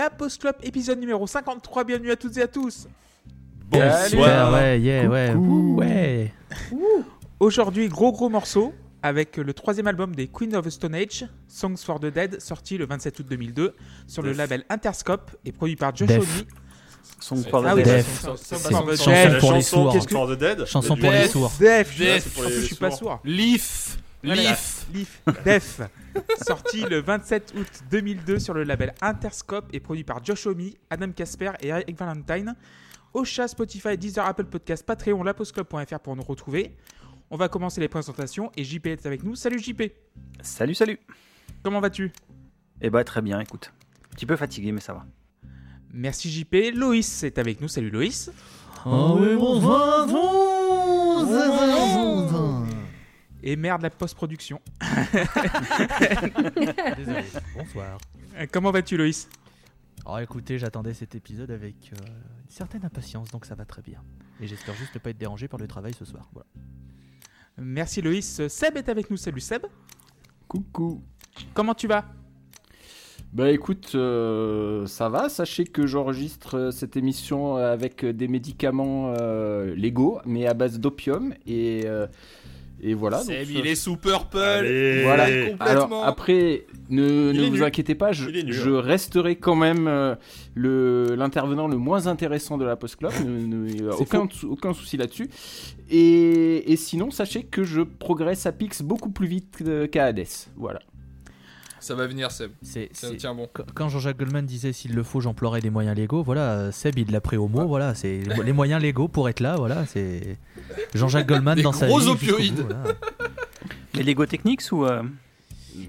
la Post Club épisode numéro 53. Bienvenue à toutes et à tous. Bonsoir. Ouais, yeah, ouais, ouais. Aujourd'hui, gros gros morceau avec le troisième album des Queen of the Stone Age, Songs for the Dead, sorti le 27 août 2002 sur le label Interscope et produit par Josh. Songs Ah for the oui, Dead. Songs for- the Dead. chanson pour les sourds. Chanson pour les sourds. Def, je- pour en les plus, je suis pas sourd. Leaf. Leaf. Leaf, Def, sorti le 27 août 2002 sur le label Interscope et produit par Josh Homme, Adam Casper et Eric Valentine. Ocha, Spotify, Deezer, Apple Podcast, Patreon, lapostclub.fr pour nous retrouver. On va commencer les présentations et JP est avec nous. Salut JP, Salut, salut. comment vas-tu? Eh bah, très bien, écoute. Un petit peu fatigué, mais ça va. Merci JP. Loïs est avec nous. Salut Loïs. Oh oui, Et merde, la post-production. Désolé. Bonsoir. Euh, Comment vas-tu Loïs? Alors écoutez, j'attendais cet épisode avec euh, une certaine impatience, donc ça va très bien. Et j'espère juste ne pas être dérangé par le travail ce soir. Voilà. Merci Loïs. Seb est avec nous. Salut Seb. Coucou. Comment tu vas? Bah écoute, euh, ça va. Sachez que j'enregistre cette émission avec des médicaments euh, légaux, mais à base d'opium. Et, euh, et voilà. donc, Seb, il est sous Purple. Allez. Voilà. Complètement. Alors après, ne, ne vous nul. inquiétez pas, je, nul, je hein. resterai quand même euh, le l'intervenant le moins intéressant de la post club. aucun, aucun souci là-dessus. Et, et sinon, sachez que je progresse à Pix beaucoup plus vite que- qu'à Hades. Voilà. Ça va venir, Seb. C'est, Tiens, tiens bon. Qu- Quand Jean-Jacques Goldman disait s'il le faut, j'emploierai des moyens légaux, voilà, Seb il l'a pris au mot, voilà, c'est les moyens légaux pour être là, voilà, c'est Jean-Jacques Goldman Des dans sa gros vie. jusqu'au opioïdes. bout, voilà. Les Lego Technics ou. euh,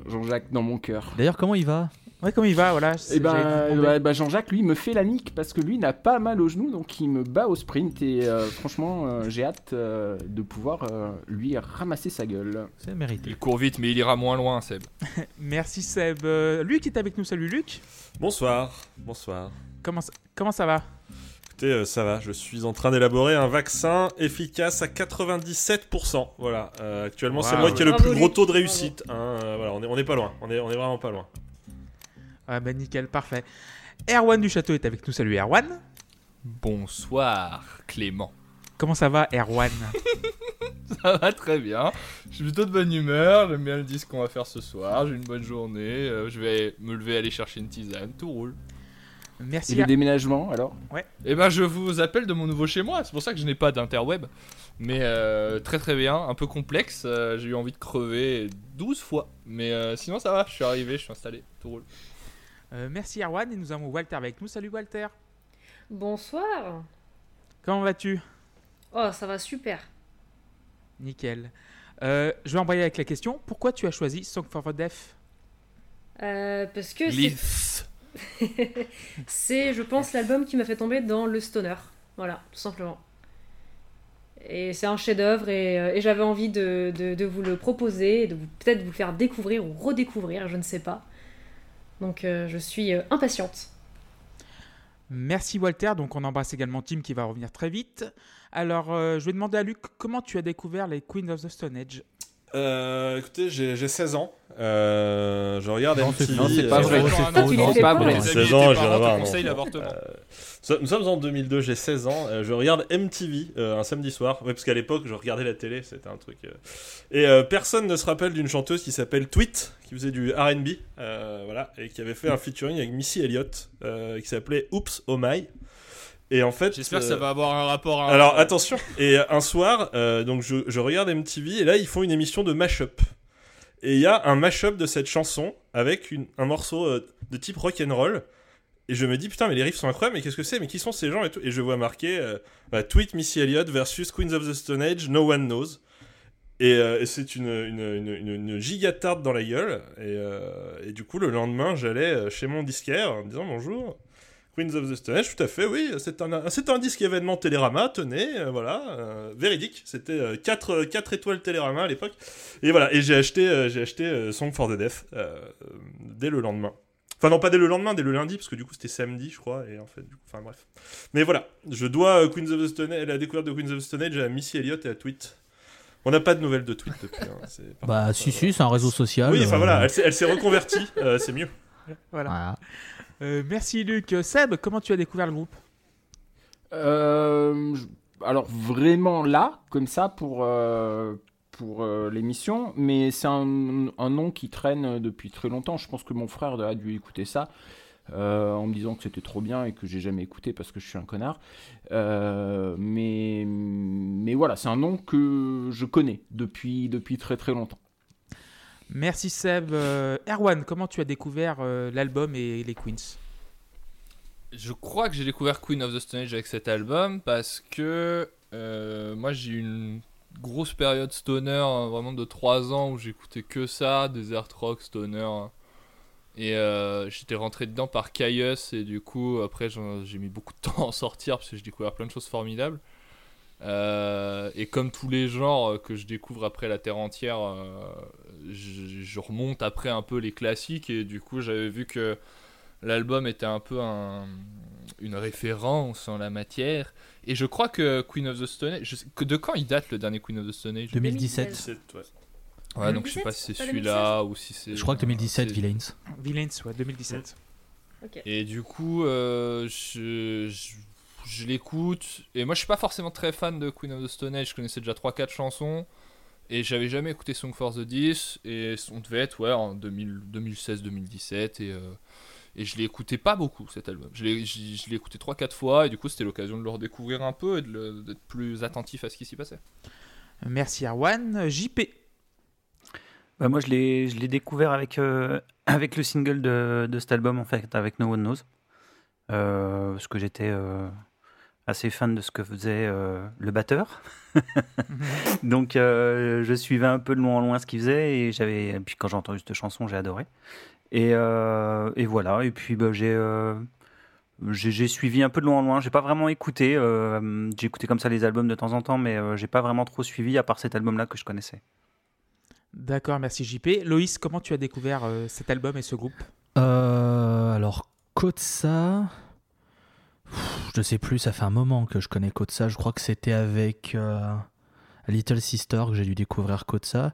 Jean-Jacques dans mon cœur. D'ailleurs, comment il va? Ouais, comment il va Voilà. Et ben, j'allais te demander. ouais, bah, Jean-Jacques, lui, me fait la nique parce que lui n'a pas mal au genou, donc il me bat au sprint. Et euh, franchement, euh, j'ai hâte euh, de pouvoir euh, lui ramasser sa gueule. C'est mérité. Il court vite, mais il ira moins loin, Seb. Merci Seb. Euh, Luc est avec nous. Salut Luc. Bonsoir. Bonsoir. Comment ça, comment ça va? Écoutez, euh, ça va. Je suis en train d'élaborer un vaccin efficace à 97%. Voilà. Euh, actuellement, c'est moi qui ai le plus gros taux de réussite. hein. Euh, voilà, on est, on est pas loin. On est, on est vraiment pas loin. Ah bah nickel, parfait. Erwan du Château est avec nous. Salut Erwan. Bonsoir, Clément. Comment ça va Erwan? Ça va très bien. Je suis plutôt de bonne humeur. J'aime bien le disque qu'on va faire ce soir. J'ai une bonne journée. euh, je vais me lever, aller chercher une tisane. Tout roule. Et Merci. le déménagement, alors? Eh ben, je vous appelle de mon nouveau chez moi. C'est pour ça que je n'ai pas d'interweb. Mais euh, très très bien. Un peu complexe. euh, J'ai eu envie de crever 12 fois. Mais euh, sinon, ça va. Je suis arrivé, je suis installé. Tout roule. Euh, merci Erwan et nous avons Walter avec nous. Salut Walter. Bonsoir. Comment vas-tu? Oh, ça va super. Nickel. Euh, je vais embrayer avec la question. Pourquoi tu as choisi Song for the Deaf? Euh, parce que c'est- je pense, l'album qui m'a fait tomber dans le stoner. Voilà, tout simplement. Et c'est un chef-d'œuvre et, euh, et j'avais envie de, de- de vous le proposer, et de vous- peut-être vous le faire découvrir ou redécouvrir, je ne sais pas. Donc euh, je suis euh, impatiente. Merci Walter. Donc on embrasse également Tim qui va revenir très vite. Alors euh, je vais demander à Luc comment tu as découvert les Queens of the Stone Age. Euh, écoutez, j'ai j'ai 16 ans. Euh, je regarde Non, MTV. c'est- non, c'est pas euh, vrai, c'est pas vrai. Tes Tes 16 amis et ans, j'ai l'avortement. Euh, Nous sommes en 2002, j'ai 16 ans. euh, je regarde MTV euh, un samedi soir. Ouais, parce qu'à l'époque, je regardais la télé, c'était un truc. euh. Et euh, personne ne se rappelle d'une chanteuse qui s'appelle Tweet, qui faisait du RB, euh, voilà, et qui avait fait un featuring avec Missy Elliott, euh, qui s'appelait Oops Oh My. Et en fait. J'espère que euh, ça va avoir un rapport à. alors attention, et euh, un soir, euh, donc je, je regarde MTV et là ils font une émission de mashup. Et il y a un mashup de cette chanson avec une- un morceau euh, de type rock and roll. Et je me dis putain mais les riffs sont incroyables, mais qu'est-ce que c'est? Mais qui sont ces gens et tout? Et je vois marqué euh, bah, Tweet Missy Elliott versus Queens of the Stone Age, No One Knows. Et, euh, et c'est une, une, une, une, une giga tarte dans la gueule. Et, euh, et du coup le lendemain j'allais euh, chez mon disquaire en me disant bonjour. Queens of the Stone Age, tout à fait, oui. C'est un, c'est un disque événement Télérama, tenez, euh, voilà, euh, véridique. C'était 4 étoiles Télérama à l'époque. Et voilà, et j'ai acheté, euh, j'ai acheté euh, Song for the Deaf euh, euh, dès le lendemain. Enfin, non, pas dès le lendemain, dès le lundi, parce que du coup c'était samedi, je crois, et en fait, du coup, enfin bref. Mais voilà, je dois euh, Queens of the Stone Age, la découverte de Queens of the Stone Age à Missy Elliott et à Tweet. On n'a pas de nouvelles de Tweet depuis. hein, Bah si euh, si, c'est un réseau social. Oui, enfin euh, voilà, elle s'est- elle s'est reconvertie, euh, c'est mieux. Voilà. Voilà. Euh, merci Luc. Seb, comment tu as découvert le groupe? Euh, alors vraiment là, comme ça pour euh, l'émission, mais c'est un, nom qui traîne depuis très longtemps. Je pense que mon frère a dû écouter ça en me disant que c'était trop bien et que j'ai jamais écouté parce que je suis un connard. Mais voilà, c'est un nom que je connais depuis très très longtemps. Merci Seb. Euh, Erwan, comment tu as découvert euh, l'album et les Queens? Je crois que j'ai découvert Queen of the Stone Age avec cet album parce que euh, moi j'ai eu une grosse période stoner hein, vraiment de 3 ans où j'écoutais que ça, des art rock stoner. hein. Et j'étais rentré dedans par Caius et du coup après j'ai mis beaucoup de temps à en sortir parce que j'ai découvert plein de choses formidables. Et comme tous les genres que je découvre après la Terre entière, je, je remonte après un peu les classiques et du coup j'avais vu que l'album était un peu un- une référence en la matière. Et je crois que Queen of the Stone Age, je sais- que de quand il date le dernier Queen of the Stone Age? 2017. C'est- ouais. Ouais, donc je sais pas si c'est 2017, celui-là ou si c'est. Je crois que 2017, c'est- Villains. Villains, ouais, 2017. Ok. Et du coup, euh, je, je, je l'écoute. Et moi, je suis pas forcément très fan de Queen of the Stone Age. Je connaissais déjà 3-4 chansons. Et j'avais jamais écouté Song for the 10. Et on devait être ouais, en 2000 2016-2017. Et, euh, et je l'ai écouté pas beaucoup cet album. Je l'ai je- je l'ai écouté 3-4 fois. Et du coup, c'était l'occasion de le redécouvrir un peu et de le- d'être plus attentif à ce qui s'y passait. Merci Erwan. JP. Bah, moi, je l'ai, je l'ai découvert avec, euh, avec le single de, de cet album, en fait, avec No One Knows. Euh, parce que j'étais euh, assez fan de ce que faisait euh, le batteur. Donc, euh, je suivais un peu de loin en loin ce qu'il faisait. Et, j'avais, et puis, quand j'ai entendu cette chanson, j'ai adoré. Et, euh, et voilà. Et puis, bah, j'ai. euh, j'ai, suivi un peu de loin en loin. J'ai pas vraiment écouté. euh, j'ai écouté comme ça les albums de temps en temps, mais euh, j'ai pas vraiment trop suivi à part cet album-là que je connaissais. D'accord, merci JP. Loïs, comment tu as découvert euh, cet album et ce groupe? Euh, alors, Kotsa. Je sais plus, ça fait un moment que je connais Kotsa. Je crois que c'était avec euh, Little Sister que j'ai dû découvrir Kotsa.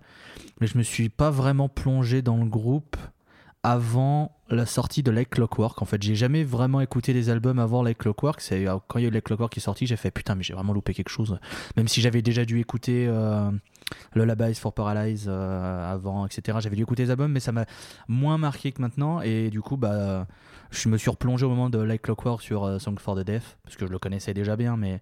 Mais je me suis pas vraiment plongé dans le groupe avant la sortie de Like Clockwork. En fait, j'ai jamais vraiment écouté les albums avant Like Clockwork. C'est euh, quand il y a eu Like Clockwork qui est sorti, j'ai fait putain, mais j'ai vraiment loupé quelque chose. Même si j'avais déjà dû écouter euh, Lullabies for Paralyze euh, avant, etc. J'avais dû écouter les albums, mais ça m'a moins marqué que maintenant. Et du coup, bah, je me suis replongé au moment de Like Clockwork sur euh, Song for the Deaf, parce que je le connaissais déjà bien, mais.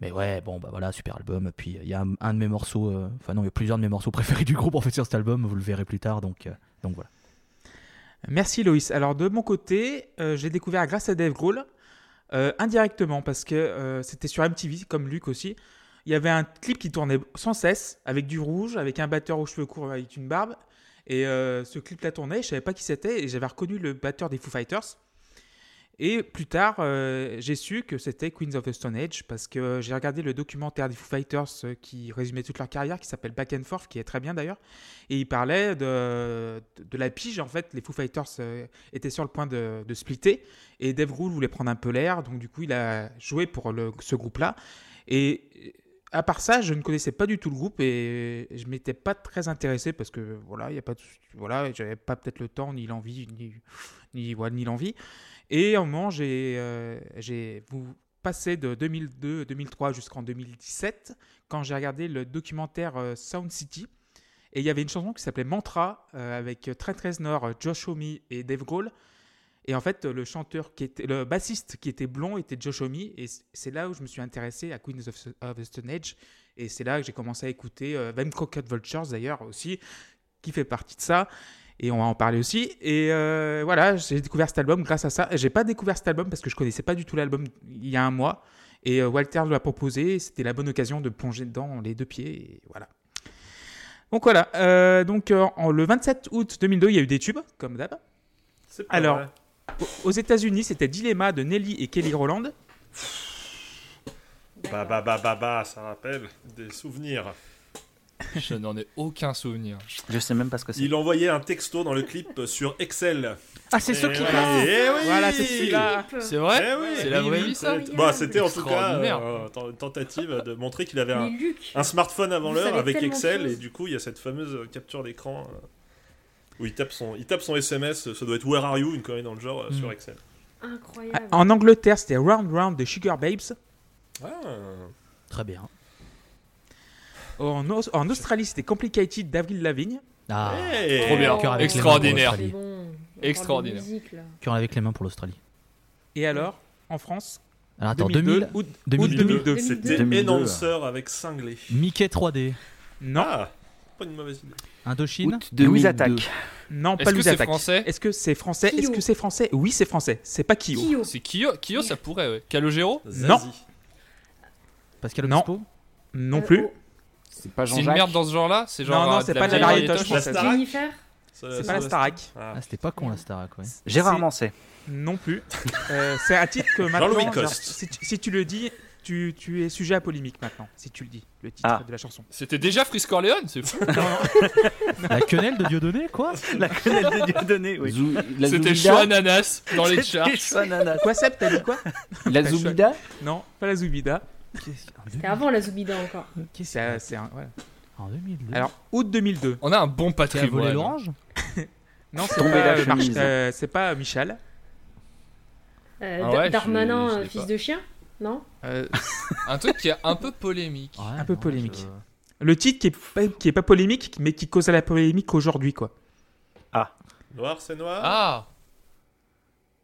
Mais ouais, bon, bah voilà, super album. Puis il y a un, de mes morceaux, euh, enfin non, il y a plusieurs de mes morceaux préférés du groupe en fait sur cet album, vous le verrez plus tard, donc, euh, donc voilà. Merci Loïs. Alors de mon côté, j'ai découvert grâce à Dave Grohl, indirectement, parce que c'était sur MTV, comme Luc aussi. Il y avait un clip qui tournait sans cesse, avec du rouge, avec un batteur aux cheveux courts avec une barbe. Et euh, ce clip-là tournait, je savais pas qui c'était, et j'avais reconnu le batteur des Foo Fighters. Et plus tard, euh, j'ai su que c'était Queens of the Stone Age, parce que j'ai regardé le documentaire des Foo Fighters euh, qui résumait toute leur carrière, qui s'appelle Back and Forth, qui est très bien d'ailleurs. Et il parlait de, la pige, en fait, les Foo Fighters euh, étaient sur le point de, splitter, et Dave Grohl voulait prendre un peu l'air, donc du coup il a joué pour ce groupe-là. Et à part ça, je ne connaissais pas du tout le groupe et je m'étais pas très intéressé parce que voilà, il y a pas voilà, j'avais pas peut-être le temps ni l'envie ni ni, voilà, ni l'envie. Et à un moment, j'ai euh, j'ai vous passé de 2002 2003 jusqu'en 2017 quand j'ai regardé le documentaire euh, Sound City et il y avait une chanson qui s'appelait Mantra euh, avec Trent Reznor, Josh Homme et Dave Grohl. Et en fait, le chanteur qui était, le bassiste qui était blond était Josh Homme. Et c'est là où je me suis intéressé à Queens of, the Stone Age. Et c'est là que j'ai commencé à écouter euh, Them Crooked Vultures d'ailleurs aussi, qui fait partie de ça. Et on va en parler aussi. Et euh, voilà, j'ai découvert cet album grâce à ça. J'ai pas découvert cet album parce que je connaissais pas du tout l'album il y a un mois. Et euh, Walter l'a proposé. C'était la bonne occasion de plonger dedans les deux pieds. Et voilà. Donc voilà. Euh, donc en- le 27 août 2002, il y a eu des tubes, comme d'hab. Alors, vrai. Au- Aux États-Unis, c'était Dilemma de Nelly et Kelly Rowland. Bah bah bah bah bah, ça rappelle des souvenirs. Je n'en ai aucun souvenir. Je sais même pas ce que c'est. Il envoyait un texto dans le clip sur Excel. Ah, c'est ce qui voilà. Eh oui Voilà, c'est celui-là. C'est vrai Eh oui, C'est la vraie vie, ça Bah, c'était en tout cas Extraordinaire. euh, une tentative de montrer qu'il avait un, smartphone avant l'heure avec Excel et du coup il y a cette fameuse capture d'écran. Où il tape son, il tape son SMS, ça doit être Where are you, une connerie dans le genre euh, Mm. sur Excel. Incroyable. Ah, En Angleterre, c'était Round Round de Sugar Babes. Ah. Très bien. En, Aus- en Australie, c'était Complicated d'Avril Lavigne. Ah, Hey. Trop bien. Cœur avec les Extraordinaire. mains C'est pour bon. Extraordinaire. musique. Cœur avec les mains pour l'Australie. Et alors, en France, Alors attends, 2002, 2000, août, 2002. août 2002. C'était 2002. Enhancer avec cinglé. Mickey 3D. Non, Ah, pas une mauvaise idée. Indochine. Août 2002. Louise Attaque. non, Est-ce pas que Louis c'est Attaque. français? Est-ce que c'est français? Est-ce que c'est français? Oui, c'est français. C'est pas Kyo. Kyo. C'est Kyo. Kyo, ça pourrait, ouais. Calogero? Non. Pascal Non. Obispo? Non Euh, plus. oh, C'est pas C'est une Jean-Jacques. merde dans ce genre-là C'est genre. Non, non, euh, c'est pas de la française. Starac? Jennifer? C'est pas la Starac. Ah. Ah, c'était pas con la Starac, ouais. Gérard C'est- Manset. Non plus. Euh, c'est un titre que maintenant. Jean-Louis genre, Coste. si, tu- si tu le dis, tu, tu es sujet à polémique maintenant. Si tu le dis, le titre Ah. de la chanson. C'était déjà Frisk Orleans, c'est fou. La quenelle de Dieudonné, quoi La quenelle de Dieudonné, oui. Zou- C'était chaud ananas dans les charts. Quoi, Seb T'as dit quoi La Zoubida Non, pas la Zoubida. C'était avant la Zoubida encore. C'est un- c'est un- voilà. En 2002. Alors, août 2002. On a un bon patrimoine. volé l'orange Non, c'est pas, la euh, euh, c'est pas Michel. Euh, Ah ouais, Darmanin, je euh, fils pas. de chien Non Euh, Un truc qui est un peu polémique. Ouais, Un peu non, polémique. je- le titre qui est, pas, qui est pas polémique, mais qui cause la polémique aujourd'hui, quoi. Noir, c'est noir. Ah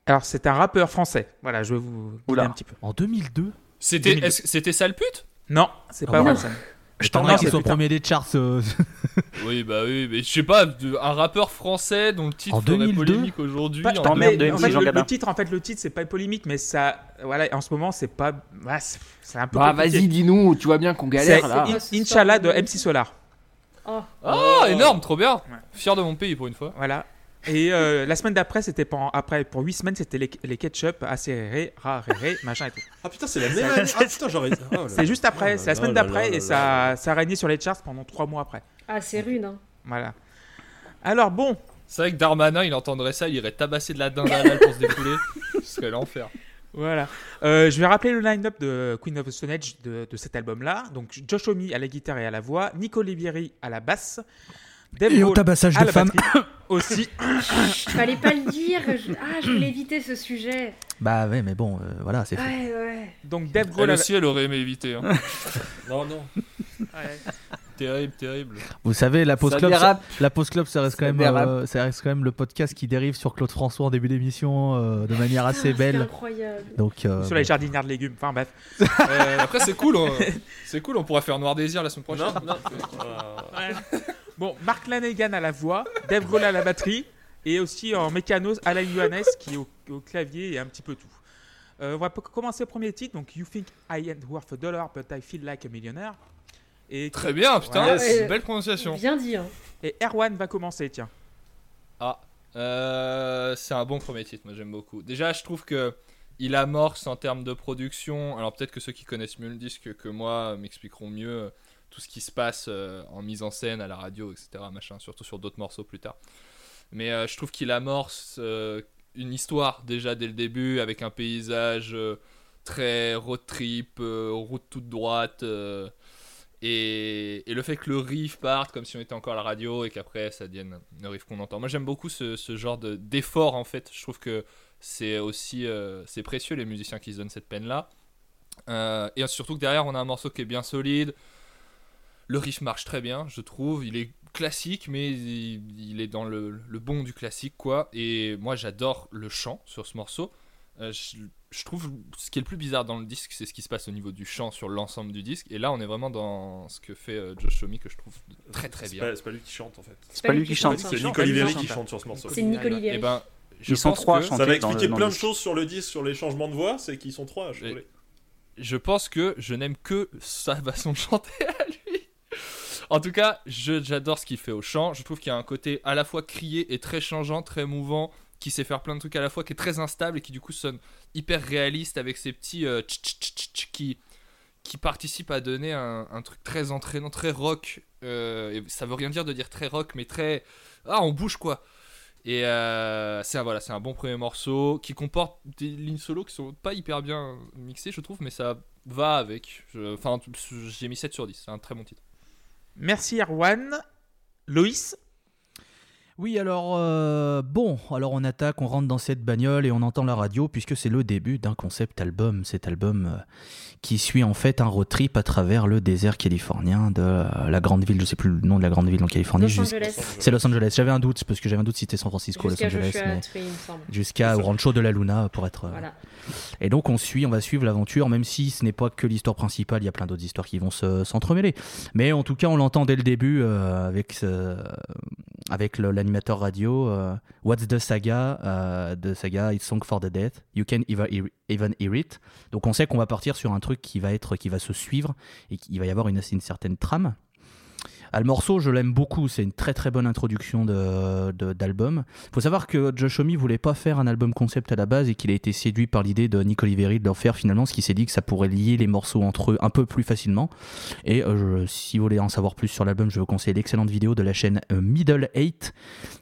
Alors, c'est un rappeur français. Voilà, je vais vous Oula. un petit peu. En 2002 C'était 2002. est-ce que c'était sale pute Non, c'est Ah pas bon Orelsan. Je T'en t'en as qui putain. premiers des charts. euh, Oui, bah oui, mais je sais pas, un rappeur français dont le titre En ferait 2002? polémique aujourd'hui. Pas- en t'emmerdes, mais, de en MC fait, le, titre, en fait, le titre, c'est pas polémique, mais ça, voilà, en ce moment, c'est pas, ouais, c'est c'est un peu. Bah vas-y, dis-nous, tu vois bien qu'on galère là. In- Inch'Allah de MC Solar. Oh, Ah, énorme, trop bien. Ouais. Fier de mon pays pour une fois. Voilà. Et euh, la semaine d'après, c'était pour, après, pour 8 semaines, c'était les, les ketchup, acéré, raré, machin et tout. Ah putain, c'est la même année. Ah putain, j'aurais. oh C'est juste après, là c'est la semaine d'après, et ça, ça a régné sur les charts pendant 3 mois après. ah c'est rude. Hein. Voilà. Alors bon, C'est vrai que Darmanin, il entendrait ça, il irait tabasser de la dinde à pour se défouler. Ce serait l'enfer. voilà. Euh, je vais rappeler le line-up de Queen of the Stone Age de, de cet album-là. Donc Josh Homme à la guitare et à la voix, Nico Olivieri à la basse, Dave Et au tabassage de femmes. aussi. Fallait pas le dire. je- Ah, je voulais éviter ce sujet. Bah ouais, mais bon, euh, voilà, c'est fait. Ouais, ouais. Donc Dave Grohl Elle aussi, elle aurait aimé éviter. hein. Non, non. Ouais. terrible, terrible. Vous savez, la pause Ça club, ça, la pause club, ça reste Ça quand même, euh, ça reste quand même le podcast qui dérive sur Claude François en début d'émission euh, de manière assez Ah, c'est belle. incroyable. Donc, euh, Sur les bon. jardinières de légumes. Enfin bref. Euh, après, c'est cool. hein. C'est cool, on pourra faire Noir Désir la semaine prochaine. Non, non. Ah. Bon, Mark Lanegan à la voix, Dave Grohl à la batterie, et aussi en mécanos Alan Johannes qui est au, au clavier et un petit peu tout. Euh, on va commencer le premier titre, donc You Think I Ain't Worth a Dollar, but I Feel Like a Millionaire. Et, Très bien, putain, Ouais. c'est une belle prononciation. Bien dit. Hein. et Erwan va commencer, tiens. Ah, euh, c'est un bon premier titre, moi j'aime beaucoup. Déjà, je trouve que il amorce en termes de production. Alors peut-être que ceux qui connaissent mieux le disque que moi m'expliqueront mieux euh, tout ce qui se passe euh, en mise en scène à la radio, etc. Machin, surtout sur d'autres morceaux plus tard. Mais euh, je trouve qu'il amorce euh, une histoire déjà dès le début avec un paysage très road trip, route toute droite. et, le fait que le riff parte comme si on était encore à la radio et qu'après ça devienne le riff qu'on entend. Moi j'aime beaucoup ce, ce genre de- d'effort en fait. Je trouve que c'est aussi précieux les musiciens qui se donnent cette peine là. et surtout que derrière on a un morceau qui est bien solide. Le riff marche très bien, je trouve. Il est classique, mais il, il est dans le, le bon du classique quoi. Et moi j'adore le chant sur ce morceau. Euh, je, je trouve ce qui est le plus bizarre dans le disque, c'est ce qui se passe au niveau du chant sur l'ensemble du disque. Et là, on est vraiment dans ce que fait euh, Josh Homme que je trouve très très bien. c'est pas lui qui chante en fait. C'est pas lui qui chante. C'est Nick Oliveri qui chante. sur ce morceau. C'est Nick Olivieri. Et ben, je Ils sont trois à que- chanter. Ça va expliquer plein le de choses sur le disque, sur les changements de voix, c'est qu'ils sont trois. Je je pense que je n'aime que sa façon de chanter à lui. En tout cas, j'adore ce qu'il fait au chant. Je trouve qu'il y a un côté à la fois crié et très changeant, très mouvant, qui sait faire plein de trucs à la fois, qui est très instable et qui du coup sonne hyper réaliste avec ces petits euh, tch, tch, tch, qui qui participent à donner un, truc très entraînant, très rock. euh, et ça veut rien dire de dire très rock, mais très ah on bouge quoi. Et euh, c'est un, voilà, c'est un bon premier morceau qui comporte des lignes solo qui sont pas hyper bien mixées, je trouve, mais ça va avec. Enfin, j'ai mis 7 sur 10, c'est un très bon titre. Merci Erwan. Loïs Oui, alors, euh, bon, alors on attaque, on rentre dans cette bagnole et on entend la radio puisque c'est le début d'un concept album. Cet album euh, qui suit en fait un road trip à travers le désert californien de euh, la grande ville, je sais plus le nom de la grande ville en Californie. Los jus- Angeles. C'est Los Angeles. J'avais un doute parce que j'avais un doute si c'était San Francisco, Los Angeles, jusqu'à Rancho de la Luna pour être. euh, Voilà. Et donc on suit, on va suivre l'aventure, même si ce n'est pas que l'histoire principale, il y a plein d'autres histoires qui vont se- s'entremêler. Mais en tout cas, on l'entend dès le début avec, avec le- l'animateur radio. euh, What's the saga euh, The saga It's Song for the Death. You can even hear, it. Donc on sait qu'on va partir sur un truc qui va être, qui va se suivre et qu'il va y avoir une certaine trame. Ah, le morceau, je l'aime beaucoup. C'est une très très bonne introduction d'album. Il faut savoir que Josh voulait pas faire un album concept à la base et qu'il a été séduit par l'idée de Nick Oliveri de leur faire finalement, ce qui s'est dit que ça pourrait lier les morceaux entre eux un peu plus facilement. Et euh, si vous voulez en savoir plus sur l'album, je vous conseille l'excellente vidéo de la chaîne euh, Middle 8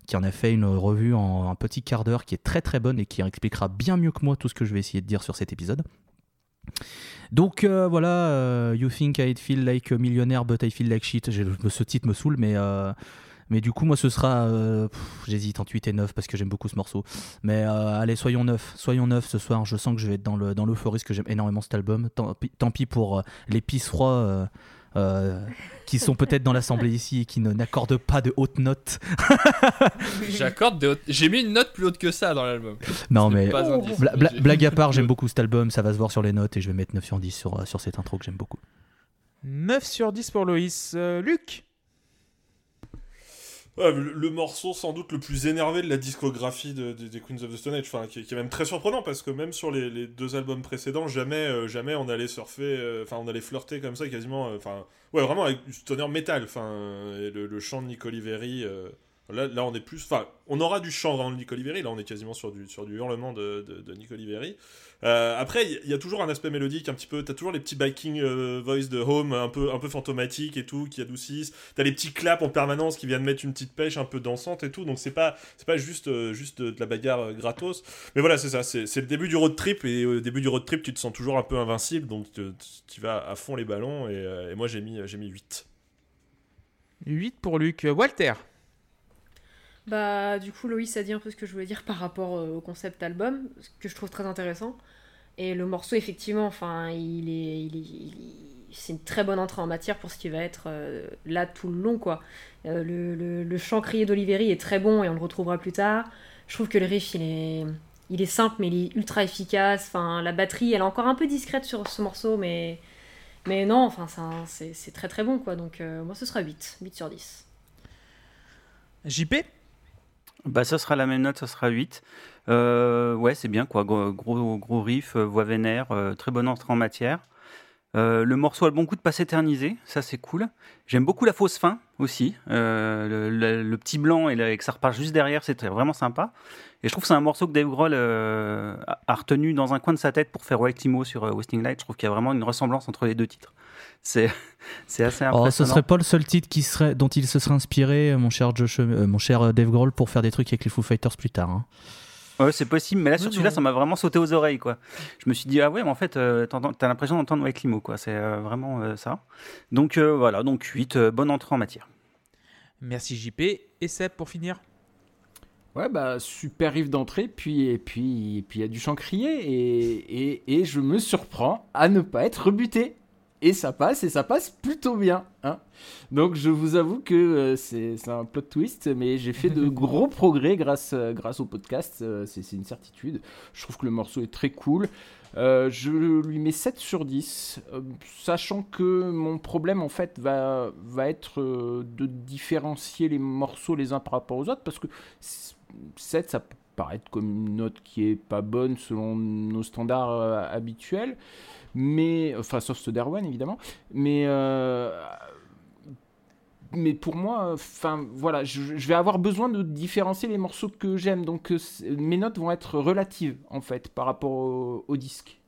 qui en a fait une revue en un petit quart d'heure qui est très très bonne et qui expliquera bien mieux que moi tout ce que je vais essayer de dire sur cet épisode. Donc euh, voilà, euh, You Think I Feel Like a Millionaire But I Feel Like Shit. Ce titre me saoule, mais, euh, mais du coup, moi, ce sera. J'hésite entre 8 et 9 parce que j'aime beaucoup ce morceau. Mais allez, soyons neuf. Soyons neuf ce soir. Je sens que je vais être dans le dans l'euphorie parce que j'aime énormément cet album. Tant, pis- pour les pisse froids. Euh, qui sont peut-être dans l'assemblée ici et qui n'accordent pas de hautes notes. J'accorde hautes- J'ai mis une note plus haute que ça dans l'album. Non, mais bla- bla- blague à part, j'aime beaucoup cet album. Ça va se voir sur les notes et je vais mettre 9 sur 10 sur, euh, sur cette intro que j'aime beaucoup. 9 sur 10 pour Loïs. Euh, Luc? Le, morceau sans doute le plus énervé de la discographie de- de- des Queens of the Stone Age, enfin, qui, est même très surprenant parce que même sur les, deux albums précédents, jamais, euh, jamais on allait surfer, euh, enfin on allait flirter comme ça quasiment, euh, enfin ouais vraiment avec du stoner metal, enfin le, le chant de Nick Oliveri, là, on est plus, enfin on aura du chant de Nick Oliveri, là on est quasiment sur du, sur du hurlement de, de, de. Euh, après, il y, a toujours un aspect mélodique un petit peu. T'as toujours les petits backing euh, voice de Home un peu, un peu fantomatiques et tout, qui adoucissent. T'as les petits claps en permanence qui viennent mettre une petite pêche un peu dansante et tout. Donc c'est pas, c'est pas juste, euh, juste de la bagarre euh, gratos. Mais voilà, c'est ça. C'est le début du road trip et au début du road trip, tu te sens toujours un peu invincible. Donc tu- vas à fond les ballons. Et, et moi, j'ai mis, j'ai mis 8. 8 pour Luc. Walter Bah, du coup, Loïs a dit un peu ce que je voulais dire par rapport euh, au concept album, ce que je trouve très intéressant. Et le morceau, effectivement, enfin, il est, il est- il est- c'est une très bonne entrée en matière pour ce qui va être euh, là tout le long, quoi. Euh, le, le- chant crié d'Oliveri est très bon et on le retrouvera plus tard. Je trouve que le riff, il est, il est simple, mais il est ultra efficace. Enfin, la batterie, elle est encore un peu discrète sur ce morceau, mais, mais non, enfin, c'est très très bon, quoi. Donc, moi, ce sera 8, 8 sur 10. JP Bah, ça sera la même note, ça sera 8. Euh, ouais, c'est bien, quoi. Gros, gros, riff, euh, voix vénère, euh, très bonne entrée en matière. Le morceau a le bon coup de pas s'éterniser, ça c'est cool. J'aime beaucoup la fausse fin aussi. Le, petit blanc et, le- que ça repart juste derrière, c'est vraiment sympa. Et je trouve que c'est un morceau que Dave Grohl a, retenu dans un coin de sa tête pour faire White Limo sur Wasting Light. Je trouve qu'il y a vraiment une ressemblance entre les deux titres. C'est c'est assez Oh, ce impressionnant. serait pas le seul titre qui serait, dont il se serait inspiré, euh, mon cher, Josh, euh, mon cher euh, Dave Grohl, pour faire des trucs avec les Foo Fighters plus tard. hein. Ouais, c'est possible, mais là sur celui-là, ça m'a vraiment sauté aux oreilles, quoi. Je me suis dit ah ouais, mais en fait, euh, t'as l'impression d'entendre White Limo, quoi. C'est euh, vraiment euh, ça. Donc euh, voilà, donc 8, euh, bonne entrée en matière. Merci JP. Et Seb pour finir Ouais, bah, super riff d'entrée, puis et puis et puis il y a du chant crié, et, et, et je me surprends à ne pas être rebuté. Et ça passe, et ça passe plutôt bien. Hein Donc je vous avoue que euh, c'est un plot twist, mais j'ai fait de gros progrès grâce, euh, grâce au podcast, euh, c'est une certitude. Je trouve que le morceau est très cool. Euh, je lui mets 7 sur 10, euh, sachant que mon problème en fait va, va être de différencier les morceaux les uns par rapport aux autres, parce que 7 ça peut paraître comme une note qui est pas bonne selon nos standards habituels, mais enfin sauf ceux d'Erwan évidemment, mais euh, mais pour moi, enfin voilà, je, je vais avoir besoin de différencier les morceaux que j'aime, donc euh, mes notes vont être relatives en fait par rapport au, au disque.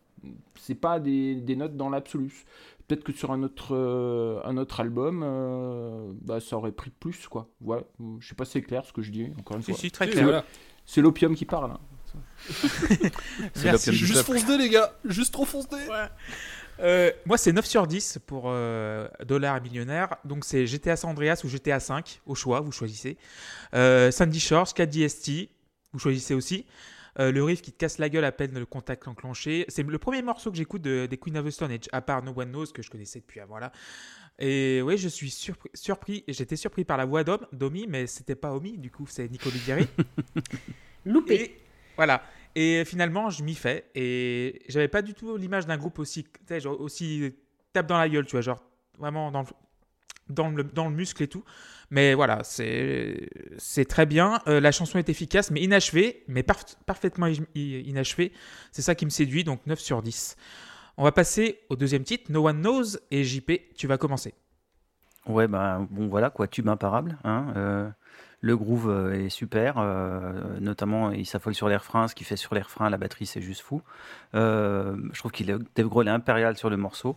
C'est pas des, des notes dans l'absolu. Peut-être que sur un autre, euh, un autre album, euh, bah, ça aurait pris plus quoi. Ouais, je sais pas si c'est clair ce que je dis. Encore une Si, fois, si, voilà. c'est l'opium qui parle. hein. Merci. Juste fonce dé les gars, juste trop fonce dé. Euh, moi, c'est 9 sur 10 pour euh, Dollar Millionnaire. Donc, c'est GTA San Andreas ou GTA 5, au choix, vous choisissez. Euh, Sandy Shores, 4 DST, vous choisissez aussi. Euh, le riff qui te casse la gueule à peine le contact enclenché. C'est le premier morceau que j'écoute de- des Queen of the Stone Age, à part No One Knows, que je connaissais depuis avant là. Et oui, je suis surpris, surpris j'étais surpris par la voix d'Om- d'Omi, mais c'était pas Omi, du coup, c'est Nico Ligeri. Loupé. Et voilà. Et finalement, je m'y fais. Et j'avais pas du tout l'image d'un groupe aussi, aussi tape dans la gueule, tu vois, genre vraiment dans le, dans le, muscle et tout. Mais voilà, c'est très bien. Euh, la chanson est efficace, mais inachevée, mais parf- parfaitement inachevée. C'est ça qui me séduit, donc 9 sur 10. On va passer au deuxième titre, No One Knows, et JP, tu vas commencer. Ouais, bah, bon, voilà, quoi, tube imparable. Hein, euh, le groove euh, est super, euh, notamment il s'affole sur les refrains, ce qu'il fait sur les refrains, la batterie, c'est juste fou. Euh, je trouve qu'il est Dave Grohl est impérial sur le morceau.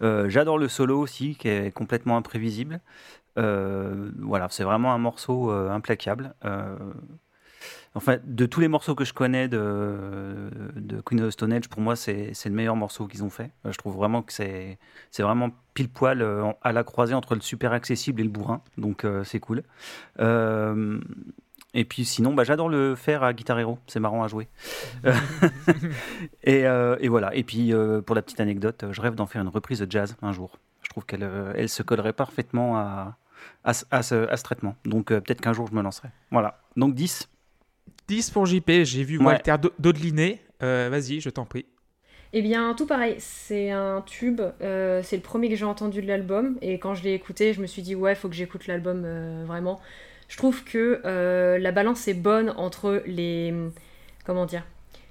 J'adore le solo aussi, qui est complètement imprévisible. Voilà, c'est vraiment un morceau implacable. Enfin, de tous les morceaux que je connais de, de Queen of the Stone Age, pour moi, c'est le meilleur morceau qu'ils ont fait. Euh, Je trouve vraiment que c'est vraiment pile poil euh, à la croisée entre le super accessible et le bourrin, donc euh, c'est cool. Euh, et puis sinon, bah, j'adore le faire à Guitar Hero, c'est marrant à jouer. et, euh, et voilà. Et puis euh, pour la petite anecdote, je rêve d'en faire une reprise de jazz un jour. Je trouve qu'elle elle se collerait parfaitement à, à, ce- à ce, à ce traitement. Donc euh, peut-être qu'un jour je me lancerai. Voilà. Donc 10. 10 pour JP, j'ai vu Ouais. Walter dodeliner. Euh, Vas-y, je t'en prie. Eh bien, tout pareil, c'est un tube. euh, c'est le premier que j'ai entendu de l'album. Et quand je l'ai écouté, je me suis dit, ouais, faut que j'écoute l'album euh, vraiment. Je trouve que euh, la balance est bonne entre les. Comment dire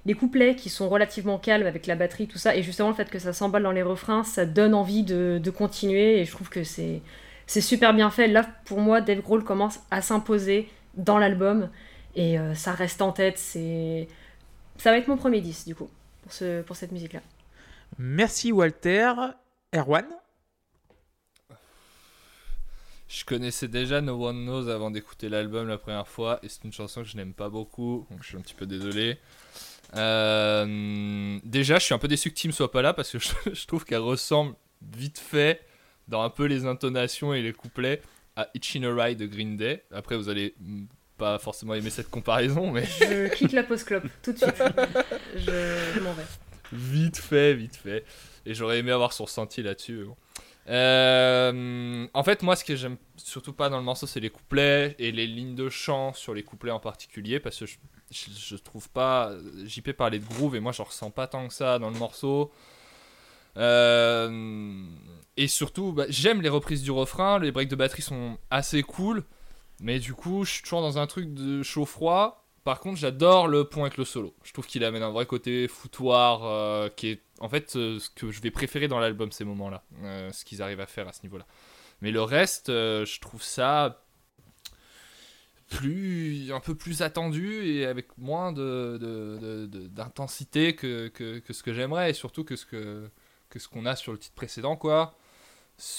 Les couplets qui sont relativement calmes avec la batterie, tout ça. Et justement, le fait que ça s'emballe dans les refrains, ça donne envie de, de continuer. Et je trouve que c'est. C'est super bien fait. Là, pour moi, Dave Grohl commence à s'imposer dans l'album. Et euh, ça reste en tête. C'est. Ça va être mon premier 10, du coup, pour, ce, pour cette musique-là. Merci Walter. Erwan? Je connaissais déjà No One Knows avant d'écouter l'album la première fois et c'est une chanson que je n'aime pas beaucoup, donc je suis un petit peu désolé. Euh, déjà, je suis un peu déçu que Tim soit pas là parce que je, je trouve qu'elle ressemble vite fait dans un peu les intonations et les couplets à Itchin a Ride de Green Day. Après, vous allez pas forcément aimer cette comparaison, mais Je quitte la pause clope tout de suite. Je, m'en vais. Vite fait, vite fait. Et j'aurais aimé avoir son ressenti là-dessus. bon. Euh, en fait, moi, ce que j'aime surtout pas dans le morceau, c'est les couplets et les lignes de chant sur les couplets en particulier, parce que je, je, je trouve pas. JP parlait de groove et moi, je ressens pas tant que ça dans le morceau. Euh, et surtout, bah, j'aime les reprises du refrain, les breaks de batterie sont assez cool, mais du coup, je suis toujours dans un truc de chaud-froid. Par contre, j'adore le point avec le solo. Je trouve qu'il amène un vrai côté foutoir euh, qui est en fait euh, ce que je vais préférer dans l'album ces moments-là, euh, ce qu'ils arrivent à faire à ce niveau-là. Mais le reste, je trouve ça plus un peu plus attendu et avec moins de, d'intensité que, ce que j'aimerais et surtout que ce que ce qu'on a sur le titre précédent quoi.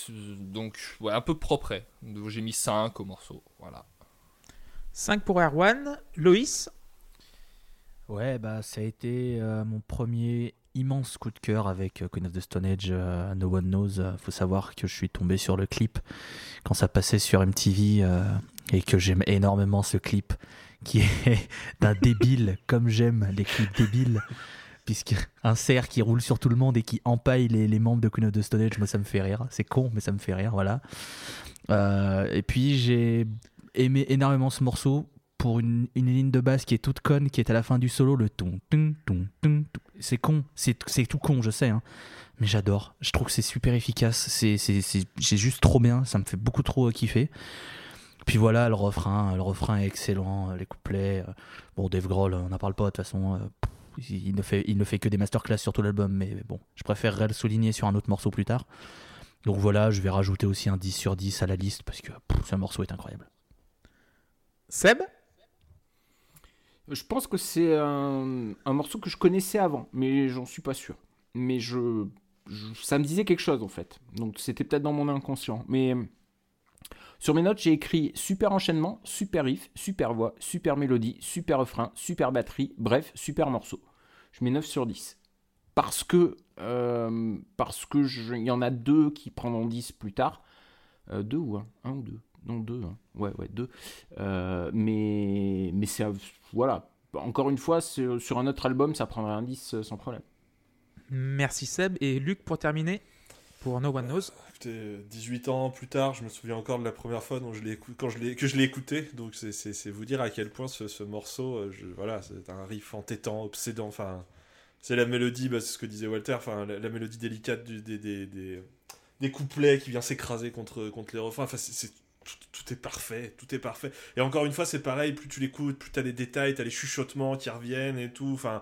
Donc ouais, un peu propre. J'ai mis 5 au morceau, voilà. 5 pour Erwan. Loïs Ouais, bah ça a été euh, mon premier immense coup de cœur avec euh, Queen of the Stone Age, euh, No One Knows. Euh, faut savoir que je suis tombé sur le clip quand ça passait sur MTV euh, et que j'aime énormément ce clip qui est d'un débile comme j'aime les clips débiles. Puisqu'un cerf qui roule sur tout le monde et qui empaille les, membres de Queen of the Stone Age, moi ça me fait rire. C'est con, mais ça me fait rire, voilà. Euh, et puis j'ai aimé énormément ce morceau pour une, ligne de basse qui est toute conne, qui est à la fin du solo, le ton, ton, ton, ton. C'est con, c'est tout con, je sais, hein. mais j'adore. Je trouve que c'est super efficace, c'est juste trop bien, ça me fait beaucoup trop kiffer. Puis voilà, le refrain, le refrain est excellent, les couplets. euh, Bon, Dave Grohl, on n'en parle pas de toute façon. euh, il ne, fait, il ne fait que des masterclass sur tout l'album, mais bon, je préférerais le souligner sur un autre morceau plus tard. Donc voilà, je vais rajouter aussi un 10 sur 10 à la liste parce que pff, ce morceau est incroyable. Seb? Je pense que c'est un, un morceau que je connaissais avant, mais j'en suis pas sûr. Mais je, je- ça me disait quelque chose en fait. Donc c'était peut-être dans mon inconscient. Mais sur mes notes, j'ai écrit super enchaînement, super riff, super voix, super mélodie, super refrain, super batterie, bref, super morceau. Je mets 9 sur 10. parce que euh, parce que il y en a deux qui prendront 10 plus tard. Euh, deux ou un? Un ou deux? Non, deux. hein. Ouais, ouais, deux. Euh, mais mais c'est voilà. Encore une fois, sur un autre album, ça prendrait un 10 euh, sans problème. Merci Seb. Et Luc, pour terminer, No One Knows. Écoutez, 18 ans plus tard, je me souviens encore de la première fois dont je quand je que je l'ai écouté. Donc c'est, vous dire à quel point ce, ce morceau, euh, voilà, c'est un riff entêtant, obsédant. Enfin, c'est la mélodie, bah, c'est ce que disait Walter, enfin, la, mélodie délicate des, des, des, des couplets qui vient s'écraser contre, contre les refrains. Enfin, c'est, tout, est parfait, tout est parfait. Et encore une fois, c'est pareil, plus tu l'écoutes, plus t'as des détails, t'as les chuchotements qui reviennent et tout. Enfin,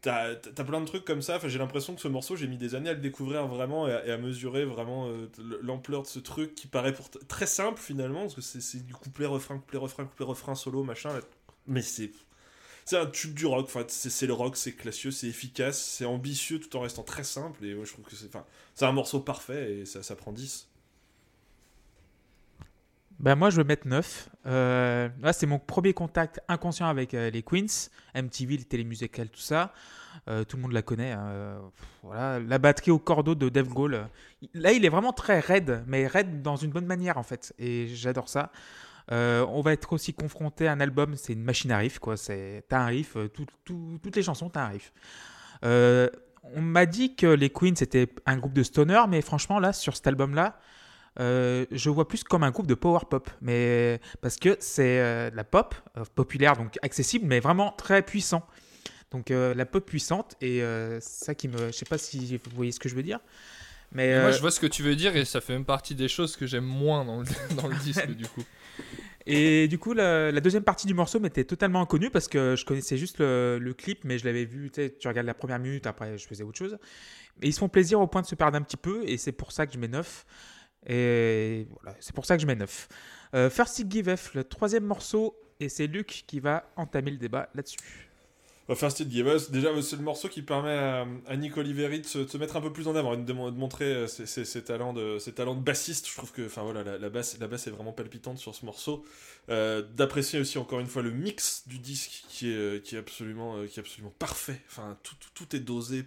T'as t'as plein de trucs comme ça. Enfin, j'ai l'impression que ce morceau, j'ai mis des années à le découvrir vraiment et à, mesurer vraiment euh, l'ampleur de ce truc qui paraît pour très simple finalement, parce que c'est- du couplet, refrain, couplet, refrain, couplet, refrain, solo, machin. Mais c'est. C'est un tube du rock, c'est le rock, c'est classieux, c'est efficace, c'est ambitieux tout en restant très simple. Et je trouve que c'est enfin, un morceau parfait et ça, ça prend 10. Ben moi, je vais mettre 9. Euh, là, c'est mon premier contact inconscient avec euh, les Queens, MTV, les télémusicales, tout ça. Euh, tout le monde la connaît. hein. Voilà. La batterie au cordeau de Dave Grohl. Là, il est vraiment très raide, mais raide dans une bonne manière, en fait. Et j'adore ça. On va être aussi confronté à un album, c'est une machine à riff, quoi. T'as un riff, tout- tout- toutes les chansons, t'as un riff. On m'a dit que les Queens c'était un groupe de stoner, mais franchement, là, sur cet album-là, euh, je vois plus comme un groupe de power pop, mais parce que c'est euh, la pop euh, populaire, donc accessible, mais vraiment très puissant. Donc euh, la pop puissante et euh, ça qui me, je sais pas si vous voyez ce que je veux dire, mais Moi, je vois ce que tu veux dire et ça fait même partie des choses que j'aime moins dans le, dans le disque, du coup. Et du coup, la, la deuxième partie du morceau m'était totalement inconnue parce que je connaissais juste le, le clip, mais je l'avais vu. Tu sais, tu regardes la première minute, après je faisais autre chose. Et ils se font plaisir au point de se perdre un petit peu, et c'est pour ça que je mets 9. Et voilà, c'est pour ça que je mets 9. Euh, First It Give F, le troisième morceau, et c'est Luc qui va entamer le débat là-dessus. Bah, First It Give Us, déjà, c'est le morceau qui permet à, à Nick Oliveri de se, mettre un peu plus en avant de, montrer euh, ses, talents de, bassiste. Je trouve que voilà, la, la basse, la basse est vraiment palpitante sur ce morceau. Euh, D'apprécier aussi, encore une fois, le mix du disque qui est, euh, absolument, parfait. Enfin, tout, est dosé.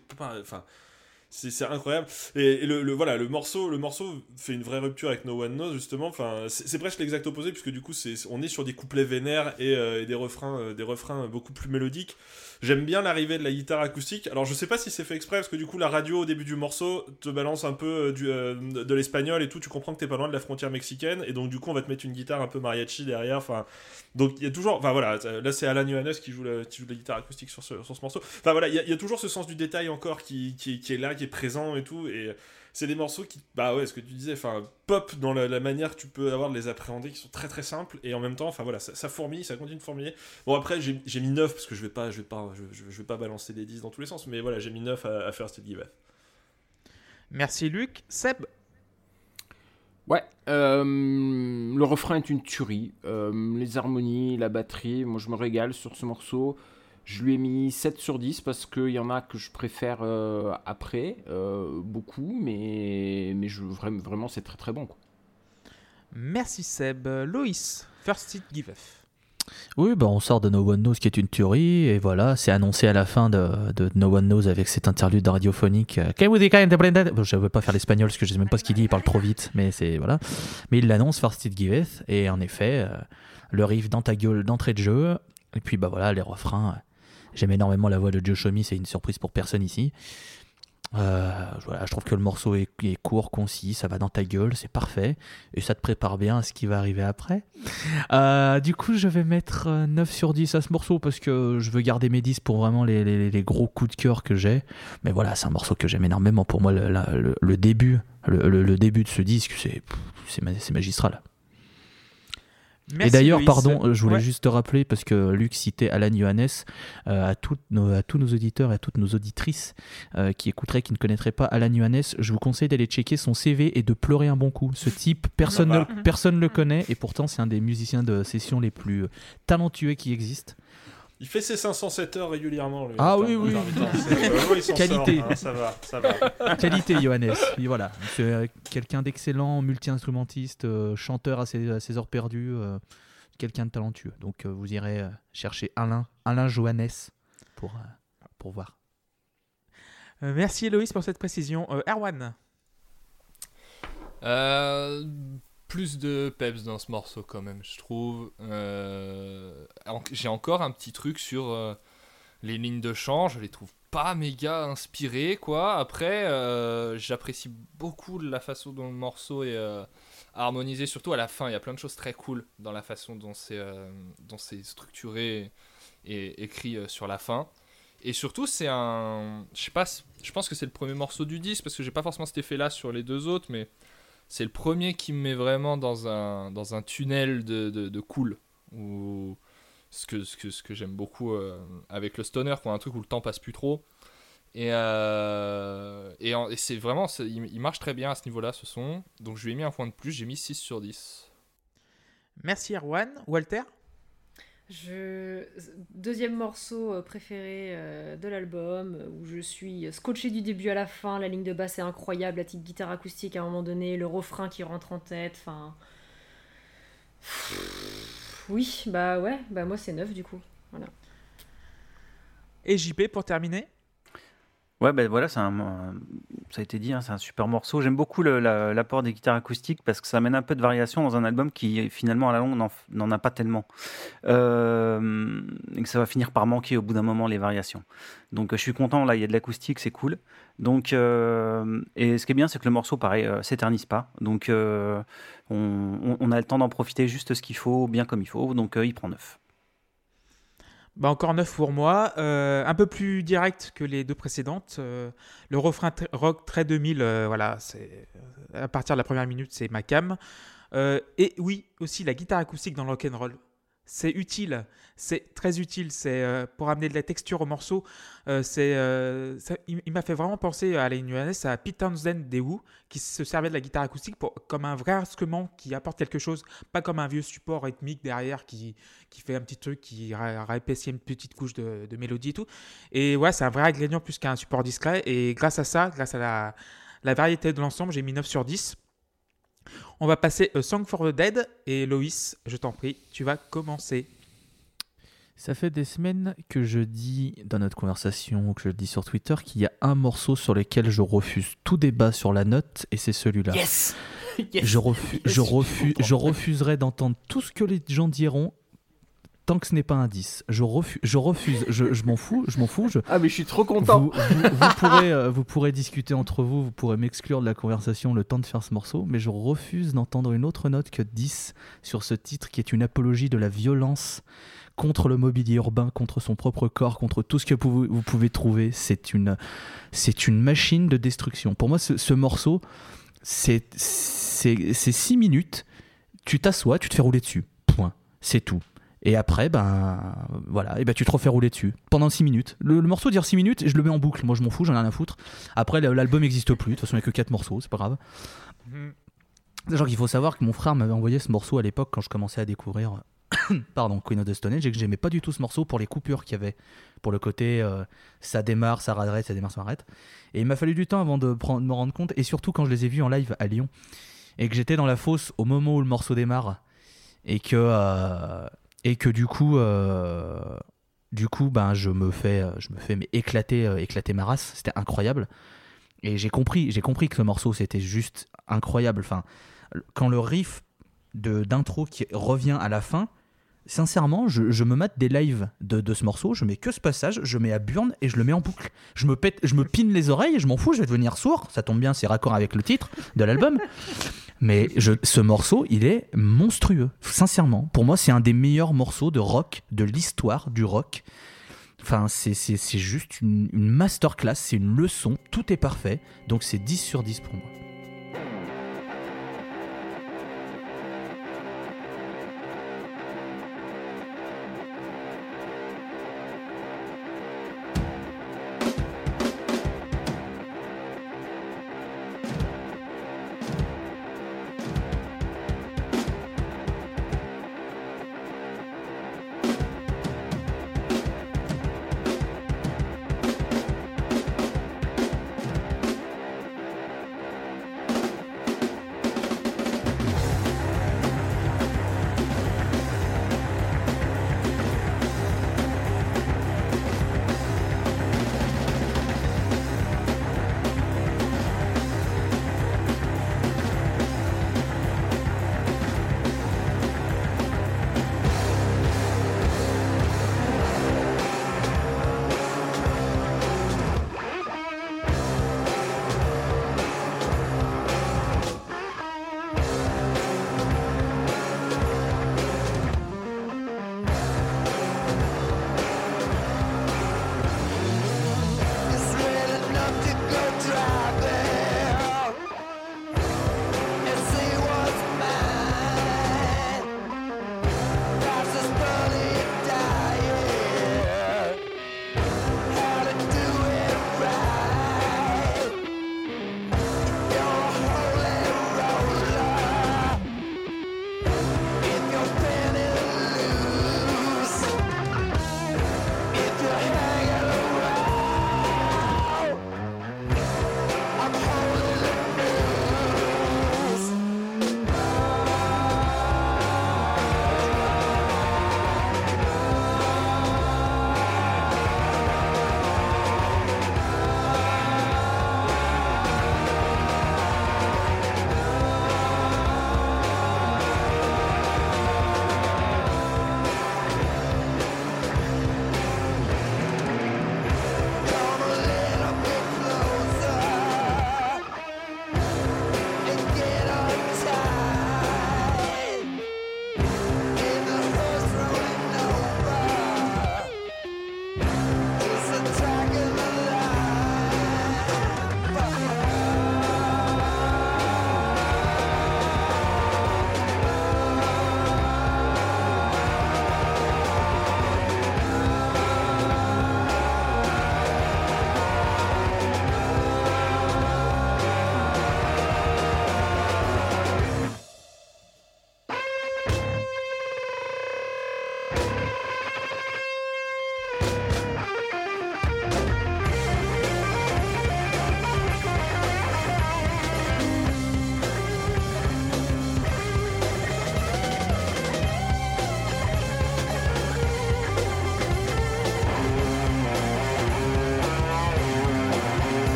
C'est incroyable. Et, le, le- voilà, le morceau, le morceau fait une vraie rupture avec No One Knows justement. Enfin, c'est c'est presque l'exact opposé puisque du coup, c'est on est sur des couplets vénères et, euh, et des refrains, euh, des refrains beaucoup plus mélodiques. J'aime bien l'arrivée de la guitare acoustique. Alors, je sais pas si c'est fait exprès parce que du coup, la radio au début du morceau te balance un peu euh, du, euh, de l'espagnol et tout. Tu comprends que t'es pas loin de la frontière mexicaine et donc du coup, on va te mettre une guitare un peu mariachi derrière. Enfin, donc il y a toujours. Enfin voilà, là c'est Alan Johannes qui joue, la, qui joue la guitare acoustique sur ce, sur ce morceau. Enfin voilà, il y, a- il y a toujours ce sens du détail encore qui, qui, qui est là, qui est présent et tout. Et c'est des morceaux qui, bah ouais, ce que tu disais, enfin, pop dans la, la manière que tu peux avoir de les appréhender, qui sont très très simples. Et en même temps, enfin voilà, ça, ça fourmille, ça continue de fourmiller. Bon après, j'ai mis 9 parce que je vais pas, je vais pas, je, je- je vais pas balancer des 10 dans tous les sens. Mais voilà, j'ai mis 9 à, à First It Give. Merci Luc. Seb, Ouais, euh, le refrain est une tuerie. Euh, les harmonies, la batterie, moi je me régale sur ce morceau. Je lui ai mis 7 sur 10 parce qu'il y en a que je préfère euh, après, euh, beaucoup, mais, mais je, vraiment, vraiment c'est très très bon. Quoi. merci Seb. Loïs, First It Give F. Oui, bah on sort de No One Knows qui est une tuerie, et voilà, c'est annoncé à la fin de, de No One Knows avec cet interlude radiophonique. euh, Bon, Je ne veux pas faire l'espagnol parce que je sais même pas ce qu'il dit, il parle trop vite, mais c'est voilà. Mais il l'annonce, First It Giveth, et en effet, euh, le riff dans ta gueule d'entrée de jeu, et puis bah voilà, les refrains. Euh, J'aime énormément la voix de Joe Shomi, c'est une surprise pour personne ici. Euh, je trouve que le morceau est, court, concis, ça va dans ta gueule, c'est parfait, et ça te prépare bien à ce qui va arriver après. Euh, du coup, je vais mettre euh, 9 sur 10 à ce morceau parce que je veux garder mes 10 pour vraiment les, gros coups de cœur que j'ai. Mais voilà, c'est un morceau que j'aime énormément. Pour moi, le, début, le, le- début de ce disque, c'est magistral. Merci, Et d'ailleurs, pardon, euh, je voulais Ouais. juste te rappeler, parce que Luc citait Alan Johannes, euh, à, toutes nos- à tous nos auditeurs et à toutes nos auditrices euh, qui écouteraient, qui ne connaîtraient pas Alan Johannes, je vous conseille d'aller checker son CV et de pleurer un bon coup. Ce type, personne ne personne ne le connaît, et pourtant c'est un des musiciens de session les plus talentueux qui existent. Il fait ses 507 heures régulièrement. lui, Ah oui, oui. Qualité. sort, hein, ça va, ça va. Qualité Johannes, Et voilà. C'est euh, quelqu'un d'excellent, multi-instrumentiste, euh, chanteur à ses, à ses heures perdues, euh, quelqu'un de talentueux. Donc euh, vous irez euh, chercher Alain, Alain Johannes pour, euh, pour voir. Euh, merci Eloïse pour cette précision. Euh, Erwan Euh, plus de peps dans ce morceau quand même, je trouve. Euh, J'ai encore un petit truc sur euh, les lignes de chant, je les trouve pas méga inspirées quoi. Après, euh, j'apprécie beaucoup la façon dont le morceau est harmonisé, surtout à la fin. Il y a plein de choses très cool dans la façon dont c'est structuré et écrit sur la fin. Et surtout, c'est un. Je sais je pense que c'est le premier morceau du disque parce que j'ai pas forcément cet effet là sur les deux autres, mais c'est le premier qui me met vraiment dans un, tunnel de, de, cool. Ce que, j'aime beaucoup euh, avec le stoner, quoi, un truc où le temps passe plus trop. Et, euh, c'est vraiment, il, il marche très bien à ce niveau-là, ce son. Donc je lui ai mis un point de plus, j'ai mis 6 sur 10. Merci Erwan. Walter? Je... Deuxième morceau euh, préféré euh, de l'album, euh, où je suis scotché du début à la fin, la ligne de basse est incroyable, la petite guitare acoustique à un moment donné, le refrain qui rentre en tête, enfin... Oui, bah ouais, bah moi c'est neuf du coup. Et JP pour terminer? Ouais, ben voilà, un, ça a été dit, hein, c'est un super morceau. J'aime beaucoup l'apport des guitares acoustiques parce que ça amène un peu de variation dans un album qui, finalement, à la longue, n'en a pas tellement. Euh, et que ça va finir par manquer au bout d'un moment les variations. Donc, je suis content, là, il y a de l'acoustique, c'est cool. Donc, euh, et ce qui est bien, c'est que le morceau, pareil, euh, s'éternise pas. Donc, on, a le temps d'en profiter juste ce qu'il faut, bien comme il faut. Donc, il prend neuf. Bah encore 9 pour moi, Euh, un peu plus direct que les deux précédentes. Euh, le refrain rock très 2000, euh, voilà, c'est à partir de la première minute, c'est ma cam. Et oui, aussi la guitare acoustique dans le rock and roll. C'est utile, c'est très utile, c'est euh, pour amener de la texture au morceau. Euh, euh, il, m'a fait vraiment penser à Alain à Pete Townsend des Who, qui se servait de la guitare acoustique pour, comme un vrai instrument qui apporte quelque chose, pas comme un vieux support rythmique derrière qui, qui fait un petit truc qui réépaissit une petite couche de, de mélodie et tout. Et ouais, c'est un vrai ingrédient plus qu'un support discret. Et grâce à ça, grâce à la, la variété de l'ensemble, j'ai mis 9 sur 10. On va passer à Song for the Dead. Et Loïs, je t'en prie, tu vas commencer. Ça fait des semaines que je dis dans notre conversation, que je le dis sur Twitter, qu'il y a un morceau sur lequel je refuse tout débat sur la note, et c'est celui-là. Yes je, refu- je, refu- je refuserai d'entendre tout ce que les gens diront tant que ce n'est pas un 10. Je, refu- je refuse, je, je m'en fous, je m'en fous. Je... Ah, mais je suis trop content. Vous, vous- vous pourrez, euh, vous pourrez discuter entre vous, vous pourrez m'exclure de la conversation le temps de faire ce morceau, mais je refuse d'entendre une autre note que 10 sur ce titre qui est une apologie de la violence contre le mobilier urbain, contre son propre corps, contre tout ce que vous, vous pouvez trouver. C'est une, c'est une machine de destruction. Pour moi, ce, ce morceau, c'est 6 minutes, tu t'assois, tu te fais rouler dessus. Point. C'est tout. Et après, ben voilà, et ben tu te refais rouler dessus pendant 6 minutes. Le, le morceau dure 6 minutes et je le mets en boucle. Moi, je m'en fous, j'en ai rien à foutre. Après, l'album n'existe plus. De toute façon, il n'y a que 4 morceaux, c'est pas grave. Genre qu'il faut savoir que mon frère m'avait envoyé ce morceau à l'époque quand je commençais à découvrir pardon, Queen of the Stone Age et que j'aimais pas du tout ce morceau pour les coupures qu'il y avait. Pour le côté euh, ça démarre, ça arrête, ça démarre, ça arrête. Et il m'a fallu du temps avant de, prendre- de me rendre compte et surtout quand je les ai vus en live à Lyon et que j'étais dans la fosse au moment où le morceau démarre et que, euh, et que du coup. euh, du coup, ben, je me fais, euh, je me fais éclater, euh, éclater ma race. C'était incroyable. Et j'ai compris, j'ai compris que ce morceau c'était juste incroyable. Enfin, quand le riff de d'intro qui revient à la fin, sincèrement, je, je me mate des lives de, de ce morceau, je mets que ce passage, je mets à burn et je le mets en boucle. Je me pète, je me pine les oreilles, je m'en fous, je vais devenir sourd. Ça tombe bien, c'est raccord avec le titre de l'album. Mais ce morceau, il est monstrueux. Sincèrement, pour moi, c'est un des meilleurs morceaux de rock de l'histoire du rock. Enfin, c'est juste une, une masterclass, c'est une leçon, tout est parfait. Donc c'est 10 sur 10 pour moi.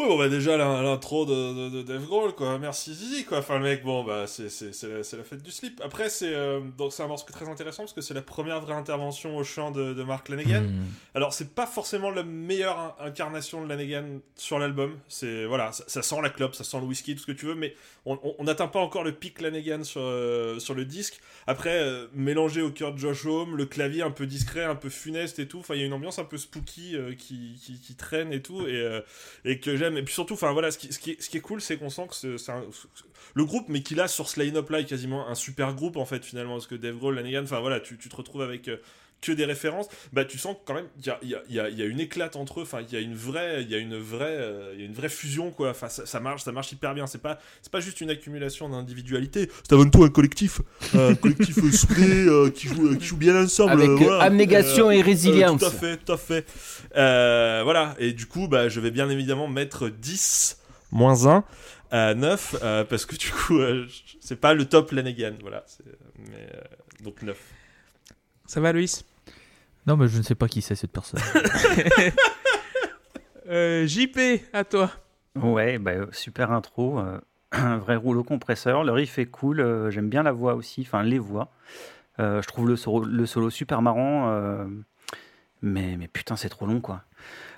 Ouais, bon, bah déjà, l'in- l'intro de, de, de Dave Grohl, quoi. Merci Zizi, quoi. Enfin, le mec, bon, bah, c'est la, la fête du slip. Après, c'est euh, donc c'est un morceau très intéressant parce que c'est la première vraie intervention au chant de, de Mark Lanegan. Hmm. Alors, c'est pas forcément la meilleure in- incarnation de Lanegan sur l'album. C'est, voilà, ça, ça sent la clope, ça sent le whisky, tout ce que tu veux, mais on n'atteint pas encore le pic Lanegan sur, euh, sur le disque. Après, euh, mélangé au cœur de Josh Homme, le clavier un peu discret, un peu funeste et tout. Enfin, il y a une ambiance un peu spooky qui, qui, qui traîne et tout. Et, et que j'aime. Et puis surtout, enfin voilà, ce qui, ce qui, est, ce qui est cool, c'est qu'on sent que le groupe, mais qu'il a sur ce line-up là, est quasiment un super groupe en fait, finalement. Parce que Dave Grohl, Lanegan, enfin voilà, tu, tu te retrouves avec. Que des références, bah tu sens quand même qu'il y a, il y, a, il y, a, il y a une éclate entre eux, enfin il y a une vraie, il y a une vraie, euh, il y a une vraie fusion quoi. Enfin ça, ça marche, ça marche hyper bien. C'est pas, c'est pas juste une accumulation d'individualité. C'est avant tout un collectif, un collectif soudé euh, qui joue, euh, qui joue bien ensemble. Avec voilà. abnégation Euh, et euh, résilience. tout à fait, tout à fait. Euh, voilà, et du coup, bah, je vais bien évidemment mettre 10 moins 1 à 9, euh, parce que du coup, euh, c'est pas le top Lanegan, voilà. Mais, euh, donc 9. Ça va, Loïs? Non, mais je ne sais pas qui c'est cette personne. Euh, JP, à toi. Ouais, bah, euh, super intro. euh, un vrai rouleau compresseur. Le riff est cool. euh, J'aime bien la voix aussi, enfin les voix. Euh, je trouve le solo, le solo super marrant. euh, mais, mais putain, c'est trop long quoi.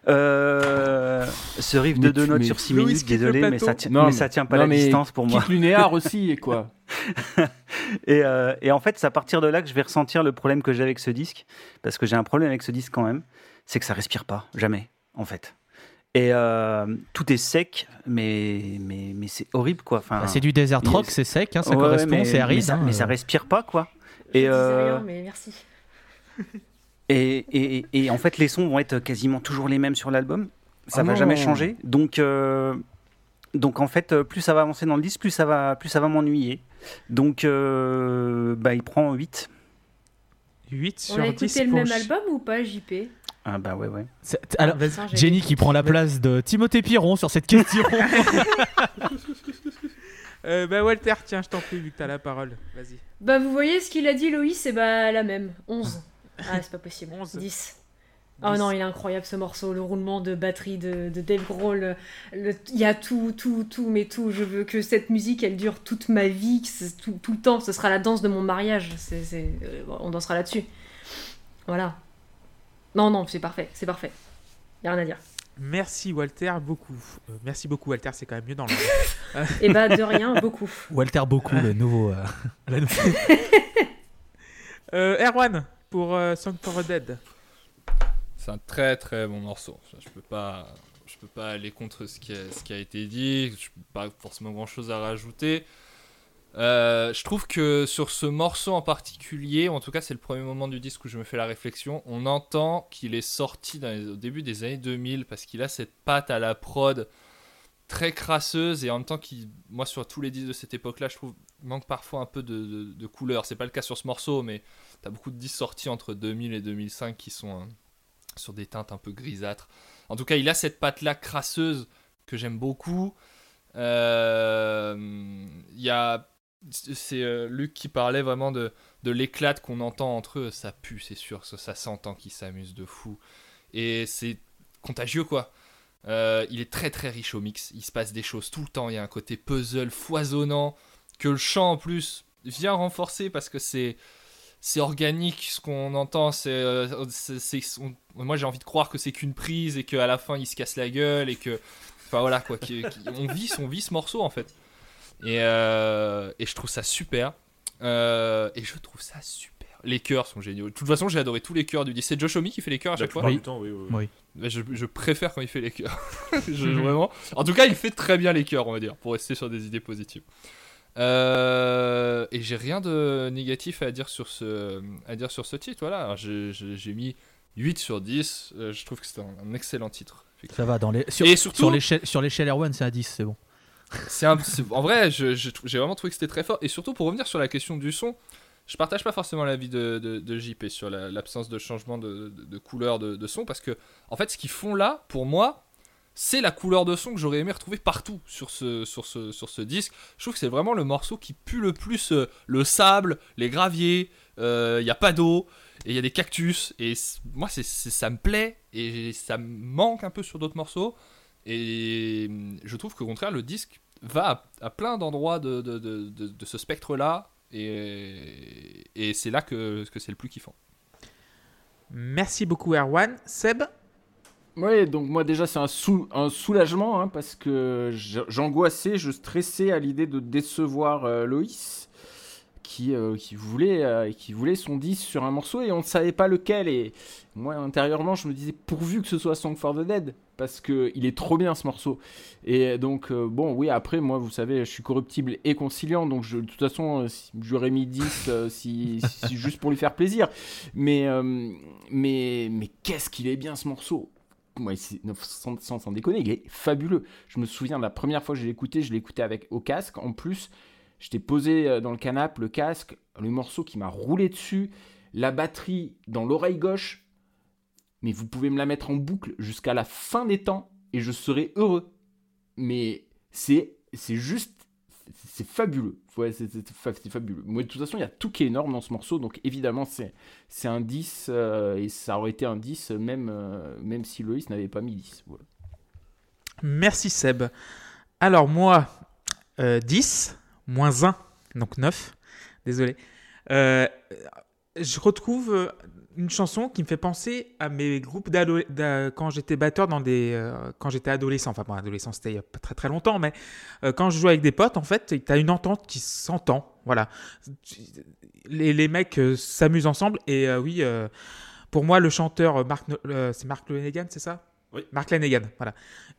Euh, ce riff de Mais deux notes sur 6 Louis minutes, désolé, mais ça, tient, Non, mais mais- ça tient pas non, la mais distance pour moi. Lunéar aussi, quoi. Et, euh, et en fait, c'est à partir de là que je vais ressentir le problème que j'ai avec ce disque, parce que j'ai un problème avec ce disque quand même, c'est que ça respire pas, jamais, en fait. Et euh, tout est sec, mais, mais, mais c'est horrible, quoi. Enfin, Bah, c'est du desert rock, c'est sec, hein, ça Ouais, correspond, c'est aride. Mais ça, hein, mais ça respire pas, quoi. Et, euh, rien, mais merci. Et, et, et en fait, les sons vont être quasiment toujours les mêmes sur l'album. Ça Ah va non. jamais changer. Donc, euh, donc en fait, euh, plus ça va avancer dans le disque, plus ça va, plus ça va m'ennuyer. Donc, euh, bah, il prend 8. 8 On sur a 10 écouté le même album ou pas, JP Ah bah ouais, ouais. C'est- Alors, Jenny qui prend la place de Timothée Piron sur cette question. Euh, bah Walter, tiens, je t'en prie, vu que t'as la parole. Vas-y. Bah, vous voyez ce qu'il a dit, Loïs, c'est bah la même. 11. Ah, c'est pas possible. 11. 10. Oh 10. non, il est incroyable ce morceau, le roulement de batterie de, de Dave Grohl. le- Il y a tout, tout, tout, mais tout. Je veux que cette musique, elle dure toute ma vie, tout, tout le temps. Ce sera la danse de mon mariage. Euh, on dansera là-dessus. Voilà. Non, non, c'est parfait, c'est parfait. Y a rien à dire. Merci Walter, beaucoup. Euh, merci beaucoup Walter, c'est quand même mieux dans le. Et bah, de rien, beaucoup. Walter beaucoup, le nouveau. euh, la nouvelle- Euh, Erwan, pour euh, for Dead. C'est un très très bon morceau. Je peux peux pas aller contre ce qui a, été dit. Je n'ai pas forcément grand chose à rajouter. Euh, je trouve que sur ce morceau en particulier, en tout cas c'est le premier moment du disque où je me fais la réflexion, on entend qu'il est sorti au début des années 2000 parce qu'il a cette patte à la prod très crasseuse et en même temps qui, moi sur tous les disques de cette époque-là, je trouve manque parfois un peu de, de, de couleur. C'est pas le cas sur ce morceau, mais t'as beaucoup de disques sortis entre 2000 et 2005 qui sont hein, sur des teintes un peu grisâtres. En tout cas, il a cette patte-là crasseuse que j'aime beaucoup. Euh, Il y a. C'est euh, Luc qui parlait vraiment de, de l'éclate qu'on entend entre eux. Ça pue, c'est sûr. Ça, ça s'entend qu'ils s'amusent de fou. Et c'est contagieux, quoi. Euh, il est très très riche au mix. Il se passe des choses tout le temps. Il y a un côté puzzle foisonnant que le chant en plus vient renforcer parce que c'est c'est organique ce qu'on entend. C'est, euh, moi j'ai envie de croire que c'est qu'une prise et qu'à la fin il se casse la gueule et que, enfin voilà quoi, qui- on vit, on vit ce morceau en fait. Et, euh, et je trouve ça super. Euh, et je trouve ça super. Les chœurs sont géniaux. De toute façon, j'ai adoré tous les chœurs du disque. C'est Josh Homme qui fait les chœurs à chaque fois. plupart Oui. du temps, oui. oui, Oui. Mais je, je préfère quand il fait les chœurs. Je- vraiment. En tout cas, il fait très bien les chœurs, on va dire, pour rester sur des idées positives. Euh, et j'ai rien de négatif à dire sur ce, à dire sur ce titre. Voilà, j'ai- mis 8 sur 10. Euh, je trouve que c'est un, un excellent titre. Ça va, dans les... sur, Et surtout- sur l'échelle Erwan, c'est à 10, c'est bon. C'est un- en vrai, j'ai vraiment trouvé que c'était très fort. Et surtout, pour revenir sur la question du son, je partage pas forcément l'avis de, de, de JP sur la- l'absence de changement de, de- couleur de, de son. Parce que, en fait, ce qu'ils font là, pour moi, c'est la couleur de son que j'aurais aimé retrouver partout sur ce, disque. Je trouve que c'est vraiment le morceau qui pue le plus euh, le sable, les graviers, il n'y a pas d'eau, et il y a des cactus, et moi ça me plaît, et ça me manque un peu sur d'autres morceaux, et hum, je trouve qu'au contraire le disque va à, plein d'endroits de, ce spectre-là, et, et c'est là que, que c'est le plus kiffant. Merci beaucoup, Erwan. Seb Ouais, donc moi déjà c'est un, sou- un soulagement hein, parce que j'angoissais, je stressais à l'idée de décevoir euh, Loïs qui, euh, qui, voulait, euh, qui voulait son 10 sur un morceau et on ne savait pas lequel. Et moi intérieurement je me disais pourvu que ce soit Song for the Dead parce qu'il est trop bien ce morceau. Et donc euh, bon oui après moi vous savez je suis corruptible et conciliant donc de toute façon j'aurais mis 10 euh, si, juste pour lui faire plaisir. Mais, mais, mais qu'est-ce qu'il est bien ce morceau Non, sans, sans, déconner, il est fabuleux. Je me souviens la première fois que je l'ai écouté, je l'ai écouté avec au casque. En plus, j'étais posé euh, dans le canapé, le casque, le morceau qui m'a roulé dessus, la batterie dans l'oreille gauche. Mais vous pouvez me la mettre en boucle jusqu'à la fin des temps et je serai heureux. Mais c'est c'est juste c'est- fabuleux. C'est c'est fa- c'est fabuleux. De toute façon, il y a tout qui est énorme dans ce morceau, donc évidemment, c'est un 10 euh, et ça aurait été un 10 même, euh, même si Loïs n'avait pas mis 10. Voilà. Merci, Seb. Alors, moi, euh, 10, moins 1, donc 9. Désolé. Euh, je retrouve euh, une chanson qui me fait penser à mes groupes quand j'étais batteur dans des euh, quand j'étais adolescent. Enfin bon adolescent c'était il y a pas très très longtemps mais euh, quand je jouais avec des potes en fait tu as une entente qui s'entend voilà. Les, les mecs euh, s'amusent ensemble et oui pour moi le chanteur c'est Mark Lanegan c'est ça? Oui. Mark Lanegan voilà.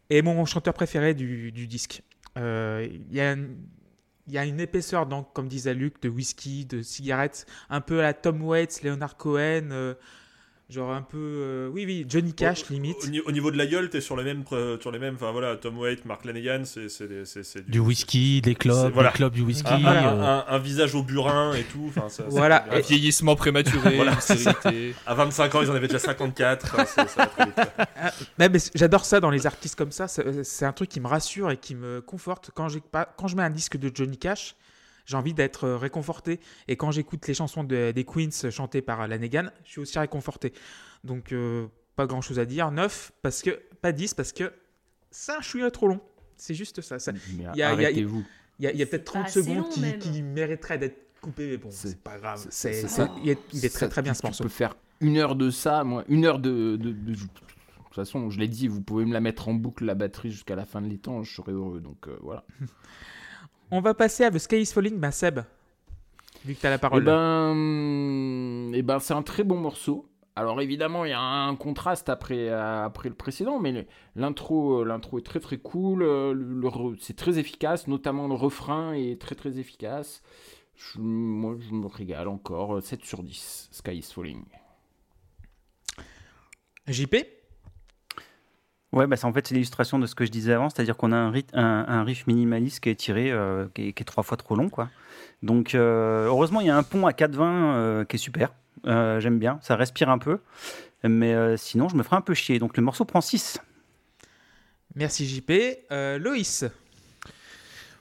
Et mon chanteur préféré du, du disque. Il y a une- il y a une épaisseur, donc, comme disait Luc, de whisky, de cigarettes, un peu à la Tom Waits, Leonard Cohen, euh, genre un peu. euh, oui, oui, Johnny Cash, Au- limite. Au, ni- au niveau de la gueule, t'es sur les mêmes, sur les mêmes. Enfin voilà, Tom Waits, Mark Lanegan, c'est c'est Du whisky, des clubs, voilà. des clubs du whisky. Un, un- euh, un- un visage au burin et tout. Enfin, ça- Voilà. Un vieillissement prématuré, Voilà. À 25 ans, ils en avaient déjà 54. Enfin, c'est- ça va très vite. Ouais, mais c- j'adore ça dans les artistes comme ça. C'est c'est un truc qui me rassure et qui me conforte. Quand, j'ai pas, quand je mets un disque de Johnny Cash, j'ai envie d'être euh, réconforté. Et quand j'écoute les chansons de- des Queens chantées par Lanegan, je suis aussi réconforté. Donc, euh, pas grand chose à dire. 9, parce que, pas 10, parce que ça, je suis trop long. C'est juste ça. ça. Mais Il y a- arrêtez-vous. Il y a, peut-être pas 30 assez secondes qui, qui mériteraient d'être coupées, mais bon, C'est- c'est pas grave. c'est- C'est- c'est c'est- ça. il, est, il est très Ça, très bien ce morceau. Tu peux faire une heure de ça, moi, une heure de. de, de- de toute façon, je l'ai dit, vous pouvez me la mettre en boucle, la batterie, jusqu'à la fin de l'étang, je serai heureux. Donc euh, voilà. On va passer à The Sky is Falling, bah Seb, vu que tu as la Et parole. ben, eh ben c'est un très bon morceau. Alors évidemment, il y a un contraste après, euh, après le précédent, mais l'intro, euh, l'intro est très très cool. euh, c'est très efficace, notamment le refrain est très très efficace. Je- moi, je me régale encore. euh, 7 sur 10. Sky is Falling. JP Ouais, bah c'est en fait c'est l'illustration de ce que je disais avant, c'est-à-dire qu'on a un, rit- un, un riff minimaliste qui est tiré, euh, qui, est, qui est trois fois trop long, quoi. Donc euh, heureusement il y a un pont à 4,20 euh, qui est super, Euh, j'aime bien, ça respire un peu, mais euh, sinon je me ferai un peu chier. Donc le morceau prend 6. Merci JP. Euh, Loïs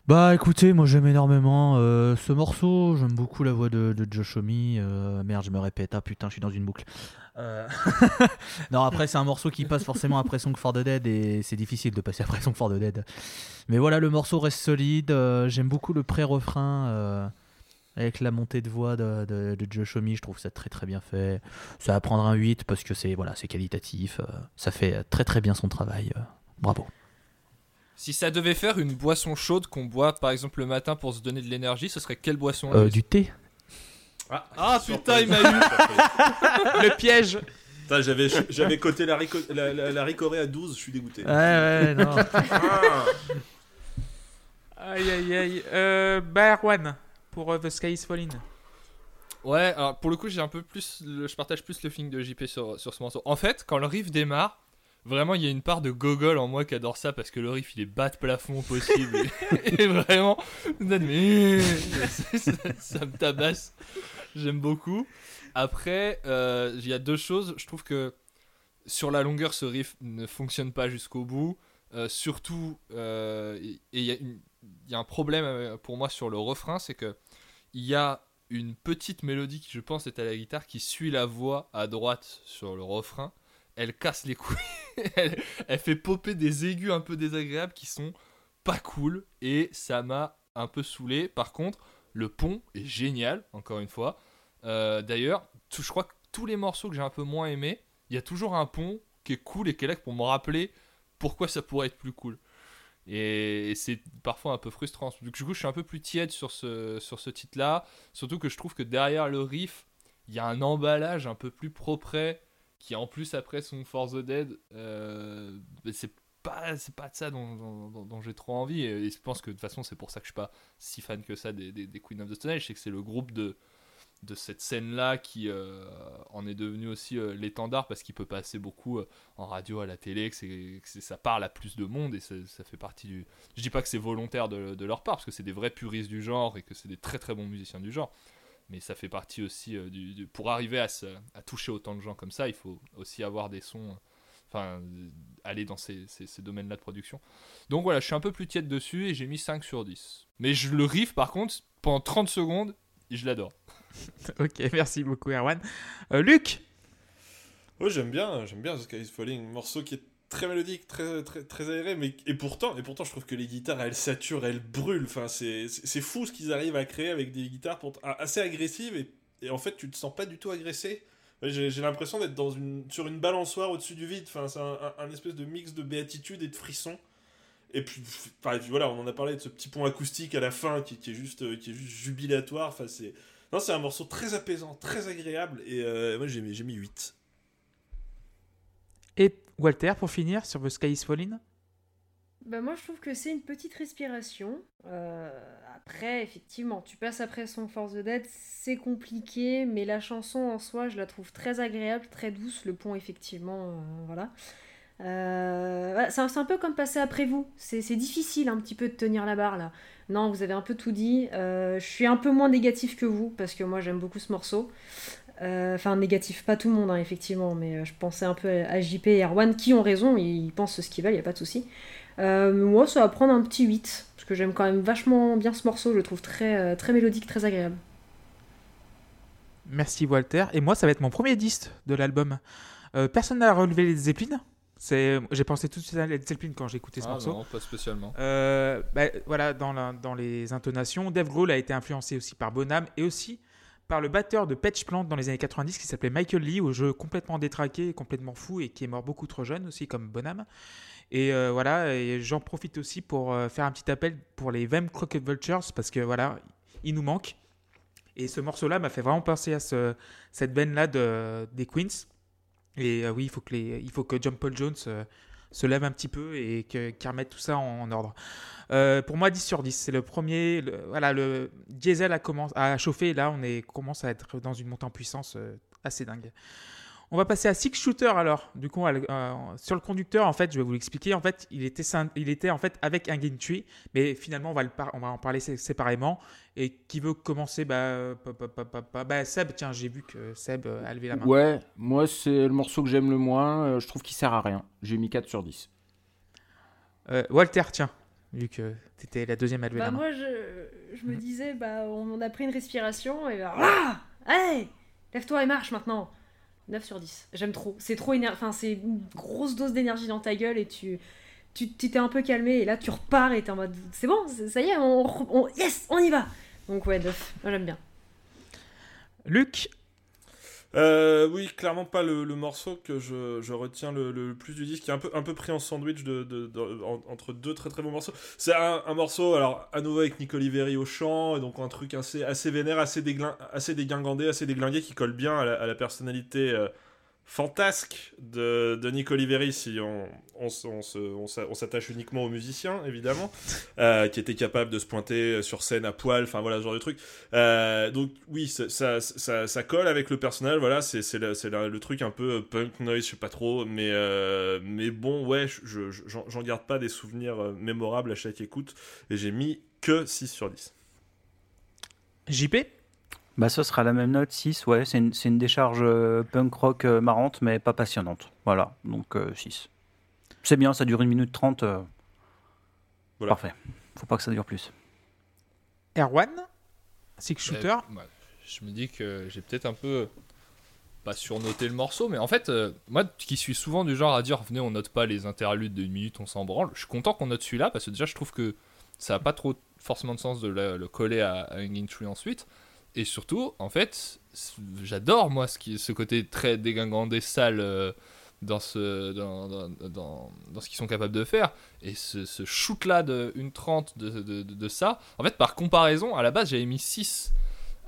Bah écoutez, moi j'aime énormément euh, ce morceau, j'aime beaucoup la voix de, de Josh Homme. euh, merde, je me répète, ah putain, je suis dans une boucle. Euh, non, après c'est un morceau qui passe forcément après Song for the Dead et c'est difficile de passer après Song for the Dead. Mais voilà, le morceau reste solide, euh, j'aime beaucoup le pré-refrain euh, avec la montée de voix de, de, de Josh je trouve ça très très bien fait. Ça va prendre un 8 parce que c'est voilà, c'est qualitatif, ça fait très très bien son travail. bravo. Si ça devait faire une boisson chaude qu'on boit par exemple le matin pour se donner de l'énergie, ce serait quelle boisson du thé Ah, Ah, putain, il m'a eu. Le piège J'avais j'avais coté la, rico- la, la- la ricorée à 12, je suis dégoûté. Ouais, ouais, non. Ah. Aïe aïe aïe. Euh, bah Erwan, pour euh, The Sky is Falling. Ouais, alors pour le coup, j'ai un peu plus, le- je partage plus le feeling de JP sur, sur ce morceau. En fait, quand le riff démarre, vraiment, il y a une part de gogol en moi qui adore ça parce que le riff, il est bas de plafond possible et, et vraiment, mais ça, ça me tabasse. J'aime beaucoup. Après, euh, il y a deux choses. Je trouve que sur la longueur, ce riff ne fonctionne pas jusqu'au bout. Euh, surtout, euh, et il y, a un problème pour moi sur le refrain, c'est que il y a une petite mélodie qui, je pense, est à la guitare, qui suit la voix à droite sur le refrain. Elle casse les couilles. elle, elle fait popper des aigus un peu désagréables qui sont pas cool. Et ça m'a un peu saoulé. Par contre, le pont est génial, encore une fois. Euh, D'ailleurs, je crois que tous les morceaux que j'ai un peu moins aimés, il y a toujours un pont qui est cool et qui est là pour me rappeler pourquoi ça pourrait être plus cool. Et, c'est parfois un peu frustrant. Du coup, je suis un peu plus tiède sur ce, titre-là. Surtout que je trouve que derrière le riff, il y a un emballage un peu plus propre qui, en plus, après son For the Dead, euh, c'est pas, c'est pas de ça dont, j'ai trop envie. Et, je pense que de toute façon, c'est pour ça que je suis pas si fan que ça des, Queen of the Stone Age. C'est que c'est le groupe de, cette scène-là qui euh, en est devenu aussi euh, l'étendard parce qu'il peut passer beaucoup euh, en radio, à la télé, que, ça parle à plus de monde et ça, fait partie du. Je dis pas que c'est volontaire de, leur part parce que c'est des vrais puristes du genre et que c'est des très très bons musiciens du genre. Mais ça fait partie aussi du, Pour arriver à, à toucher autant de gens comme ça, il faut aussi avoir des sons. Enfin, aller dans ces, ces- ces domaines-là de production. Donc voilà, je suis un peu plus tiède dessus et j'ai mis 5 sur 10. Mais je le riff par contre, pendant 30 secondes, je l'adore. Ok, merci beaucoup, Erwan. Euh, Luc Ouais, j'aime bien, j'aime bien The Sky is Falling, morceau qui est très mélodique, très, très, très aéré, mais et pourtant, et pourtant, je trouve que les guitares, elles saturent, elles brûlent. Enfin, c'est, fou ce qu'ils arrivent à créer avec des guitares pour- assez agressives et, et en fait, tu te sens pas du tout agressé. J'ai, l'impression d'être dans une, sur une balançoire au-dessus du vide. Enfin, c'est un, espèce de mix de béatitude et de frisson. Et puis, voilà, on en a parlé de ce petit pont acoustique à la fin qui, qui est juste, euh, qui est juste jubilatoire. Enfin, c'est, non, c'est un morceau très apaisant, très agréable. Et euh, moi, j'ai mis, j'ai mis 8. et Walter pour finir sur The Sky is Falling? Bah moi je trouve que c'est une petite respiration. Euh, après, effectivement, tu passes après son Force the Dead, c'est compliqué, mais la chanson en soi, je la trouve très agréable, très douce. Le pont, effectivement, euh, voilà. Euh, c'est un, peu comme passer après vous. C'est difficile un petit peu de tenir la barre là. Non, vous avez un peu tout dit. Je suis un peu moins négatif que vous parce que moi j'aime beaucoup ce morceau. Enfin, négatif, pas tout le monde, hein, effectivement, mais je pensais un peu à JP et Erwan qui ont raison, ils pensent ce qu'ils veulent, il a pas de souci. Euh, moi, ça va prendre un petit 8, parce que j'aime quand même vachement bien ce morceau, je le trouve très, euh, très mélodique, très agréable. Merci Walter. Et moi, ça va être mon premier disque de l'album. Euh, personne n'a relevé les Zeppelin. J'ai pensé tout de suite à les Zeppelin quand j'ai écouté ce Ah morceau. non, pas spécialement. Euh, bah, voilà, dans, la- dans les intonations, Dave Grohl a été influencé aussi par Bonham et aussi par le batteur de Patch Plant dans les années 90 qui s'appelait Michael Lee, au jeu complètement détraqué, complètement fou et qui est mort beaucoup trop jeune aussi, comme Bonham. Et euh, voilà, j'en profite aussi pour euh, faire un petit appel pour les Vem Crooked Vultures parce que voilà, il nous manque. Et ce morceau-là m'a fait vraiment penser à ce- cette veine-là de, des Queens. Et euh, oui, il faut que, les, il faut que John Paul Jones se lève un petit peu et qu'il remette tout ça en, ordre. Pour moi, 10 sur 10. C'est le premier. voilà, le diesel a, commencé, a chauffé et là, on est, commence à être dans une montée en puissance assez dingue. On va passer à Six Shooter alors. Du coup, euh, sur le conducteur, en fait, je vais vous l'expliquer. En fait, il était, il était en fait avec un Gintry, mais finalement, on va, le par- on va en parler sé- séparément. Et qui veut commencer? Bah, pa- pa- pa- pa- pa- bah, Seb, tiens, j'ai vu que Seb euh, a levé la main. Ouais, moi c'est le morceau que j'aime le moins. euh, je trouve qu'il sert à rien. J'ai mis 4 sur 10. Euh, Walter, tiens, vu que tu étais la deuxième à lever Bah la main. moi, je, je me disais, bah on a pris une respiration et bah, voilà Allez Lève-toi et marche maintenant 9 sur 10. J'aime trop. C'est trop éner... Enfin, c'est une grosse dose d'énergie dans ta gueule et tu... Tu t'es un peu calmé et là tu repars et t'es en mode c'est bon, ça y est, on, yes, on y va. Donc ouais, 9. Moi j'aime bien. Luc, Euh, oui, clairement pas le, morceau que je, retiens le, plus du disque, qui est un peu, pris en sandwich entre deux très très bons morceaux. C'est un, morceau, alors à nouveau avec Nick Oliveri au chant, et donc un truc assez, vénère, assez, déglin, assez déglingué, qui colle bien à la, à la personnalité euh, fantasque de, de Nick Oliveri, si on, on, s- on se- on s'a- on s'attache uniquement aux musiciens, évidemment, euh, qui était capable de se pointer sur scène à poil, enfin voilà, ce genre de truc. Euh, donc oui, ça, ça, ça, ça colle avec le personnage, voilà, c'est c'est le, c'est le- le truc un peu punk noise, je sais pas trop, mais, euh, mais bon, ouais, je- je- j'en j'en garde pas des souvenirs mémorables à chaque écoute, et j'ai mis que 6 sur 10. JP Bah, ça sera la même note, 6. Ouais, c'est une, c'est une décharge euh, punk rock euh, marrante, mais pas passionnante. Voilà, donc euh, 6. C'est bien, ça dure une minute trente. euh, Voilà. Parfait. Faut pas que ça dure plus. Erwan, Six Shooter. Euh, ouais, je me dis que j'ai peut-être un peu pas surnoté le morceau, mais en fait, euh, moi qui suis souvent du genre à dire venez, on note pas les interludes d'une minute, on s'en branle. Je suis content qu'on note celui-là parce que déjà, je trouve que ça a pas trop forcément de sens de le, le coller à, à Hanging Tree ensuite. Et surtout, en fait, j'adore moi ce, côté très dégingandé, sale euh, dans ce, dans, dans, dans, ce qu'ils sont capables de faire. Et ce, shoot-là de 1.30 de, de, de, de ça, en fait, par comparaison, à la base, j'avais mis 6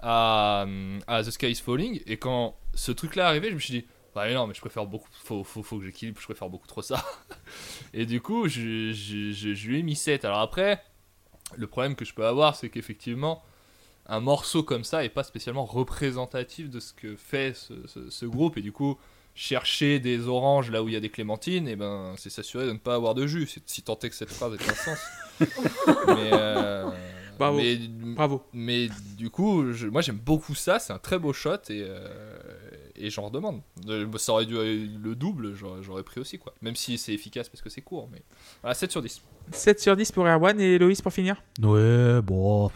à, à The Sky is Falling. Et quand ce truc-là est arrivé, je me suis dit, bah non, mais je préfère beaucoup, faut, faut, faut que j'équilibre, je préfère beaucoup trop ça. et du coup, je, je, je, je lui ai mis 7. Alors après, le problème que je peux avoir, c'est qu'effectivement, un morceau comme ça est pas spécialement représentatif de ce que fait ce, ce- ce groupe. Et du coup, chercher des oranges là où il y a des clémentines, et ben, c'est s'assurer de ne pas avoir de jus. C'est si tant est que cette phrase ait un sens. mais, euh, Bravo. mais, Bravo. mais du coup, je- moi j'aime beaucoup ça, c'est un très beau shot et, euh, et j'en redemande. Euh, Ça aurait dû le double, j'aurais j'aurais pris aussi quoi. Même si c'est efficace parce que c'est court, mais voilà, 7 sur 10. 7 sur 10 pour Erwan et Loïs pour finir. Ouais, bon.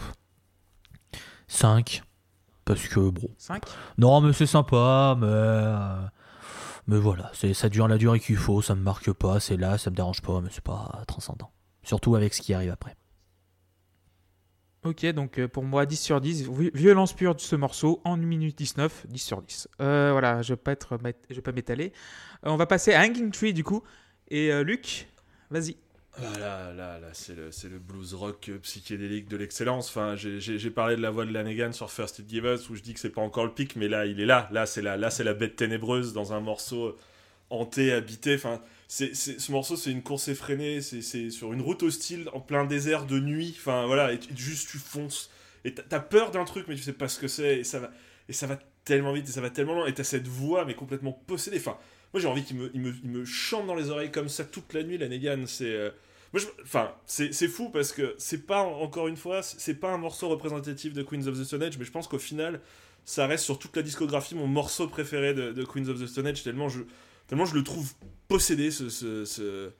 5. Parce que, bon. 5. Non, mais c'est sympa, mais. euh, Mais voilà, c'est ça dure la durée qu'il faut, ça me marque pas, c'est là, ça me dérange pas, mais c'est pas transcendant. Surtout avec ce qui arrive après. Ok, donc euh, pour moi 10 sur 10, vi- violence pure de ce morceau en 1 minute 19, 10 sur 10. Euh, voilà, je vais pas être, je vais pas m'étaler. Euh, on va passer à Hanging Tree du coup. Et euh, Luc, vas-y. Ah là, là, c'est le, le blues rock euh, psychédélique de l'excellence. Enfin, j'ai- parlé de la voix de Lanegan sur First It Give Us où je dis que c'est pas encore le pic, mais là, il est là. Là, c'est la, la bête ténébreuse dans un morceau euh, hanté, habité. Enfin, ce morceau, c'est une course effrénée. C'est, sur une route hostile en plein désert de nuit. Enfin, voilà, et juste tu fonces. Et t'as, t'as peur d'un truc, mais tu sais pas ce que c'est. Et ça va, et ça va tellement vite, et ça va tellement loin. Et t'as cette voix, mais complètement possédée. Enfin, moi, j'ai envie qu'il me, il me, il me chante dans les oreilles comme ça toute la nuit, Lanegan. C'est. euh, enfin, c'est fou parce que c'est pas, encore une fois, c'est pas un morceau représentatif de Queens of the Stone Age, mais je pense qu'au final, ça reste sur toute la discographie mon morceau préféré de, Queens of the Stone Age, tellement je, tellement je le trouve possédé, ce. ce-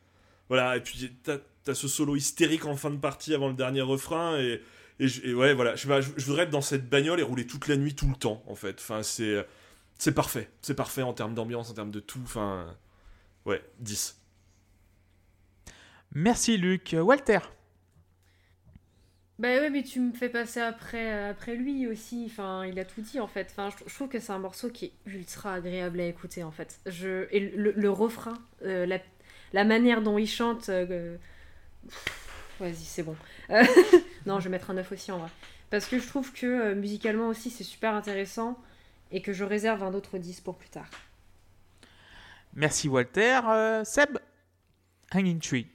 Voilà, et puis t'as as ce solo hystérique en fin de partie avant le dernier refrain, et, et, ouais, voilà, je, sais voudrais être dans cette bagnole et rouler toute la nuit, tout le temps, en fait. Enfin, c'est. C'est parfait, c'est parfait en termes d'ambiance, en termes de tout, enfin. Ouais, 10. Merci Luc. Walter. Bah ouais, mais tu me fais passer après, après lui aussi. Enfin, il a tout dit en fait. Enfin, je, je trouve que c'est un morceau qui est ultra agréable à écouter en fait. Je, et le, le refrain, euh, la, la manière dont il chante. euh, Vas-y, c'est bon. Euh, non, je vais mettre un 9 aussi en vrai. Parce que je trouve que musicalement aussi c'est super intéressant et que je réserve un autre 10 pour plus tard. Merci Walter. Seb. Hanging Tree.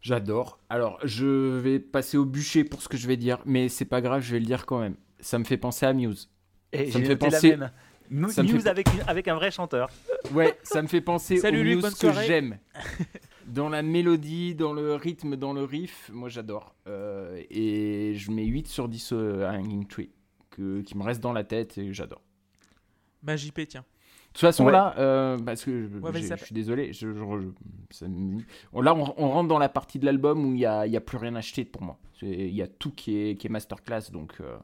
J'adore. Alors, je vais passer au bûcher pour ce que je vais dire, mais c'est pas grave, je vais le dire quand même. Ça me fait penser à Muse. Et Ça me fait penser- la même. Mu- ça me fait News pas- avec, un vrai chanteur. Ouais, ça me fait penser Salut au Luc, Muse que j'aime. Dans la mélodie, dans le rythme, dans le riff, moi j'adore. Euh, et je mets 8 sur 10 à Hanging Tree, que, qui me reste dans la tête et j'adore. Bah JP, tiens. De toute façon, Ouais. là, euh, parce que je, Ouais, suis désolé, je, je- je- ça me- on- là on, on rentre dans la partie de l'album où il n'y a, y a plus rien à acheter pour moi. Il y a tout qui est, qui est masterclass, donc euh,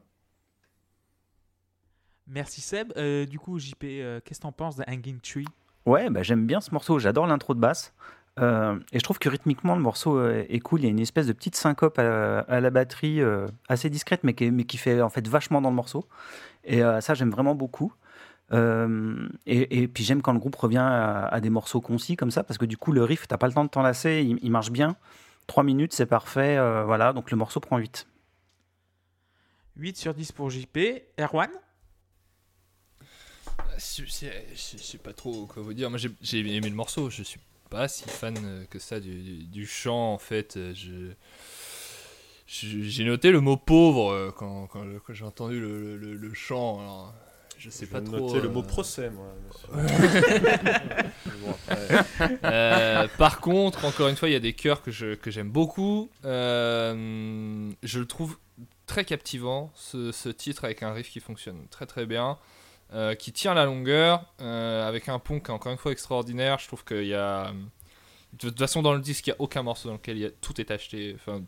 Merci Seb. Euh, du coup, JP, euh, qu'est-ce que t'en penses de Hanging Tree? Ouais, bah, j'aime bien ce morceau, j'adore l'intro de basse. Euh, et je trouve que rythmiquement, le morceau est cool. Il y a une espèce de petite syncope à, à la batterie, euh, assez discrète, mais qui, mais qui fait en fait vachement dans le morceau. Et euh, ça, j'aime vraiment beaucoup. Euh, et, et puis j'aime quand le groupe revient à, à des morceaux concis comme ça, parce que du coup, le riff, t'as pas le temps de t'en lasser, il, il marche bien. 3 minutes, c'est parfait. euh, voilà, donc le morceau prend 8. 8 sur 10 pour JP. Erwan? Je sais pas trop quoi vous dire. Moi j'ai aimé le morceau, je suis pas si fan euh, que ça du, du- du chant en fait. Je. J'ai noté le mot pauvre quand, quand, quand j'ai entendu le, le- le chant. Alors, je sais pas trop. notais le euh, mot procès, moi. Euh, par contre, encore une fois, il y a des chœurs que je- que j'aime beaucoup. Euh, je le trouve très captivant, ce, ce titre, avec un riff qui fonctionne très très bien, euh, qui tient la longueur, euh, avec un pont qui est encore une fois extraordinaire. Je trouve qu'il y a, De toute façon, dans le disque, il n'y a aucun morceau dans lequel il y a- tout est acheté. Enfin,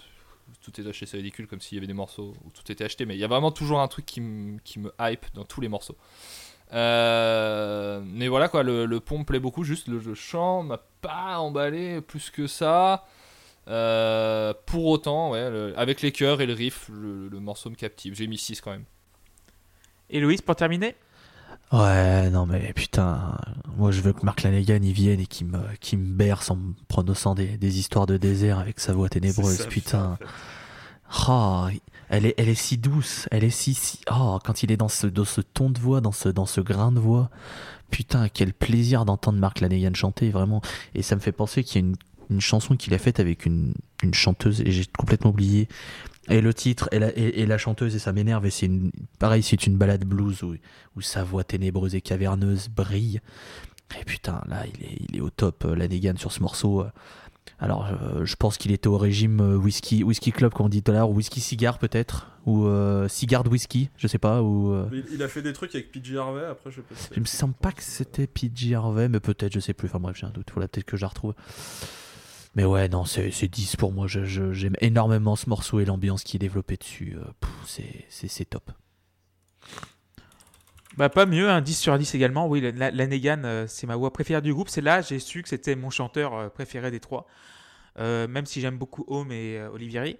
tout est acheté, c'est ridicule, comme s'il y avait des morceaux où tout était acheté. Mais il y a vraiment toujours un truc qui, me- hype dans tous les morceaux. Euh, mais voilà quoi, le, pont me plaît beaucoup. Juste le, chant m'a pas emballé plus que ça. Euh, pour autant, ouais, avec les chœurs et le riff, le, morceau me captive. J'ai mis 6 quand même. Et Louis, pour terminer? Ouais, non mais putain, moi je veux que Mark Lanegan y vienne et qu'il me, qu'il me berce en me prononçant des, des histoires de désert avec sa voix ténébreuse, ça, putain. Ah, elle est, elle est si douce, elle est si, si. Oh, quand il est dans ce, dans ce ton de voix, dans ce, dans ce grain de voix, putain, quel plaisir d'entendre Mark Lanegan chanter, vraiment. Et ça me fait penser qu'il y a une, une chanson qu'il a faite avec une, une chanteuse, et j'ai complètement oublié. Et le titre, et la, et, et la chanteuse, et ça m'énerve, et c'est une, pareil, c'est une balade blues où, où sa voix ténébreuse et caverneuse brille. Et putain, là, il est, il est au top, euh, Lanegan, sur ce morceau. euh. Alors, euh, je pense qu'il était au régime euh, whisky, whisky club, comme on dit tout à l'heure, ou whisky cigare peut-être, ou euh, cigare whisky, je sais pas, ou. Il, a fait des trucs avec PJ Harvey, après je sais pas. il me semble pas que c'était PJ Harvey, mais peut-être, je sais plus. Enfin bref, j'ai un doute. Voilà, peut-être que je la retrouve. Mais ouais, non, c'est c'est 10 pour moi. Je- je- J'aime énormément ce morceau et l'ambiance qui est développée dessus. Euh, c'est- top. Bah pas mieux, un 10 sur 10 également. Oui, la, la- Lanegan, euh, c'est ma voix préférée du groupe. C'est là, j'ai su que c'était mon chanteur euh, préféré des trois. Euh, même si j'aime beaucoup Home et euh, Olivieri.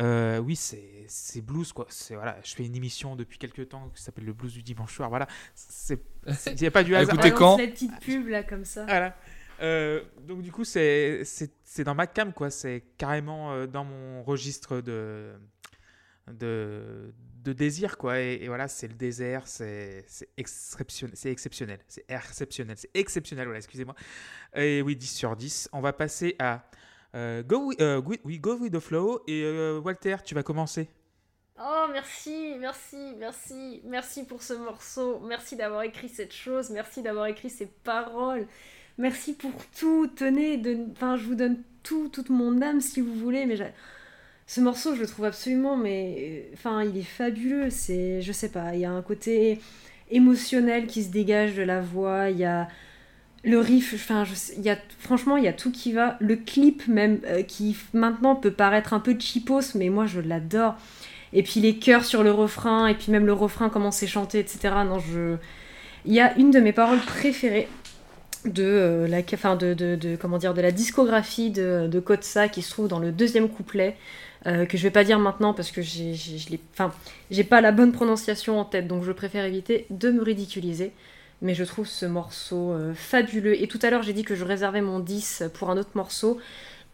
Euh, oui, c'est c'est blues quoi. C'est voilà, je fais une émission depuis quelques temps qui s'appelle le blues du dimanche soir. Voilà, c'est il n'y a pas du hasard. Écoutez, quand la petite pub là comme ça. Voilà. Euh, donc du coup, c'est dans ma cam quoi. C'est carrément euh, dans mon registre de de de désir quoi. Et, voilà, c'est le désert. C'est exceptionnel. C'est exceptionnel. C'est exceptionnel. C'est exceptionnel. Voilà, excusez-moi. Et oui, 10 sur 10. On va passer à euh, go, with, go with the flow. Et Walter, tu vas commencer. Oh merci, merci, merci, merci pour ce morceau, merci d'avoir écrit cette chose, merci d'avoir écrit ces paroles, merci pour tout, tenez, enfin je vous donne tout, toute mon âme si vous voulez, mais ce morceau je le trouve absolument, mais enfin il est fabuleux, c'est, je sais pas, il y a un côté émotionnel qui se dégage de la voix, il y a le riff, enfin, y a, franchement, il y a tout qui va. Le clip même, euh, qui maintenant peut paraître un peu cheapos, mais moi je l'adore. Et puis les chœurs sur le refrain, et puis même le refrain, comment c'est chanté, etc. Non, je... Il y a une de mes paroles préférées de, euh, de, la discographie de, de Kotsa qui se trouve dans le deuxième couplet, euh, que je vais pas dire maintenant parce que j'ai, je enfin, j'ai pas la bonne prononciation en tête, donc je préfère éviter de me ridiculiser. Mais je trouve ce morceau euh, fabuleux. Et tout à l'heure, j'ai dit que je réservais mon 10 pour un autre morceau.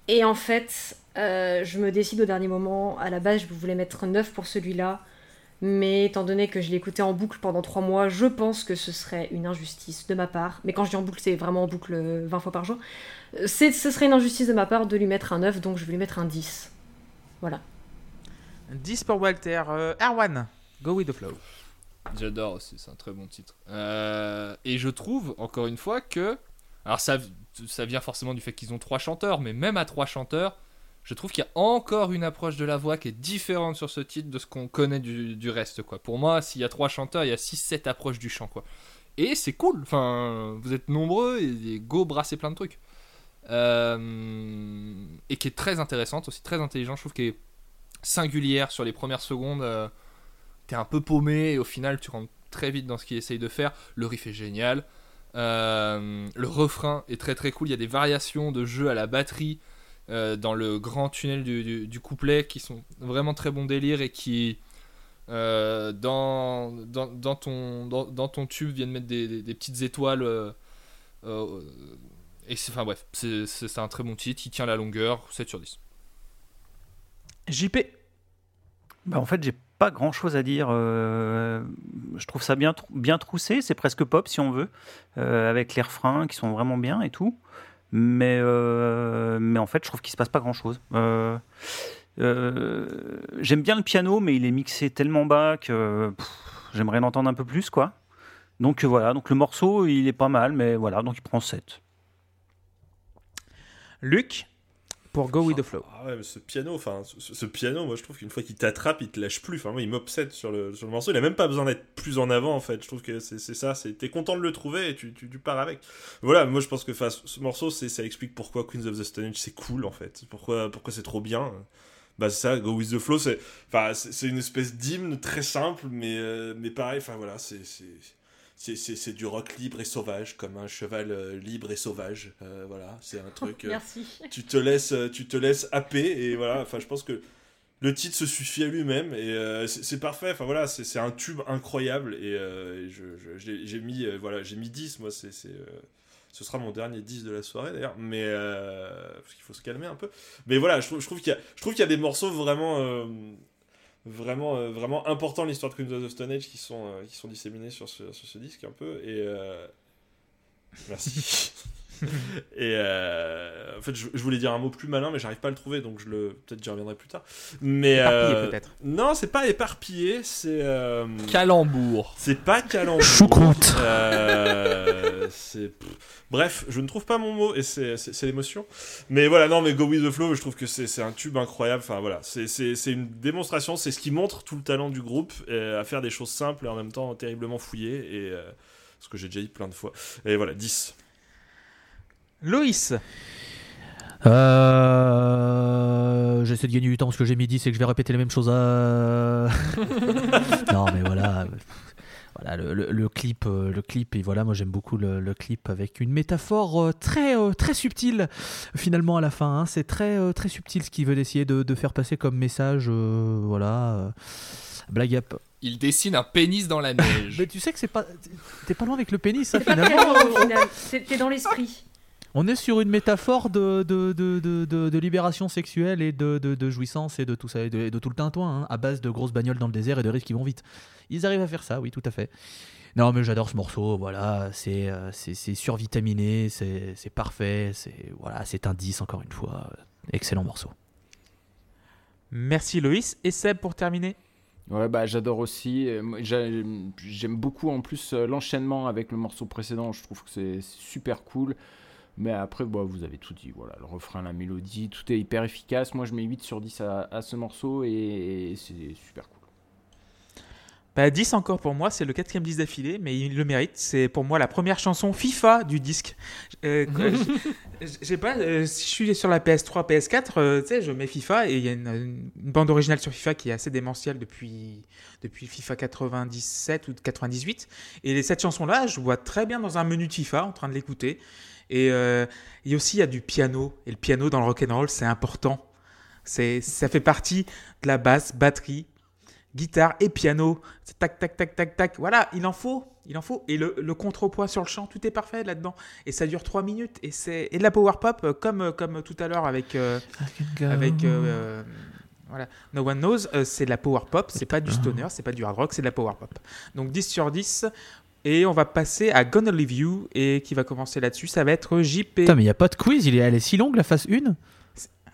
Et en fait, je me décide au dernier moment. À la base, je voulais mettre 9 pour celui-là. Mais étant donné que je l'ai écouté en boucle pendant 3 mois, je pense que ce serait une injustice de ma part. Mais quand je dis en boucle, c'est vraiment en boucle euh, 20 fois par jour. Euh, c'est- ce serait une injustice de ma part de lui mettre un 9, donc je vais lui mettre un 10. Voilà. 10 pour Walter. Euh, Erwan, go with the flow. J'adore aussi, c'est un très bon titre. Euh, et je trouve, encore une fois, que. Alors, ça, ça vient forcément du fait qu'ils ont trois chanteurs, mais même à trois chanteurs, je trouve qu'il y a encore une approche de la voix qui est différente sur ce titre de ce qu'on connaît du, reste. Quoi. Pour moi, s'il y a trois chanteurs, il y a 6-7 approches du chant. Quoi. Et c'est cool, enfin, vous êtes nombreux et, et go brasser plein de trucs. Euh, et qui est très intéressante, aussi très intelligente, je trouve qu'elle est singulière sur les premières secondes. euh, t'es un peu paumé et au final tu rentres très vite dans ce qu'il essaye de faire. Le riff est génial. Euh, le refrain est très très cool. Il y a des variations de jeu à la batterie euh, dans le grand tunnel du, du- du couplet qui sont vraiment très bon délire et qui euh, dans, dans, dans ton, dans, dans ton tube viennent mettre des, des- des petites étoiles. euh, euh, et c'est, enfin bref, c'est, un très bon titre. Il tient la longueur, 7 sur 10. JP. Bah, en fait, j'ai pas grand chose à dire. euh, je trouve ça bien, trou- bien troussé. C'est presque pop si on veut, euh, avec les refrains qui sont vraiment bien et tout. Mais, euh, mais en fait, je trouve qu'il se passe pas grand chose. J'aime bien le piano, mais il est mixé tellement bas que j'aimerais l'entendre un peu plus, quoi. Donc euh, voilà, donc le morceau, il est pas mal, mais voilà, donc il prend 7. Luc, pour Go With The Flow. Ah ouais, mais ce piano, enfin, ce, piano, moi je trouve qu'une fois qu'il t'attrape, il te lâche plus. Enfin, moi, il m'obsède sur le, sur le morceau. Il a même pas besoin d'être plus en avant, en fait. Je trouve que c'est ça. T'es content de le trouver et tu, tu, pars avec. Voilà, moi je pense que ce ce morceau, ça explique pourquoi Queens of the Stone Age c'est cool, en fait. Pourquoi, pourquoi c'est trop bien. Bah, c'est ça, Go With The Flow, c'est une espèce d'hymne très simple, mais, euh, mais pareil, enfin voilà, c'est. C'est- du rock libre et sauvage, comme un cheval euh, libre et sauvage. Euh, voilà, c'est un truc. euh, Merci. tu te laisses tu te laisses happer et voilà enfin je pense que le titre se suffit à lui-même et euh, c'est parfait enfin voilà c'est un tube incroyable et, euh, et je, je- j'ai mis euh, voilà j'ai mis 10 moi c'est ce sera mon dernier 10 de la soirée d'ailleurs mais parce qu'il faut se calmer un peu mais voilà je trouve, je trouve qu'il y a je trouve qu'il y a des morceaux vraiment vraiment euh, vraiment importants de l'histoire de Queens of the Stone Age qui sont euh, qui sont disséminés sur ce, sur ce disque un peu et euh, merci et euh, en fait, je, je voulais dire un mot plus malin, mais j'arrive pas à le trouver, donc je le peut-être j'y reviendrai plus tard. Mais Éparpillé, euh, peut-être. Non, c'est pas éparpillé, c'est euh, Calembour. c'est pas calembour. Choucroute. Euh, bref, je ne trouve pas mon mot et c'est l'émotion. Mais voilà, non, mais Go with the Flow, je trouve que c'est un tube incroyable. Enfin voilà, c'est une démonstration, c'est ce qui montre tout le talent du groupe euh, à faire des choses simples et en même temps terriblement fouillées et euh, ce que j'ai déjà dit plein de fois. Et voilà, 10. Loïs, Euh, J'essaie de gagner du temps parce que j'ai mis 10 et que je vais répéter les mêmes choses à. non, mais voilà. Voilà, le, le- le clip, euh, le clip, et voilà, moi j'aime beaucoup le, le clip avec une métaphore euh, très, très subtile finalement à la fin. hein. C'est très, très subtil ce qu'il veut essayer de, de faire passer comme message. euh, voilà. blague à Il dessine un pénis dans la neige. Mais tu sais que c'est pas. T'es pas loin avec le pénis, hein, C'est pas très finalement. loin au final. C'est- T'es dans l'esprit. On est sur une métaphore de, de, de, de, de- de libération sexuelle et de, de, de jouissance et de tout ça, et de, et de tout le tintouin, hein, à base de grosses bagnoles dans le désert et de risques qui vont vite. Ils arrivent à faire ça, oui, tout à fait. Non, mais j'adore ce morceau, voilà, c'est euh, c'est survitaminé, c'est parfait, c'est voilà, c'est un 10 encore une fois. Excellent morceau. merci Loïs. Et Seb pour terminer? Ouais, bah j'adore aussi. Euh, J'aime beaucoup en plus euh, l'enchaînement avec le morceau précédent. Je trouve que c'est c'est super cool. Mais après, bah, vous avez tout dit. Voilà, le refrain, la mélodie, tout est hyper efficace. Moi, je mets 8 sur 10 à, à ce morceau et, et c'est super cool. Bah, 10 encore pour moi, c'est le quatrième disque d'affilée, mais il le mérite. C'est pour moi la première chanson FIFA du disque. Euh, quoi, j'- J'ai pas, euh, si je suis sur la PS3, PS4, euh, tu sais, je mets FIFA et il y a une, une bande originale sur FIFA qui est assez démentielle depuis, depuis FIFA 97 ou 98. Et les- cette chanson-là, je vois très bien dans un menu de FIFA en train de l'écouter. Et euh, a aussi il y a du piano. Et le piano dans le rock'n'roll, c'est important. C'est, ça fait partie de la basse, batterie, guitare et piano. C'est tac, tac, tac, tac, tac. Voilà, il en faut. Il en faut. Et le, le contrepoids sur le chant, tout est parfait là-dedans. Et ça dure 3 minutes. Et, c'est, et de la power pop, euh, comme, euh, comme tout à l'heure avec. euh, avec euh, voilà. No One Knows, euh, c'est de la power pop. C'est pas du stoner, c'est pas du hard rock, c'est de la power pop. Donc 10 sur 10. Et on va passer à Gonna Leave You. Et qui va commencer là-dessus Ça va être JP. Putain, mais il y a pas de quiz, il est, elle est si longue la phase 1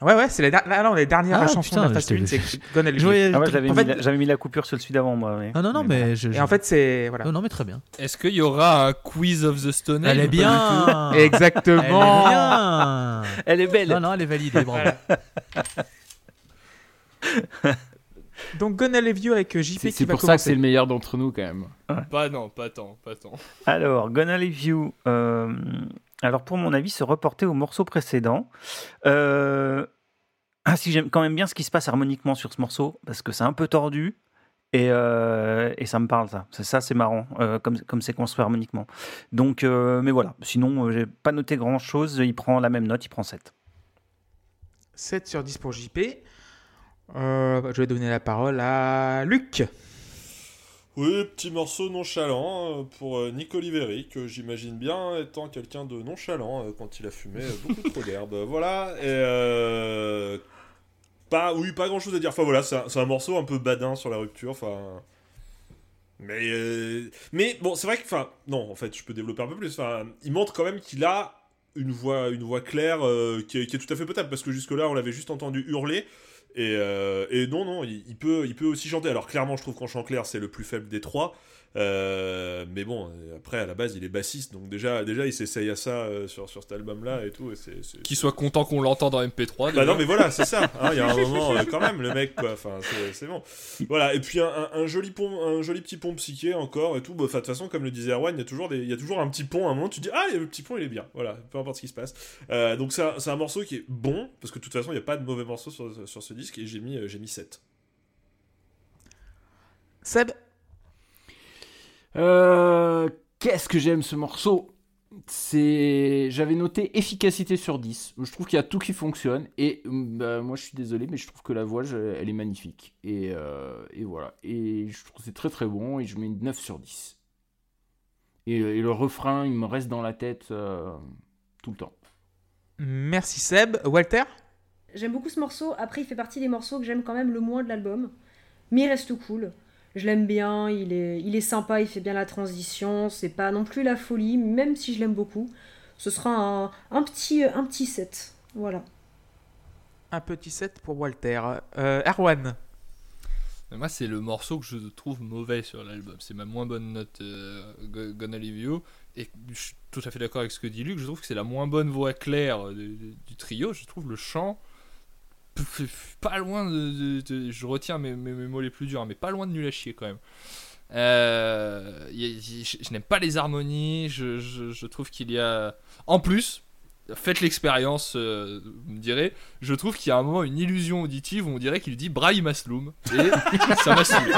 Ouais, ouais, c'est la, der- là, non, la dernière Ah, chanson putain, de la phase je t'ai- 1, c'est Gonna Leave You. Ah ouais, j'avais en mis, fait- la- j'avais mis la coupure sur celui d'avant, moi. Ah non, non, Mais mais je. Et en fait, c'est. Voilà. Non, non, mais très bien. Est-ce qu'il y aura un quiz of the Stone Elle est bien du Elle est Exactement. bien Elle est belle. Non, non, elle est validée, bravo. Donc Gonna Leave You avec euh, JP C'est qui c'est pour ça que c'est le meilleur d'entre nous quand même. Pas non, pas tant, pas tant. Alors, Gonna Leave You. euh, alors, pour mon avis, se reporter au morceau précédent. Euh, ah, si j'aime quand même bien ce qui se passe harmoniquement sur ce morceau, parce que c'est un peu tordu. Et, euh, et ça me parle, ça. C'est ça, c'est marrant, euh, comme comme c'est construit harmoniquement. Donc, euh, mais voilà. Sinon, euh, j'ai pas noté grand chose. Il prend la même note, il prend 7. 7 sur 10 pour JP. Euh, bah, je vais donner la parole à Luc. Oui, petit morceau nonchalant euh, pour euh, Nick Oliveri, que j'imagine bien étant quelqu'un de nonchalant quand il a fumé beaucoup trop d'herbe. Voilà, et euh, pas, oui, pas grand chose à dire. Enfin voilà, c'est un, morceau un peu badin sur la rupture. Enfin, mais, euh, mais bon, c'est vrai que, enfin, non, en fait, je peux développer un peu plus. Enfin, il montre quand même qu'il a une voix, une voix claire euh, qui, est, qui est tout à fait potable, parce que jusque-là, on l'avait juste entendu hurler. Et, euh, et non, non, il peut, il peut aussi chanter. Alors clairement, je trouve qu'en chant clair, c'est le plus faible des trois. Euh, mais bon, après, à la base, il est bassiste, donc déjà, déjà il s'essaye à ça euh, sur, sur cet album-là et tout. Qu'il soit content qu'on l'entende en MP3. Bah non, mais voilà, c'est ça. hein, Il y a un moment, euh, quand même, le mec, quoi. Enfin, c'est- c'est bon. Voilà, et puis un, un- un joli pont, un joli petit pont psyché encore et tout. Bah, de toute façon, comme le disait Erwan, il y a toujours des, il y a toujours un petit pont. À un moment, tu dis ah, le petit pont, il est bien. Voilà, peu importe ce qui se passe. Euh, donc c'est un, c'est un morceau qui est bon parce que de toute façon, il n'y a pas de mauvais morceaux sur, sur ce disque et j'ai mis, euh, j'ai mis 7 Seb? Euh, Qu'est-ce que j'aime ce morceau? C'est, j'avais noté efficacité sur 10. Je trouve qu'il y a tout qui fonctionne et mm, bah, moi je suis désolé mais je trouve que la voix je- elle est magnifique et, euh, et voilà et je trouve que c'est très très bon et je mets une 9 sur 10. Et, et le refrain il me reste dans la tête euh, tout le temps. Merci Seb. Walter? J'aime beaucoup ce morceau. Après, il fait partie des morceaux que j'aime quand même le moins de l'album. Mais il reste cool. Je l'aime bien, il est, il est sympa, il fait bien la transition. C'est pas non plus la folie, même si je l'aime beaucoup. Ce sera un, un petit, un petit set. Voilà. Un petit set pour Walter. Euh, Erwan Mais moi, c'est le morceau que je trouve mauvais sur l'album. C'est ma moins bonne note euh, Go- Gonna Leave You. Et je suis tout à fait d'accord avec ce que dit Luc. Je trouve que c'est la moins bonne voix claire du, du- du trio. Je trouve le chant pas loin de. je retiens mes, mots les plus durs, hein, mais pas loin de nul à chier quand même. Euh, je n'aime pas les harmonies. Je trouve qu'il y a. En plus. Faites l'expérience, euh, vous me direz. Je trouve qu'il y a un moment une illusion auditive où on dirait qu'il dit Braille Masloum. Et ça m'a saoulé.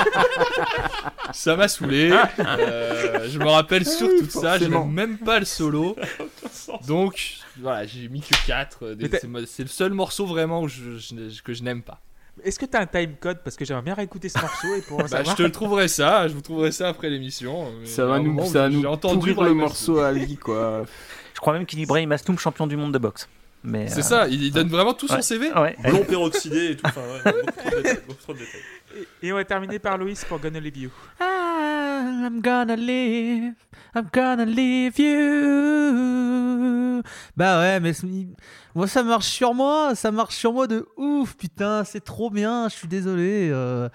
Ça m'a saoulé. Euh, je me rappelle sur tout ça. Je n'aime même pas le solo. Donc, voilà, j'ai mis que 4. Mais t'as- C'est le seul morceau vraiment où je- je- que je n'aime pas. Est-ce que t'as un time code? Parce que j'aimerais bien réécouter ce morceau et pour Bah, je savoir. te le trouverai ça. Je vous trouverai ça après l'émission. Ça va nous, ça nous entendu pourrir le morceau à vie quoi. Je crois même qu'il dit Brahim Masloum, champion du monde de boxe. Mais, C'est euh, ça, il donne vraiment tout son. CV. Ouais. Blond peroxydé et tout. Enfin, ouais, beaucoup trop de détails, beaucoup trop de détails. Et- Et on va terminer par Loïs pour Gonna Leave You. Ah, I'm gonna live, I'm gonna leave you. Bah ouais, mais moi ça marche sur moi, ça marche sur moi de ouf, putain, c'est trop bien, je suis désolé. euh.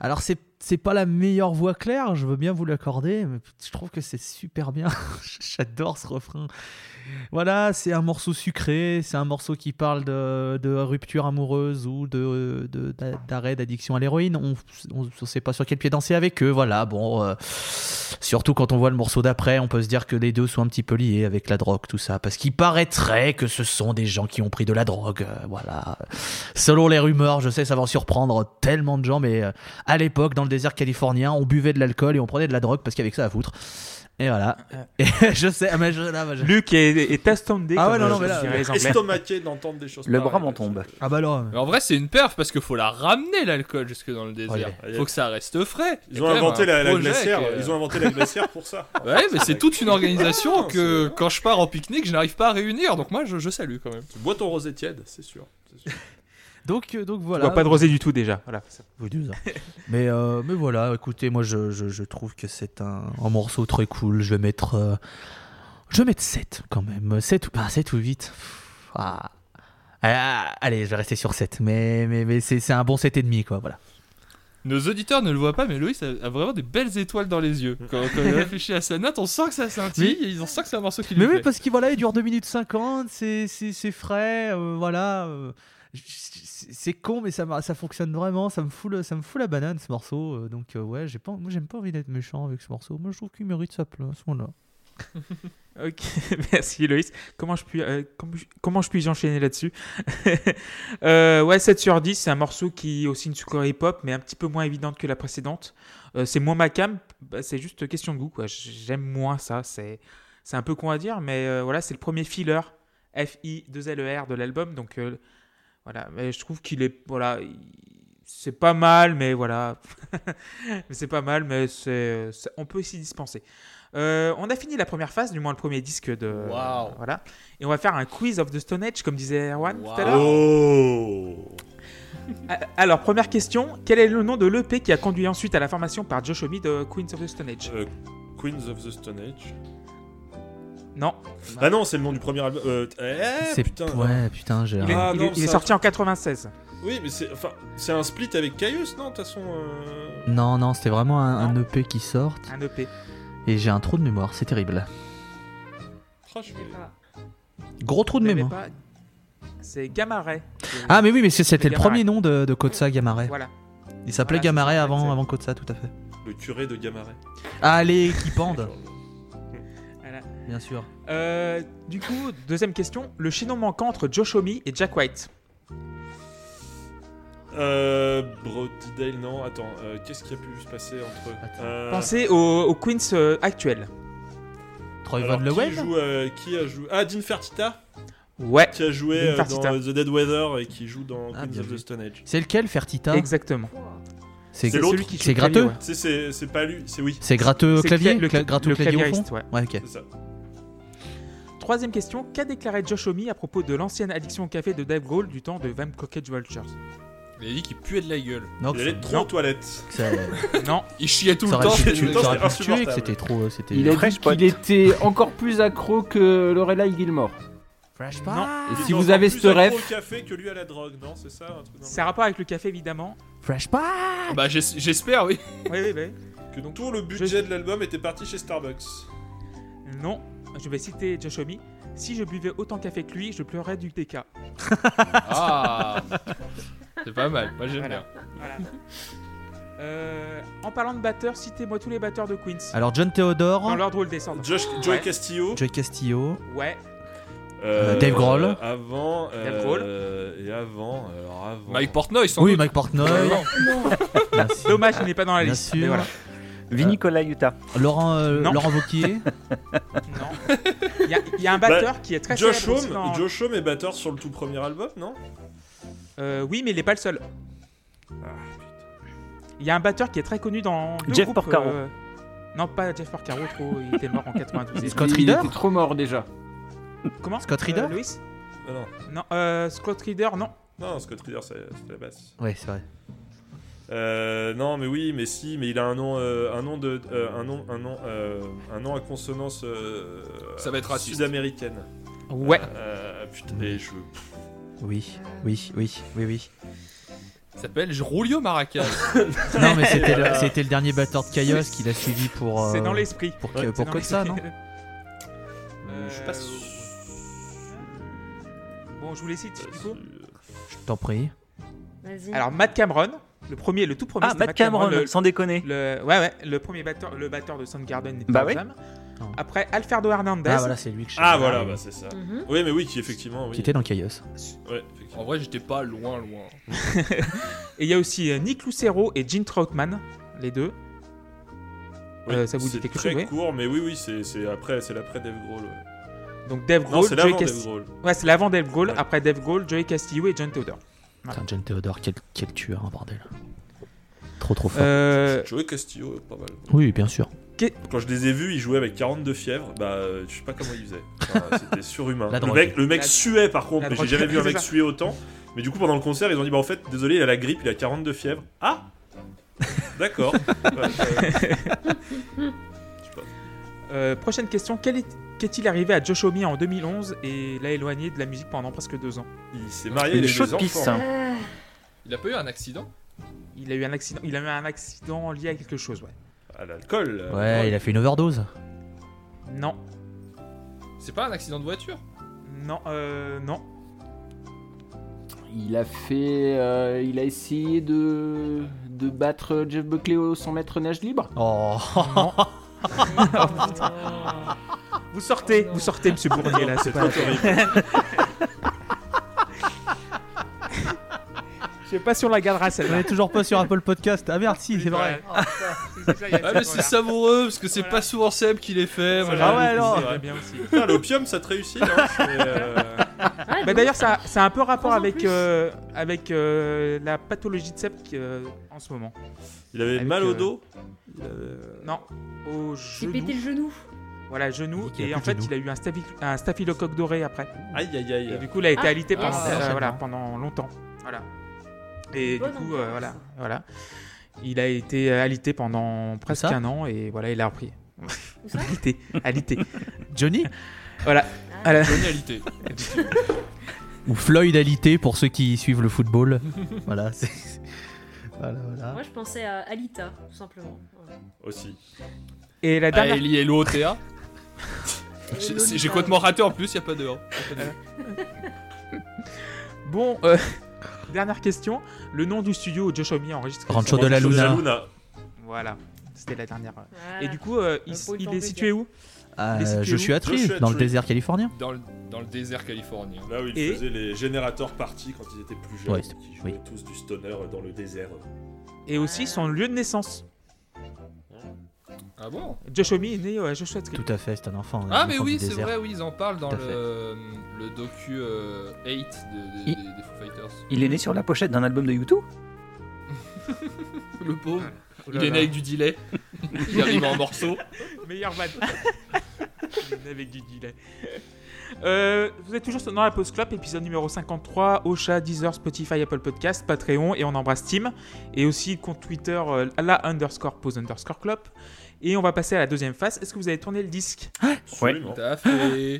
Alors c'est c'est pas la meilleure voix claire, je veux bien vous l'accorder, mais je trouve que c'est super bien. J'adore ce refrain. Voilà, c'est un morceau sucré, c'est un morceau qui parle de, rupture amoureuse ou de de- d'a- d'arrêt d'addiction à l'héroïne. On ne sait pas sur quel pied danser avec eux. Voilà, bon. euh, surtout quand on voit le morceau d'après, on peut se dire que les deux sont un petit peu liés avec la drogue, tout ça. Parce qu'il paraîtrait que ce sont des gens qui ont pris de la drogue. euh, voilà. Selon les rumeurs, je sais, ça va en surprendre tellement de gens, mais euh, à l'époque, dans le désert californien, on buvait de l'alcool et on prenait de la drogue parce que ça à foutre. Et voilà. Et je sais, ah, mais je, là, bah, je- Luc est, est. Ah ouais, non, non, mais là. Estomaqué d'entendre des choses Le pareilles. bras m'en tombe. Ah bah là. Mais en vrai, c'est une perf parce qu'il faut la ramener l'alcool jusque dans le désert. Ouais. Faut que ça reste frais. Il Ils a ont inventé la, glacière. que- Ils ont inventé la glacière pour ça. Ouais, mais c'est toute une organisation Ah, que quand je pars en pique-nique, je n'arrive pas à réunir. Donc moi, je, je salue quand même. Tu bois ton rosé tiède, c'est sûr. c'est sûr. Donc, euh, donc voilà. vois pas de rosé du tout déjà. Voilà. Vous dites ça. mais, euh, mais voilà, écoutez, moi je, je, je trouve que c'est un, un morceau très cool. Je vais mettre. euh, je vais mettre 7 quand même. 7 ou, ah, 7 ou 8. Ah. Ah, allez, je vais rester sur 7. Mais, mais, mais c'est c'est un bon 7,5 quoi. Voilà. Nos auditeurs ne le voient pas, mais Loïs a, a vraiment des belles étoiles dans les yeux. Quand, quand il réfléchit à sa note, on sent que ça scintille et on sent que c'est un morceau qui lui Mais oui, parce qu'il voilà, il dure 2 minutes 50, c'est c'est- c'est frais, euh, voilà. euh, c'est con, mais ça, ça fonctionne vraiment, ça me, fout ça me fout la banane ce morceau. euh, donc, euh, ouais, j'ai pas, moi j'aime pas envie d'être méchant avec ce morceau. Moi je trouve qu'il mérite sa place, voilà. Ok, merci Loïs. Comment je puis, euh, comment, comment je puis enchaîner là-dessus? Ouais, 7 sur 10, c'est un morceau qui est aussi une sucrerie pop, mais un petit peu moins évidente que la précédente. C'est moins ma cam, bah, c'est juste question de goût. J'aime moins ça, c'est c'est un peu con à dire, mais voilà, c'est le premier filler F-I-2-L-E-R de l'album, donc voilà, mais je trouve qu'il est, voilà, il- c'est pas mal, mais voilà, Mais c'est pas mal, mais c'est, on peut s'y dispenser. Euh, on a fini la première phase, du moins le premier disque de. Waouh. Voilà. Et on va faire un quiz of the Stone Age, comme disait Erwan tout à l'heure. Oh Alors, première question quel est le nom de l'EP qui a conduit ensuite à la formation par Josh Homme de Queens of the Stone Age? Euh, Queens of the Stone Age. Non. Ah non, c'est le nom du premier album. Euh, eh, C'est putain. Ouais, putain, j'ai. Il est, Ah, il non, est- il est ça- sorti en 96. Oui, mais c'est enfin, c'est un split avec Caius, non De toute façon. euh, Non, non, c'était vraiment un. EP qui sort. Un EP. Et j'ai un trou de mémoire, c'est terrible. oh, je vais-. Gros trou de mémoire. pas C'est Gamma Ray. Ah, mais oui, mais c'est- c'était le premier nom de, de Kotsa Gamare. Voilà. Il s'appelait Voilà, Gamare c'est ça, avant, avant Kotsa, tout à fait. Le curé de Gamaret. Allez, qui pendent Voilà. Bien sûr. Euh, du coup, deuxième question. Le chaînon manquant entre Josh Homme et Jack White. Euh. Brody Dale, non, attends. euh, Qu'est-ce qui a pu se passer entre eux. Euh, Pensez au, au Queens euh, actuel. Troy alors, Von qui, Leeuwen joue, euh, qui a joué Ah, Dean Fertita Ouais, Qui a joué Dean euh, Fertitta. dans The Dead Weather et qui joue dans Ah, Queens bien of vu. the Stone Age. C'est lequel, Fertita exactement. C'est C'est l'autre. celui qui c'est joue le clavier, gratteux ouais. C'est- C'est c'est pas lui, c'est oui. C'est gratteux C'est clavier cla- le, Cla- Gratteux le clavier au fond claviériste, ouais. Ouais, ok. C'est ça. Troisième question. Qu'a déclaré Josh Homme à propos de l'ancienne addiction au café de Dave Grohl du temps de Vam Cockage Vultures Il a dit qu'il puait de la gueule. Non, Il allait trop aux toilettes. ça, Non, Il chiait tout ça le temps. pu, tout le temps, ça aurait c'était pu tuer, que insupportable. c'était trop. C'était Il a dit qu'il était encore plus accro que Lorelai Gilmore. Fresh Non. Et si vous avez plus ce accro ref, au café que lui à la drogue, non C'est ça un truc dans le- c'est un rapport avec le café évidemment. Fresh Pot Bah j'es- j'espère, oui. Oui, oui, oui. Que tout le budget de l'album était parti chez Starbucks. Non, je vais citer Josh Homme. Si je buvais autant de café que lui, je pleurais du TK. Ah C'est pas mal, moi j'aime Voilà. bien. Voilà. Euh, en parlant de batteurs, citez-moi tous les batteurs de Queens. Alors, John Dans Theodore, l'ordre où le descendre. Josh, Joey Ouais. Castillo. Joey Castillo, Ouais. Euh, Dave Grohl. Avant. Dave euh, Grohl. Et avant. Alors avant. Mike Portnoy, sans oui, doute. Mike Portnoy, Merci. Dommage, il n'est pas dans la Bien liste. sûr. Mais voilà. Vinny Colaiuta. Laurent, euh, Non. Laurent Vauquier, Non. Il y, a- il y a un batteur qui est très Bah, Josh célèbre aussi Homme, dans- Josh Homme est batteur sur le tout premier album, non? Euh, oui, mais il n'est pas le seul. Ah, Il y a un batteur qui est très connu dans. deux Jeff groupes, Porcaro. euh, Non, pas Jeff Porcaro, trop. Il était mort en 92. Scott il Reeder était trop mort déjà. Comment? Scott Euh, Reeder Louis Ah non. Non, euh, Scott Reeder, non. Non, Scott Reeder, c'est c'est la basse. Ouais, c'est vrai. Euh, non, mais oui, mais si, mais il a un nom, euh, un nom de, euh, un nom, un nom, euh, un nom à consonance euh, Ça va être sud-américaine. Ouais. Euh, putain, et je. Oui, oui, oui, oui, oui. Il s'appelle Julio Maracas. Non, mais c'était le, c'était le dernier batteur de Chaos qu'il a suivi pour. C'est dans l'esprit. Pour, Ouais, que- pour ça, non. Je suis pas sûr. Bon, je vous les cite du coup. Je t'en prie. Vas-y. Alors, Matt Cameron, le premier, le tout premier. Ah, Matt Cameron, le, sans déconner. le- ouais, ouais, le premier batteur, le batteur de Soundgarden et Bah oui. Non. Après, Alfredo Hernandez. Ah, voilà, c'est lui que je Ah voilà, bah c'est ça. Mhm. Oui, mais oui, qui effectivement, oui. Qui était dans Chaos. Ouais, effectivement. En vrai, j'étais pas loin, loin. Et il y a aussi euh, Nick Lucero et Gene Troutman, les deux. Oui, Euh, ça vous dit c'est quelque très chose, oui court, mais oui, oui, c'est c'est après, c'est l'après Dave Grohl. ouais. Donc Dave Non, Grohl, c'est Joey l'avant Dave Castillo. Grohl. Ouais, c'est l'avant Dave Grohl. Ouais. Après Dave Grohl, Joey Castillo et John Theodore. Putain, John Theodore, quel, quel tueur, hein, bordel. Trop, trop fort. Euh, Joey Castillo, pas mal. Oui, bien sûr. Quand je les ai vus, ils jouaient avec 42 fièvres. Bah, euh, je sais pas comment ils faisaient. Enfin, C'était surhumain. La Le drogue. mec, le mec La- suait par contre, la mais j'ai drogue. jamais vu un C'est mec ça. suer autant. Mais du coup, pendant le concert, ils ont dit Bah, en fait, désolé, il a la grippe, il a 42 fièvres. Ah D'accord. Ouais, euh, euh, prochaine question. Qu'est-il arrivé à Josh Homme en 2011 et l'a éloigné de la musique pendant presque deux ans il s'est marié, il a eu enfants. Ah, Il a pas eu un accident? Il a eu un accident. Il a eu un accident lié à quelque chose, ouais. À l'alcool. euh, Ouais, il a fait une overdose. Non, C'est pas un accident de voiture? Non, euh, non. Il a fait. euh, il a essayé de. de battre Jeff Buckley au 100 mètres nage libre? Oh, non. Vous sortez, vous sortez, Monsieur Bournier là. C'est pas. Je sais pas si on la gardera on celle-là. est toujours pas sur Apple Podcast. Ah merde, si, c'est vrai. Ça, a Ah, mais c'est voilà. savoureux parce que c'est Voilà. pas souvent Seb qui les fait. Voilà, Ah ouais, non. beaucoup, c'est c'est bien aussi. Putain, l'opium, ça te réussit, C'est, euh, ah, Bah, D'ailleurs, ça, c'est un peu rapport avec, euh, avec euh, la pathologie de Seb qui, euh, en ce moment. Il avait Avec, mal au euh, dos Non, au J'ai genou. pété le genou. Voilà, genou. Il a Et en fait, genou. il a eu un, un staphylocoque doré après. Aïe, aïe, Et aïe. du coup, il a été Ah, alité pendant, yes. euh, Ah, voilà, pendant longtemps. Voilà. Et du coup, euh, voilà, voilà. Il a été alité pendant presque un an et voilà, il a repris. Où ça alité, alité. Johnny Voilà. Ah, À la- Genialité. Ou Floydalité pour ceux qui suivent le football. voilà, c'est. Voilà, voilà. Moi, je pensais à Alita, tout simplement. Voilà. Aussi. Et la dernière. Eli et l'OTA. Et J'ai complètement raté en plus, y a pas de. hein. Y a pas de- Bon, euh, dernière question. Le nom du studio où Josh Homme enregistre. Rancho de la Luna. Voilà. C'était la dernière. Voilà. Et du coup, euh, il, peu il est situé où? Euh, je suis à Tree, dans le désert californien. Dans le, dans le désert californien. Là où ils Et- faisaient les générateurs parties quand ils étaient plus jeunes, Ouais, qui jouaient oui. tous du stoner dans le désert. Et aussi son lieu de naissance. Ah bon? Josh Homme est né à Joshua Tree. Tout à fait, c'est un enfant. Ah un mais enfant oui, c'est vrai, oui, ils en parlent dans Tout à le, le docu euh, 8 de- de- Il- des, des Foo Fighters. Il est né sur la pochette d'un album de YouTube Le pauvre. Il est né avec du delay. Il arrive en morceaux. Meilleur van. Il est né avec du delay. Euh, vous êtes toujours dans la Pause Club, épisode numéro 53, Ocha, Deezer, Spotify, Apple Podcast, Patreon, et on embrasse Team, et aussi compte Twitter, euh, la underscore pause underscore club. Et on va passer à la deuxième phase. Est-ce que vous avez tourné le disque? Absolument. Tout à fait.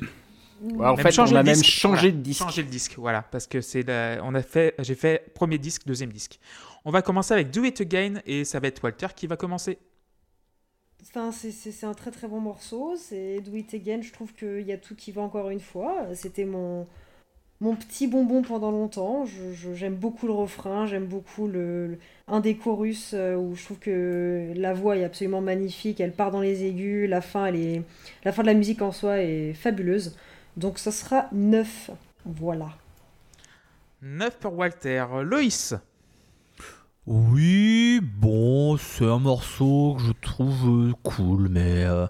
Ouais, en Même fait, on a le même disque. changé Voilà, de disque. Changer le disque, voilà, parce que c'est la- on a fait, j'ai fait premier disque, deuxième disque. On va commencer avec Do It Again, et ça va être Walter qui va commencer. Enfin, c'est- un très très bon morceau. C'est Do It Again. Je trouve qu'il y a tout qui va encore une fois. C'était mon, mon petit bonbon pendant longtemps. J'aime beaucoup le refrain. J'aime beaucoup le, le- un des chorus euh, où je trouve que la voix est absolument magnifique. Elle part dans les aigus. La fin, elle est, la fin de la musique en soi est fabuleuse. Donc ça sera 9. Voilà. 9 pour Walter. Loïs Oui, bon, c'est un morceau que je trouve euh, cool, mais euh,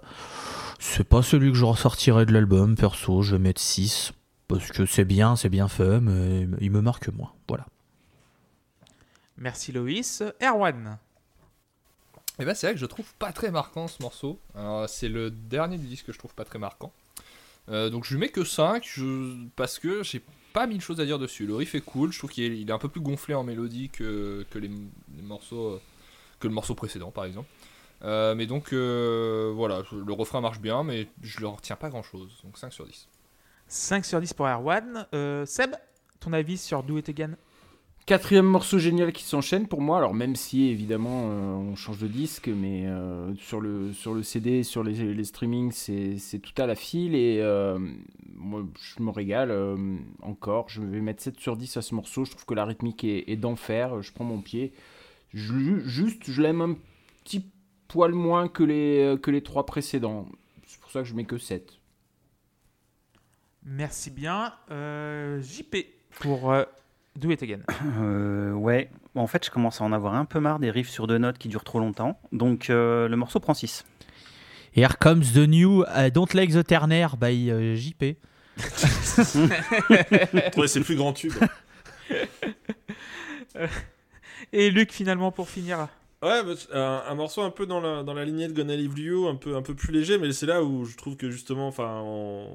c'est pas celui que je ressortirais de l'album, perso, je vais mettre 6. Parce que c'est bien, c'est bien fait, mais il me marque moins. Voilà. Merci Loïs. Erwan Et bah c'est vrai que je trouve pas très marquant ce morceau. C'est le dernier du disque que je trouve pas très marquant. Euh, donc je lui mets que 5 je- parce que j'ai pas mille choses à dire dessus. Le riff est cool, je trouve qu'il est, un peu plus gonflé en mélodie que, les morceaux euh, que le morceau précédent par exemple. Euh, mais donc euh, voilà, le refrain marche bien, mais je ne retiens pas grand chose. Donc 5 sur 10. 5 sur 10 pour Erwan. Euh, Seb, ton avis sur Do It Again? Quatrième morceau génial qui s'enchaîne pour moi. Alors même si évidemment euh, on change de disque, mais euh, sur le sur le CD, sur les, les streamings, c'est tout à la file et euh, moi je me régale encore. Je vais mettre 7 sur 10 à ce morceau. Je trouve que la rythmique est, d'enfer. Je prends mon pied. Juste, je l'aime un petit poil moins que les que les trois précédents. C'est pour ça que je mets que 7. Merci bien. JP pour Do It Again. Euh, ouais, en fait, je commence à en avoir un peu marre des riffs sur deux notes qui durent trop longtemps. Donc, euh, le morceau prend 6. Here comes the new uh, Don't Like the Turner by euh, JP. Ouais, c'est le plus grand tube. Et Luc finalement pour finir. Ouais, un, un morceau un peu dans la, dans la lignée de Gonna You, un peu, un peu plus léger, mais c'est là où je trouve que justement, enfin, on,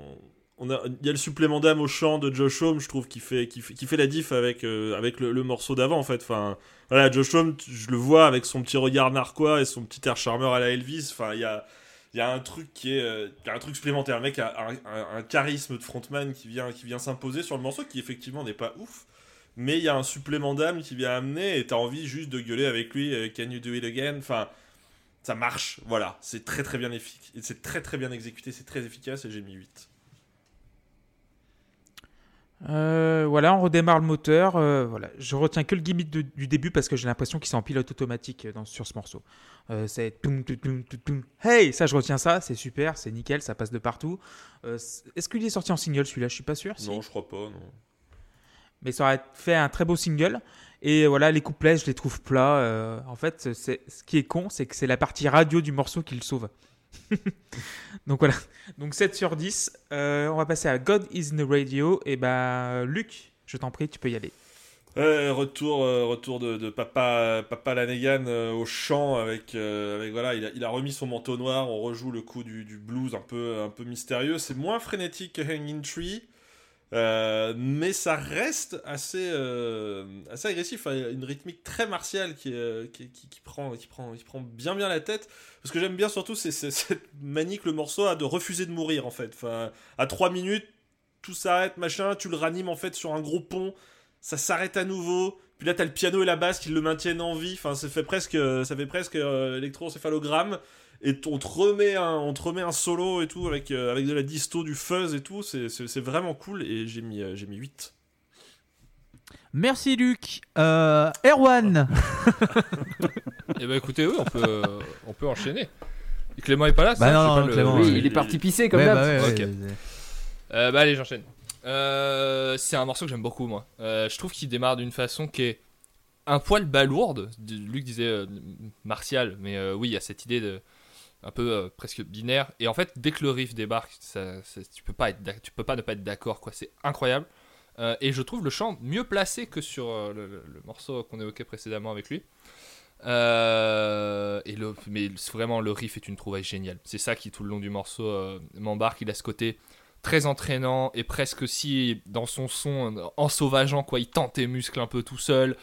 on a, il y a le supplément d'âme au chant de Josh Homme, je trouve, qui fait, fait, fait la diff avec, euh, avec le, morceau d'avant, en fait. Enfin, voilà, Josh Homme, je le vois avec son petit regard narquois et son petit air charmeur à la Elvis. Enfin, il y a, il y a un truc qui est, euh, il a un truc supplémentaire. Le mec a un charisme de frontman qui vient, qui vient s'imposer sur le morceau, qui effectivement n'est pas ouf. Mais il y a un supplément d'âme qui vient amener et t'as envie juste de gueuler avec lui euh, Can you do it again? Enfin, ça marche, voilà. C'est très très bien efficace. C'est très très bien exécuté, c'est très efficace et j'ai mis 8. Euh, voilà, on redémarre le moteur. euh, voilà, je retiens que le gimmick de- du début parce que j'ai l'impression qu'il est en pilote automatique euh, dans, sur ce morceau. Euh, c'est. Hey, ça je retiens ça, c'est super, c'est nickel, ça passe de partout. Euh, Est-ce qu'il est sorti en single celui-là? Je suis pas sûr. si. Non, je crois pas, non. mais ça aurait fait un très beau single. Et voilà, les couplets, je les trouve plats. euh, en fait, c'est ce qui est con, c'est que c'est la partie radio du morceau qui le sauve. Donc voilà. Donc 7 sur 10. Euh, on va passer à God is in the Radio. Et ben, Luc, je t'en prie, tu peux y aller. Retour, euh, retour de, papa, papa Lanegan euh, au chant avec, avec voilà, il a, il a remis son manteau noir. On rejoue le coup du, du blues un peu, un peu mystérieux. C'est moins frénétique que Hanging Tree. Euh, mais ça reste assez, euh, assez agressif, hein. une rythmique très martiale qui, est- qui, qui- prend, qui, prend, qui prend bien bien la tête. Ce que j'aime bien surtout, c'est cette manie que le morceau a de refuser de mourir en fait. Enfin, à 3 minutes, tout s'arrête, machin, tu le ranimes en fait sur un gros pont, ça s'arrête à nouveau. Puis là, t'as le piano et la basse qui le maintiennent en vie. Enfin, ça fait presque, ça fait presque euh. Et on te remet un, on te remet un solo et tout avec, euh, avec de la disto, du fuzz et tout. C'est- vraiment cool. Et j'ai mis, euh, j'ai mis 8. Merci Luc. Euh, Erwan. Et bah écoutez, oui, on peut, on peut enchaîner. Et Clément est pas là, Bah ça non, non, pas le- Clément, Oui, il est parti pisser comme Ouais, d'hab. bah ouais, ouais, Ok. ouais. Euh, bah allez, j'enchaîne. Euh, c'est un morceau que j'aime beaucoup, moi. Euh, je trouve qu'il démarre d'une façon qui est un poil balourde. Luc disait euh, martial, mais euh, oui, il y a cette idée de un peu euh, presque binaire. Et en fait, dès que le riff débarque, ça, tu peux pas être, tu peux pas ne pas être d'accord, quoi. C'est incroyable. Euh, et je trouve le chant mieux placé que sur euh, le, morceau qu'on évoquait précédemment avec lui. Et le, mais vraiment, le riff est une trouvaille géniale. C'est ça qui, tout le long du morceau, m'embarque. Il a ce côté très entraînant et presque aussi dans son son euh, ensauvageant, quoi. Il tente tes muscles un peu tout seul.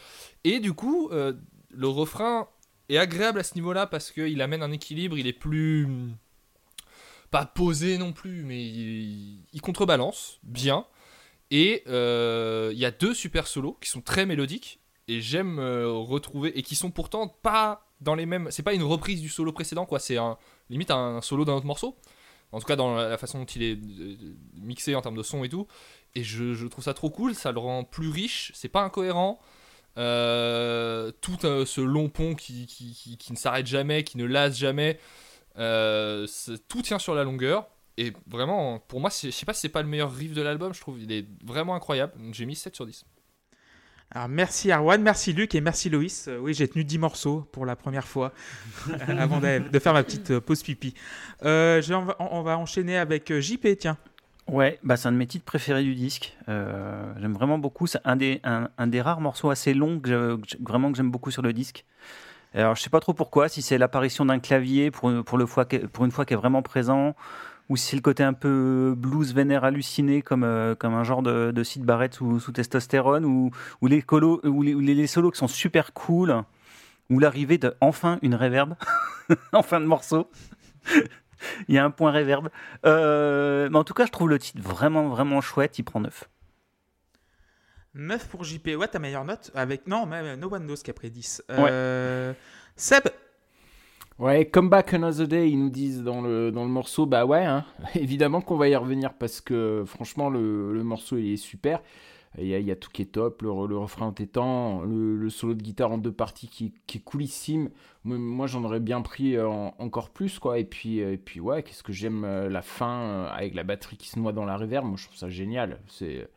Et du coup, le refrain est agréable à ce niveau-là parce qu'il amène un équilibre. Il est plus. Pas posé non plus, mais il, contrebalance bien. Et euh, il y a deux super solos qui sont très mélodiques et j'aime euh, retrouver et qui sont pourtant pas dans les mêmes. C'est pas une reprise du solo précédent quoi. C'est un limite un solo d'un autre morceau. En tout cas dans la façon dont il est euh, mixé en termes de son et tout. Et je trouve ça trop cool. Ça le rend plus riche. C'est pas incohérent. Euh, tout euh, ce long pont qui, qui, qui- qui ne s'arrête jamais, qui ne lasse jamais. Euh, tout tient sur la longueur. Et vraiment, pour moi, je sais pas si c'est pas le meilleur riff de l'album, je trouve il est vraiment incroyable. Donc j'ai mis 7 sur 10. Alors, merci Arwan, merci Luc et merci Loïs. Euh, oui, j'ai tenu 10 morceaux pour la première fois avant de, de faire ma petite pause pipi. Euh, on, va, on va enchaîner avec JP, tiens. Ouais, bah c'est un de mes titres préférés du disque. Euh, j'aime vraiment beaucoup. C'est un des, rares morceaux assez longs que vraiment que j'aime beaucoup sur le disque. Alors je sais pas trop pourquoi, si c'est l'apparition d'un clavier pour, pour, une fois qui est vraiment présent, ou si c'est le côté un peu blues vénère halluciné comme, euh, comme un genre de, de Sid Barrett sous, sous testostérone, ou les- les solos qui sont super cool, ou l'arrivée de enfin une réverb en fin de morceau. Il y a un point réverb. Euh, mais en tout cas, je trouve le titre vraiment, vraiment chouette. Il prend 9. 9 pour JP. Ouais, ta meilleure note avec Non, même No One Knows qui a pris 10. Euh, Seb, Ouais, Come Back Another Day, ils nous disent dans le, dans le morceau, bah ouais, hein, évidemment qu'on va y revenir parce que franchement, le, le morceau il est super. Il y, a, y a tout qui est top, le, le refrain entêtant, le, le solo de guitare en deux parties qui, qui est coolissime. Moi, moi, j'en aurais bien pris euh, en- encore plus, quoi. Et puis, euh, et puis ouais, qu'est-ce que j'aime euh, la fin avec la batterie qui se noie dans la reverb. Moi, je trouve ça génial. C'est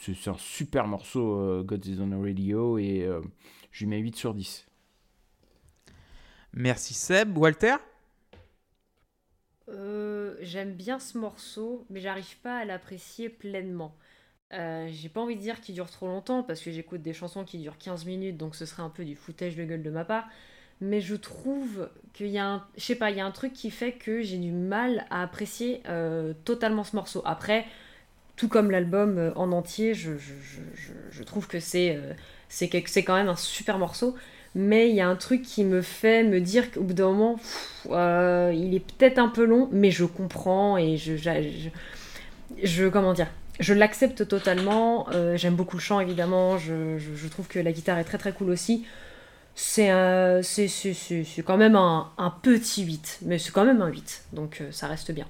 c'est un super morceau, God is on the Radio, et euh, je lui mets 8 sur 10. merci Seb. Walter? Euh, J'aime bien ce morceau, mais j'arrive pas à l'apprécier pleinement. Euh, J'ai pas envie de dire qu'il dure trop longtemps, parce que j'écoute des chansons qui durent 15 minutes, donc ce serait un peu du foutage de gueule de ma part. Mais je trouve qu'il y a un, je sais pas, il y a un truc qui fait que j'ai du mal à apprécier euh, totalement ce morceau. Après, tout comme l'album euh, en entier, je, je, je, trouve que c'est quand même un super morceau. Mais il y a un truc qui me fait me dire qu'au bout d'un moment, il est peut-être un peu long, mais je comprends et je, je- comment dire, je l'accepte totalement. Euh, J'aime beaucoup le chant évidemment. Je, trouve que la guitare est très très cool aussi. C'est quand même un, un petit 8, mais c'est quand même un 8, donc euh, ça reste bien.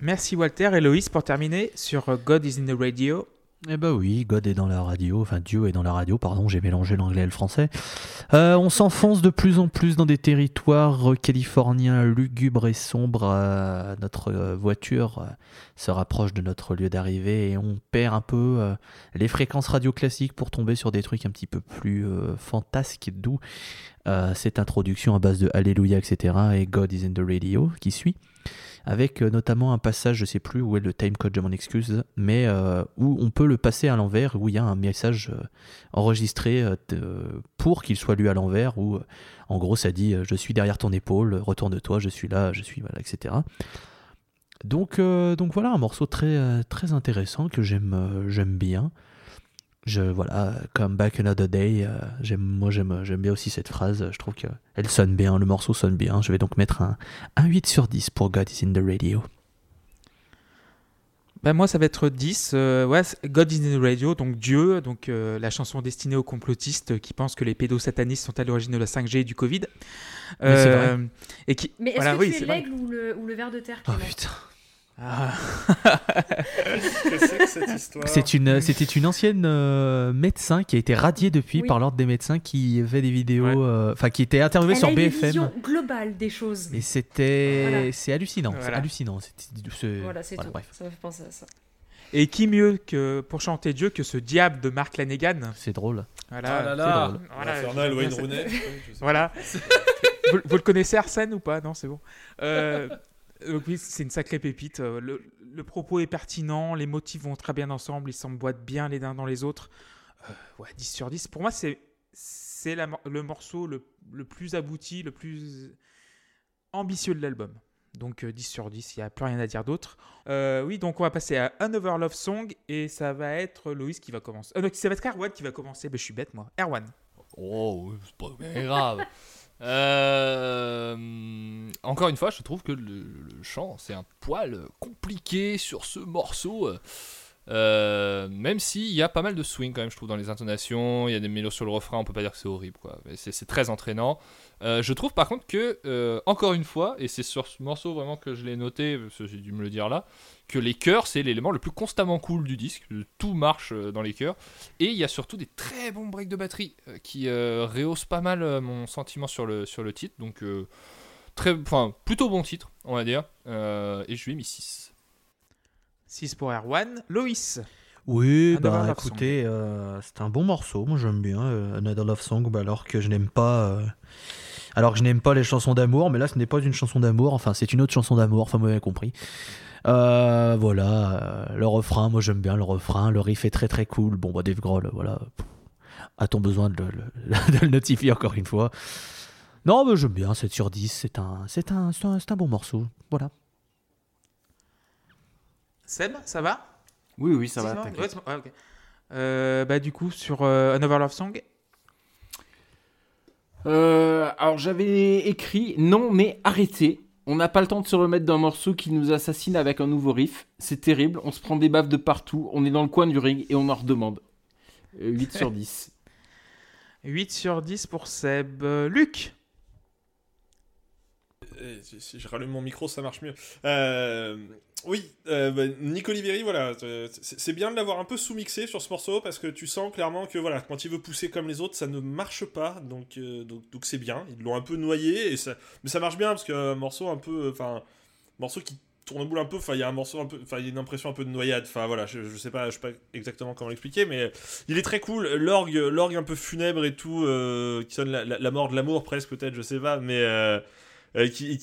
Merci Walter. Et Loïs pour terminer sur God is in the Radio. Eh bah oui, God est dans la radio, enfin Dieu est dans la radio, pardon, j'ai mélangé l'anglais et le français. Euh, on s'enfonce de plus en plus dans des territoires californiens lugubres et sombres. Euh, notre euh, voiture se rapproche de notre lieu d'arrivée et on perd un peu les fréquences radio classiques pour tomber sur des trucs un petit peu plus fantasques, d'où cette introduction à base de Alléluia, etc. et God is in the radio qui suit avec euh, notamment un passage, je sais plus où est le timecode, je m'en excuse, mais euh, où on peut le passer à l'envers, où il y a un message euh, enregistré pour qu'il soit lu à l'envers, où en gros ça dit je suis derrière ton épaule, retourne-toi, je suis là, je suis voilà, etc. Donc, donc voilà, un morceau très, très intéressant que j'aime j'aime bien. Je, voilà, comme Back Another Day, euh, j'aime, moi j'aime, j'aime bien aussi cette phrase, je trouve qu'elle sonne bien, le morceau sonne bien. Je vais donc mettre un, un 8 sur 10 pour God is in the Radio. Bah, moi, ça va être 10. euh, ouais, God is in the Radio, donc Dieu, donc euh, la chanson destinée aux complotistes qui pensent que les pédosatanistes sont à l'origine de la 5G et du Covid. Mais c'est Et qui, Mais est-ce voilà, que oui, tu es c'est vrai. l'aigle ou le, ou le ver de terre Oh putain. Ah. Qu'est-ce que c'est que cette histoire C'est une, c'était une ancienne euh, médecin qui a été radiée depuis Oui. par l'ordre des médecins qui fait des vidéos, Ouais. euh, enfin qui était interviewée Elle sur a une BFM. vision globale des choses. Et c'était, Voilà. c'est hallucinant, c'est hallucinant. C'est- Voilà, c'est tout. bref. Ça me fait penser à ça. Et qui mieux que pour chanter Dieu que ce diable de Mark Lanegan? C'est drôle. Voilà. Ah là c'est là. drôle. Voilà, Infernal, Wayne Rooney. Voilà. vous, vous le connaissez Arsène ou pas? Non, c'est bon. Euh, donc oui, c'est une sacrée pépite. Euh, Le, propos est pertinent, les motifs vont très bien ensemble, ils s'emboîtent bien les uns dans les autres. Euh, ouais, 10 sur 10. Pour moi, c'est le morceau le, le plus abouti, le plus ambitieux de l'album. Donc euh, 10 sur 10, il n'y a plus rien à dire d'autre. Euh, oui, donc on va passer à Another Love Song et ça va être Loïs qui va commencer. Euh, non, ça va être Erwan qui va commencer. Ben, je suis bête moi. Erwan. Oh, c'est pas grave. Euh, encore une fois, je trouve que le, chant, c'est un poil compliqué sur ce morceau. Euh, même s'il y a pas mal de swing quand même, je trouve, dans les intonations, il y a des mélodies sur le refrain, on peut pas dire que c'est horrible, quoi. C'est très entraînant. Euh, je trouve par contre que, euh, encore une fois, et c'est sur ce morceau vraiment que je l'ai noté, parce que j'ai dû me le dire là, que les chœurs, c'est l'élément le plus constamment cool du disque. Tout marche dans les chœurs. Et il y a surtout des très bons breaks de batterie qui rehaussent pas mal mon sentiment sur le, sur le titre. Donc, très, plutôt bon titre, on va dire. Et je lui ai mis 6. 6 pour Erwan. Loïs. Oui, Another bah Love écoutez, euh, c'est un bon morceau. Moi j'aime bien euh, Another Love Song, bah, alors que je n'aime pas, euh, alors que je n'aime pas les chansons d'amour. Mais là, ce n'est pas une chanson d'amour. Enfin, c'est une autre chanson d'amour. Enfin, vous m'avez compris. Voilà, le refrain. Moi j'aime bien le refrain. Le riff est très très cool. Bon, bah Dave Grohl, voilà. A-t-on besoin de le, le- de le notifier encore une fois? Non, mais j'aime bien. 7 sur 10. C'est un, c'est un, c'est un, c'est un bon morceau. Voilà. Seb, ça va? Oui, oui, ça va. Ouais, ouais, ok. Euh, bah du coup sur euh, Another Love Song? Euh, alors j'avais écrit non mais arrêtez. On n'a pas le temps de se remettre d'un morceau qui nous assassine avec un nouveau riff. C'est terrible, on se prend des baffes de partout, on est dans le coin du ring et on en redemande. Euh, 8 sur 10. 8 sur 10 pour Seb. Euh, Luc? Euh, si, je rallume mon micro, ça marche mieux. Euh, oui, euh, bah, voilà, euh, c'est bien de l'avoir un peu sous-mixé sur ce morceau parce que tu sens clairement que voilà, quand il veut pousser comme les autres, ça ne marche pas, donc euh, donc c'est bien. Ils l'ont un peu noyé et ça, mais ça marche bien parce qu'un morceau un peu, enfin, morceau qui tourne boule un peu. Enfin, il y a un morceau enfin, il y a une impression un peu de noyade. Enfin voilà, je, je sais pas, je sais pas exactement comment l'expliquer, mais il est très cool. L'orgue, l'orgue un peu funèbre et tout, qui sonne la, la- mort de l'amour presque peut-être, je sais pas, mais euh, qui,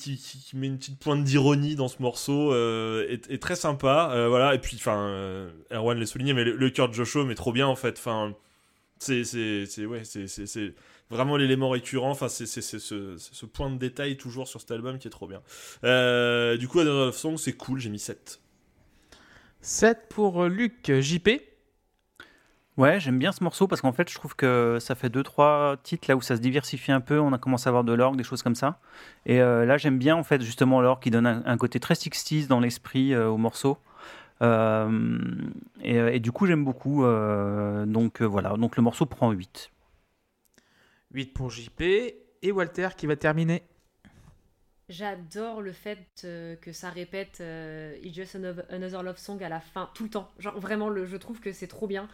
met une petite pointe d'ironie dans ce morceau euh, est, très sympa euh, voilà et puis enfin Erwan l'a souligné mais le, cœur de Joshua met trop bien en fait enfin c'est c'est ouais c'est vraiment l'élément récurrent enfin c'est ce, ce point de détail toujours sur cet album qui est trop bien du coup Another Song c'est cool j'ai mis 7 7 pour Luc. JP. Ouais, j'aime bien ce morceau parce qu'en fait, je trouve que ça fait deux trois titres là où ça se diversifie un peu. On a commencé à avoir de l'orgue, des choses comme ça. Et euh, là, j'aime bien en fait justement l'orgue qui donne un, un côté très 60s dans l'esprit euh, au morceau. Euh, et, et du coup, j'aime beaucoup. euh, donc euh, voilà, donc le morceau prend 8. 8 pour JP. Et Walter qui va terminer. J'adore le fait euh, que ça répète euh, It's Just Another, Another Love Song à la fin, tout le temps. Genre vraiment, le, je trouve que c'est trop bien.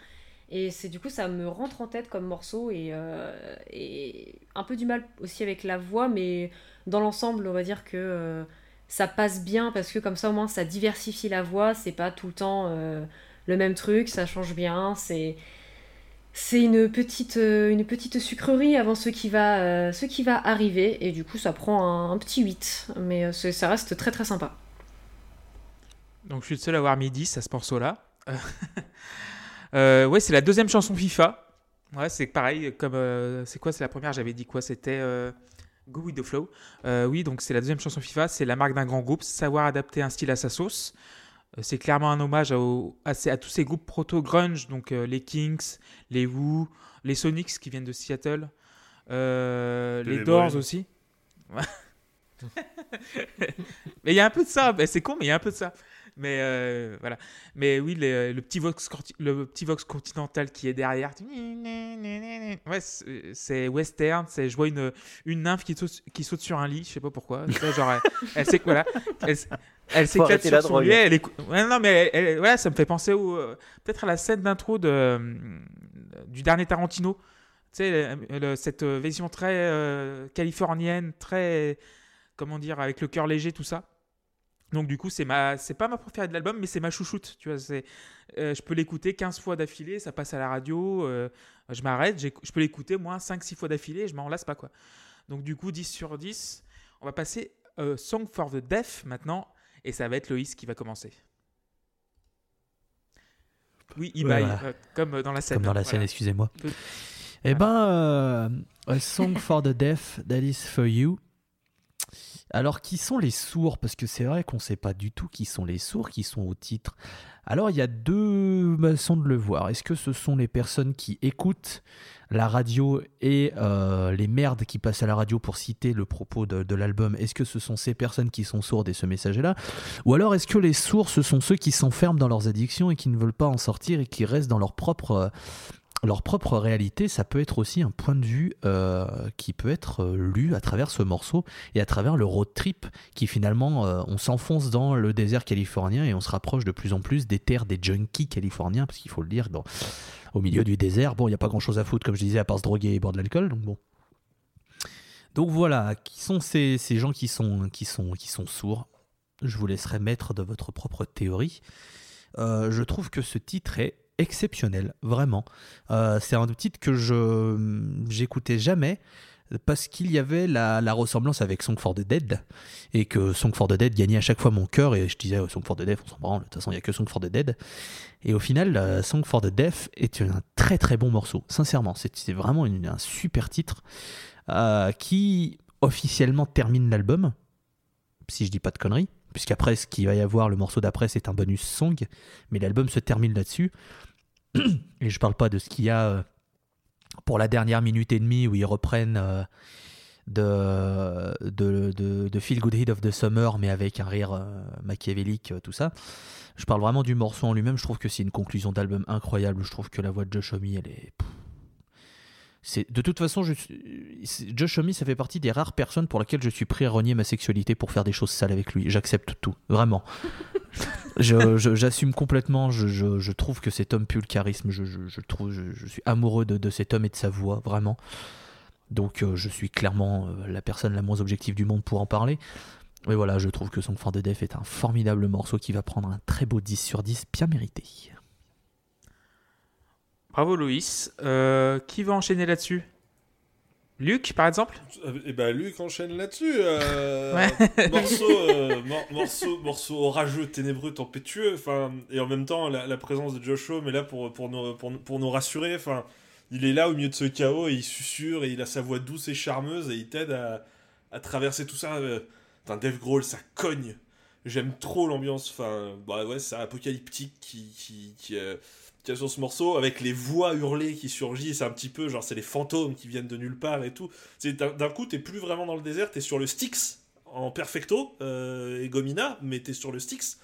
Et c'est du coup, ça me rentre en tête comme morceau et, euh, et un peu du mal aussi avec la voix, mais dans l'ensemble, on va dire que euh, ça passe bien parce que comme ça, au moins, ça diversifie la voix. C'est pas tout le temps euh, le même truc, ça change bien. C'est c'est une petite, une petite sucrerie avant ce qui, va, ce qui va arriver. Et du coup, ça prend un, petit 8. Mais ça reste très très sympa. Donc je suis le seul à avoir mis 10 à ce morceau-là. Euh, ouais, c'est la deuxième chanson FIFA. Ouais, c'est pareil. Comme euh, c'est quoi C'est la première. J'avais dit quoi C'était euh, Go with the flow. Oui, donc c'est la deuxième chanson FIFA. C'est la marque d'un grand groupe, savoir adapter un style à sa sauce. C'est clairement un hommage à, tous ces groupes proto-grunge, donc les Kings, les Who, les Sonics qui viennent de Seattle, les Les Doors aussi. mais il y a un peu de ça. C'est con, mais il y a un peu de ça. Mais euh, voilà. Mais oui, les- le, petit Vox, le petit Vox continental qui est derrière. Ouais, c'est western. C'est je vois une, une nymphe qui saute, qui saute sur un lit. Je sais pas pourquoi. Genre, elle, elle sait que voilà. Elle, elle s'éclate sur son lit. Elle écou- ouais, non, mais elle- voilà, ça me fait penser au euh, peut-être à la scène d'intro de euh, du dernier Tarantino. Tu sais, le- le- cette euh, vision très euh, californienne, très comment dire, avec le cœur léger, tout ça. Donc du coup, c'est ma, c'est pas ma préférée de l'album, mais c'est ma chouchoute. Tu vois, c'est, euh, je peux l'écouter 15 fois d'affilée, ça passe à la radio, euh, je m'arrête, je peux l'écouter moins 5-6 fois d'affilée, je m'en lasse pas quoi. Donc du coup, 10 sur 10. On va passer euh, Song for the Deaf maintenant, et ça va être Loïs qui va commencer. Oui, il Ouais, voilà. comme dans la scène. Comme dans la Voilà. scène, excusez-moi. Peu- Eh ben, euh, A Song for the Deaf, That is for You. Alors, qui sont les sourds? Parce que c'est vrai qu'on ne sait pas du tout qui sont les sourds qui sont au titre. Alors, il y a deux façons de le voir. Est-ce que ce sont les personnes qui écoutent la radio et euh, les merdes qui passent à la radio pour citer le propos de, l'album? Est-ce que ce sont ces personnes qui sont sourdes et ce message-là Ou alors, est-ce que les sourds, ce sont ceux qui s'enferment dans leurs addictions et qui ne veulent pas en sortir et qui restent dans leur propre... euh, leur propre réalité, ça peut être aussi un point de vue euh, qui peut être euh, lu à travers ce morceau et à travers le road trip qui finalement, euh, on s'enfonce dans le désert californien et on se rapproche de plus en plus des terres des junkies californiens, parce qu'il faut le dire, dans- au milieu du désert, bon, il n'y a pas grand-chose à foutre, comme je disais, à part se droguer et boire de l'alcool, donc bon. Donc voilà, qui sont ces, ces gens qui sont, qui, sont, qui sont sourds? Je vous laisserai mettre de votre propre théorie. Je trouve que ce titre est exceptionnel, vraiment. Euh, c'est un titre que je j'écoutais jamais parce qu'il y avait la, la ressemblance avec Song for the Dead et que Song for the Dead gagnait à chaque fois mon cœur et je disais Song for the Deaf on s'en branle de toute façon il n'y a que Song for the Dead. Et au final euh, Song for the Deaf est un très très bon morceau sincèrement. C'est vraiment un super titre euh, qui officiellement termine l'album si je dis pas de conneries puisqu'après ce qu'il va y avoir le morceau d'après c'est un bonus song mais l'album se termine là-dessus et je parle pas de ce qu'il y a euh, pour la dernière minute et demie où ils reprennent euh, de, de, de, Feel Good Hit of the Summer, mais avec un rire euh, machiavélique, tout ça. Je parle vraiment du morceau en lui-même. Je trouve que c'est une conclusion d'album incroyable. Je trouve que la voix de Josh elle est. C'est, de toute façon, je Josh Homme, ça fait partie des rares personnes pour lesquelles je suis prêt à renier ma sexualité pour faire des choses sales avec lui. J'accepte tout, vraiment. Je- je- j'assume complètement. Je, je- je trouve que cet homme pue le charisme. Je, je- je trouve, je, je suis amoureux de, de cet homme et de sa voix, vraiment. Donc, euh, je suis clairement euh, la personne la moins objective du monde pour en parler. Mais voilà, je trouve que Song for the Deaf est un formidable morceau qui va prendre un très beau 10 sur 10, bien mérité. Bravo Loïs. Euh, qui va enchaîner là-dessus? Luc, par exemple? Et bah Luc enchaîne là-dessus. euh, Ouais. morceau, euh, mor- morceau, morceau orageux, ténébreux, tempétueux. Enfin, et en même temps, la, la présence de Josh Homme est là pour, pour, nous, pour, pour nous rassurer. Enfin, il est là au milieu de ce chaos et il susurre et il a sa voix douce et charmeuse et il t'aide à, à traverser tout ça. euh. Putain, Dave Grohl, ça cogne. J'aime trop l'ambiance. Enfin, bah ouais, c'est apocalyptique qui, qui, euh, sur ce morceau avec les voix hurlées qui surgissent un petit peu. Genre, c'est les fantômes qui viennent de nulle part et tout. C'est d'un coup, t'es plus vraiment dans le désert, t'es sur le Styx en perfecto euh, et Gomina, mais t'es sur le Styx.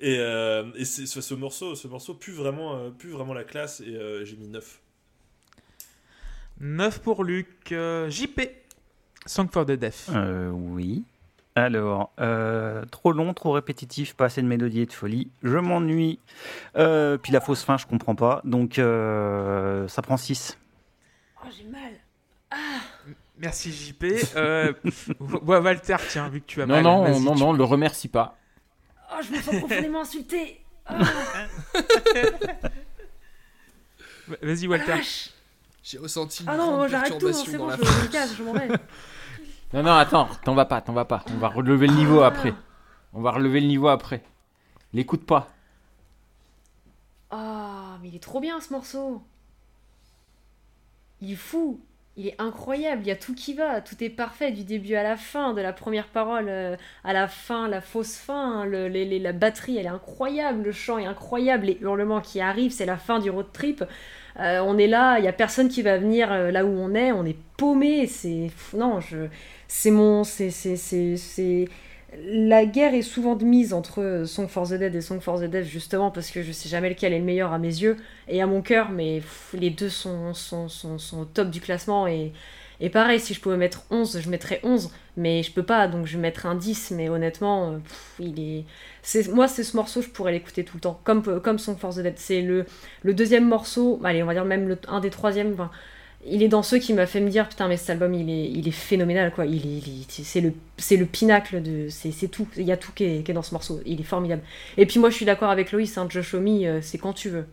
Et, euh, et c'est- ce, ce morceau, ce morceau pue vraiment, euh, pue vraiment la classe et euh, j'ai mis 9. 9 pour Luc. Euh, JP. Song for the Deaf. Euh, oui. Alors, euh, trop long, trop répétitif, pas assez de mélodie et de folie. Je m'ennuie. Euh, puis la fausse fin, je comprends pas. Donc, euh, ça prend 6. Oh, j'ai mal. Merci JP. Euh, ouais, Walter, tiens, vu que tu as Non, mal. non, non, tu- non, le remercie pas. Oh, je me sens profondément insulté. Oh, Vas-y Walter. J'ai ressenti une Ah non, j'arrête tout, hein, c'est dans bon, la je, je me casse, je m'en vais. Non, non, attends, t'en vas pas, t'en vas pas. On va relever le niveau après. On va relever le niveau après. L'écoute pas. Ah, mais il est trop bien ce morceau. Il est fou. il est incroyable, il y a tout qui va, tout est parfait du début à la fin, de la première parole euh, à la fin, la fausse fin, hein, la batterie elle est incroyable, le chant est incroyable, les hurlements qui arrivent, c'est la fin du road trip. Euh, on est là, il n'y a personne qui va venir euh, là où on est, on est paumé, c'est... Non, je... c'est mon... c'est... c'est- c'est- La guerre est souvent de mise entre Song for the Dead et Song for the Dead justement parce que je sais jamais lequel est le meilleur à mes yeux et à mon cœur, mais les deux sont, sont, sont, au top du classement. Et, et pareil, si je pouvais mettre 11, je mettrais 11, mais je peux pas, donc je mettre un 10. Mais honnêtement, euh, il est. Moi, c'est ce morceau, je pourrais l'écouter tout le temps, comme, comme Song for the Dead. C'est le, le deuxième morceau, allez, on va dire même le, un des troisièmes. enfin, il est dans ceux qui m'a fait me dire putain mais cet album il est, il est phénoménal quoi. Il est, il est- c'est le pinacle de c'est tout. Il y a tout qui est, dans ce morceau. Il est formidable. Et puis moi je suis d'accord avec Loïs hein, Josh euh, c'est quand tu veux.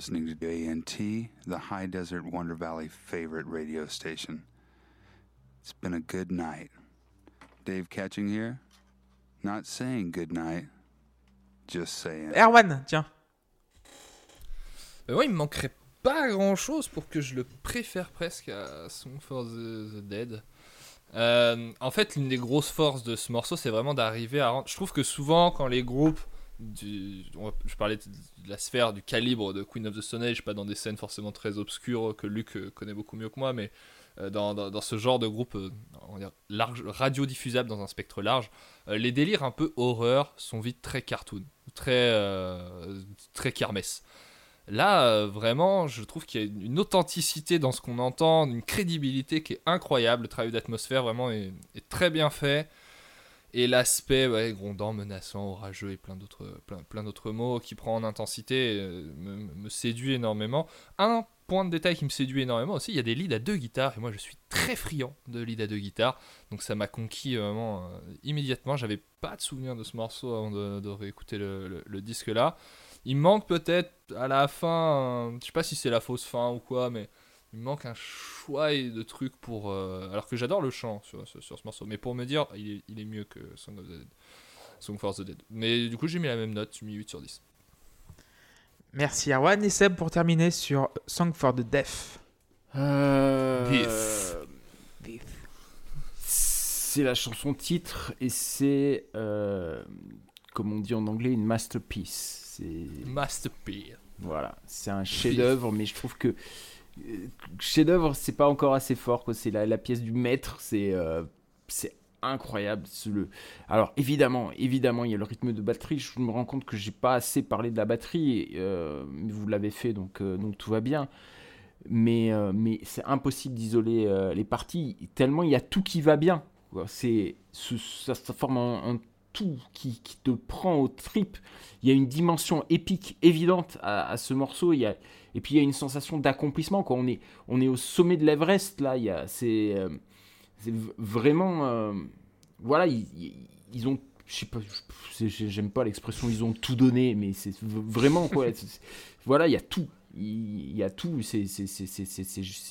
Listening to ANT, the High Desert Wonder Valley favorite radio station. It's been a good night. Dave Catching here? Not saying good night, just saying. Erwan, tiens. Euh, moi, il me manquerait pas grand chose pour que je le préfère presque à Song for the, the Dead. Euh, en fait, l'une des grosses forces de ce morceau, c'est vraiment d'arriver à. Je trouve que souvent, quand les groupes. Du, je parlais de la sphère du calibre de Queen of the Stone Age, pas dans des scènes forcément très obscures que Luc euh, connaît beaucoup mieux que moi, mais euh, dans, dans- ce genre de groupe euh, large, radiodiffusable dans un spectre large, les délires un peu horreur sont vite très cartoon, très, très kermesse. Là, vraiment, je trouve qu'il y a une- une authenticité dans ce qu'on entend, une crédibilité qui est incroyable. Le travail d'atmosphère, vraiment, est, est très bien fait. Et l'aspect grondant, menaçant, orageux et plein d'autres, plein, d'autres mots qui prend en intensité euh, me, séduit énormément. Un point de détail qui me séduit énormément aussi, il y a des leads à deux guitares. Et moi, je suis très friand de leads à deux guitares. Donc ça m'a conquis vraiment euh, immédiatement. J'avais pas de souvenir de ce morceau avant de, de réécouter le, disque là. Il manque peut-être à la fin, je sais pas si c'est la fausse fin ou quoi, mais il me manque un choix de trucs pour. euh, alors que j'adore le chant sur, sur, sur ce morceau, mais pour me dire, il est, il est mieux que Song of the Dead. Song for the Dead. Mais du coup, j'ai mis la même note, j'ai mis 8 sur 10. Merci Erwan. Et Seb pour terminer sur Song for the Deaf. Euh, Biff. C'est la chanson titre et c'est, euh, comme on dit en anglais, une masterpiece. Masterpiece. voilà, c'est un chef-d'œuvre, mais je trouve que euh, chef-d'œuvre, c'est pas encore assez fort. C'est la, la pièce du maître, c'est euh, incroyable. Le... Alors évidemment, évidemment, il y a le rythme de batterie. Je me rends compte que j'ai pas assez parlé de la batterie, euh, vous l'avez fait, donc euh, donc tout va bien. Mais euh, mais c'est impossible d'isoler euh, les parties tellement il y a tout qui va bien. C'est ce- ça, ça forme un, tout qui, qui te prend aux tripes. Il y a une dimension épique évidente à ce morceau. Il y a, et puis il y a une sensation d'accomplissement. On, est, on est au sommet de l'Everest, là. Il y a, c'est, euh, vraiment. euh, voilà, ils, ils- ont. Je sais pas, j'aime pas l'expression ils ont tout donné, mais c'est vraiment quoi. voilà, il y a tout. Il y a tout. C'est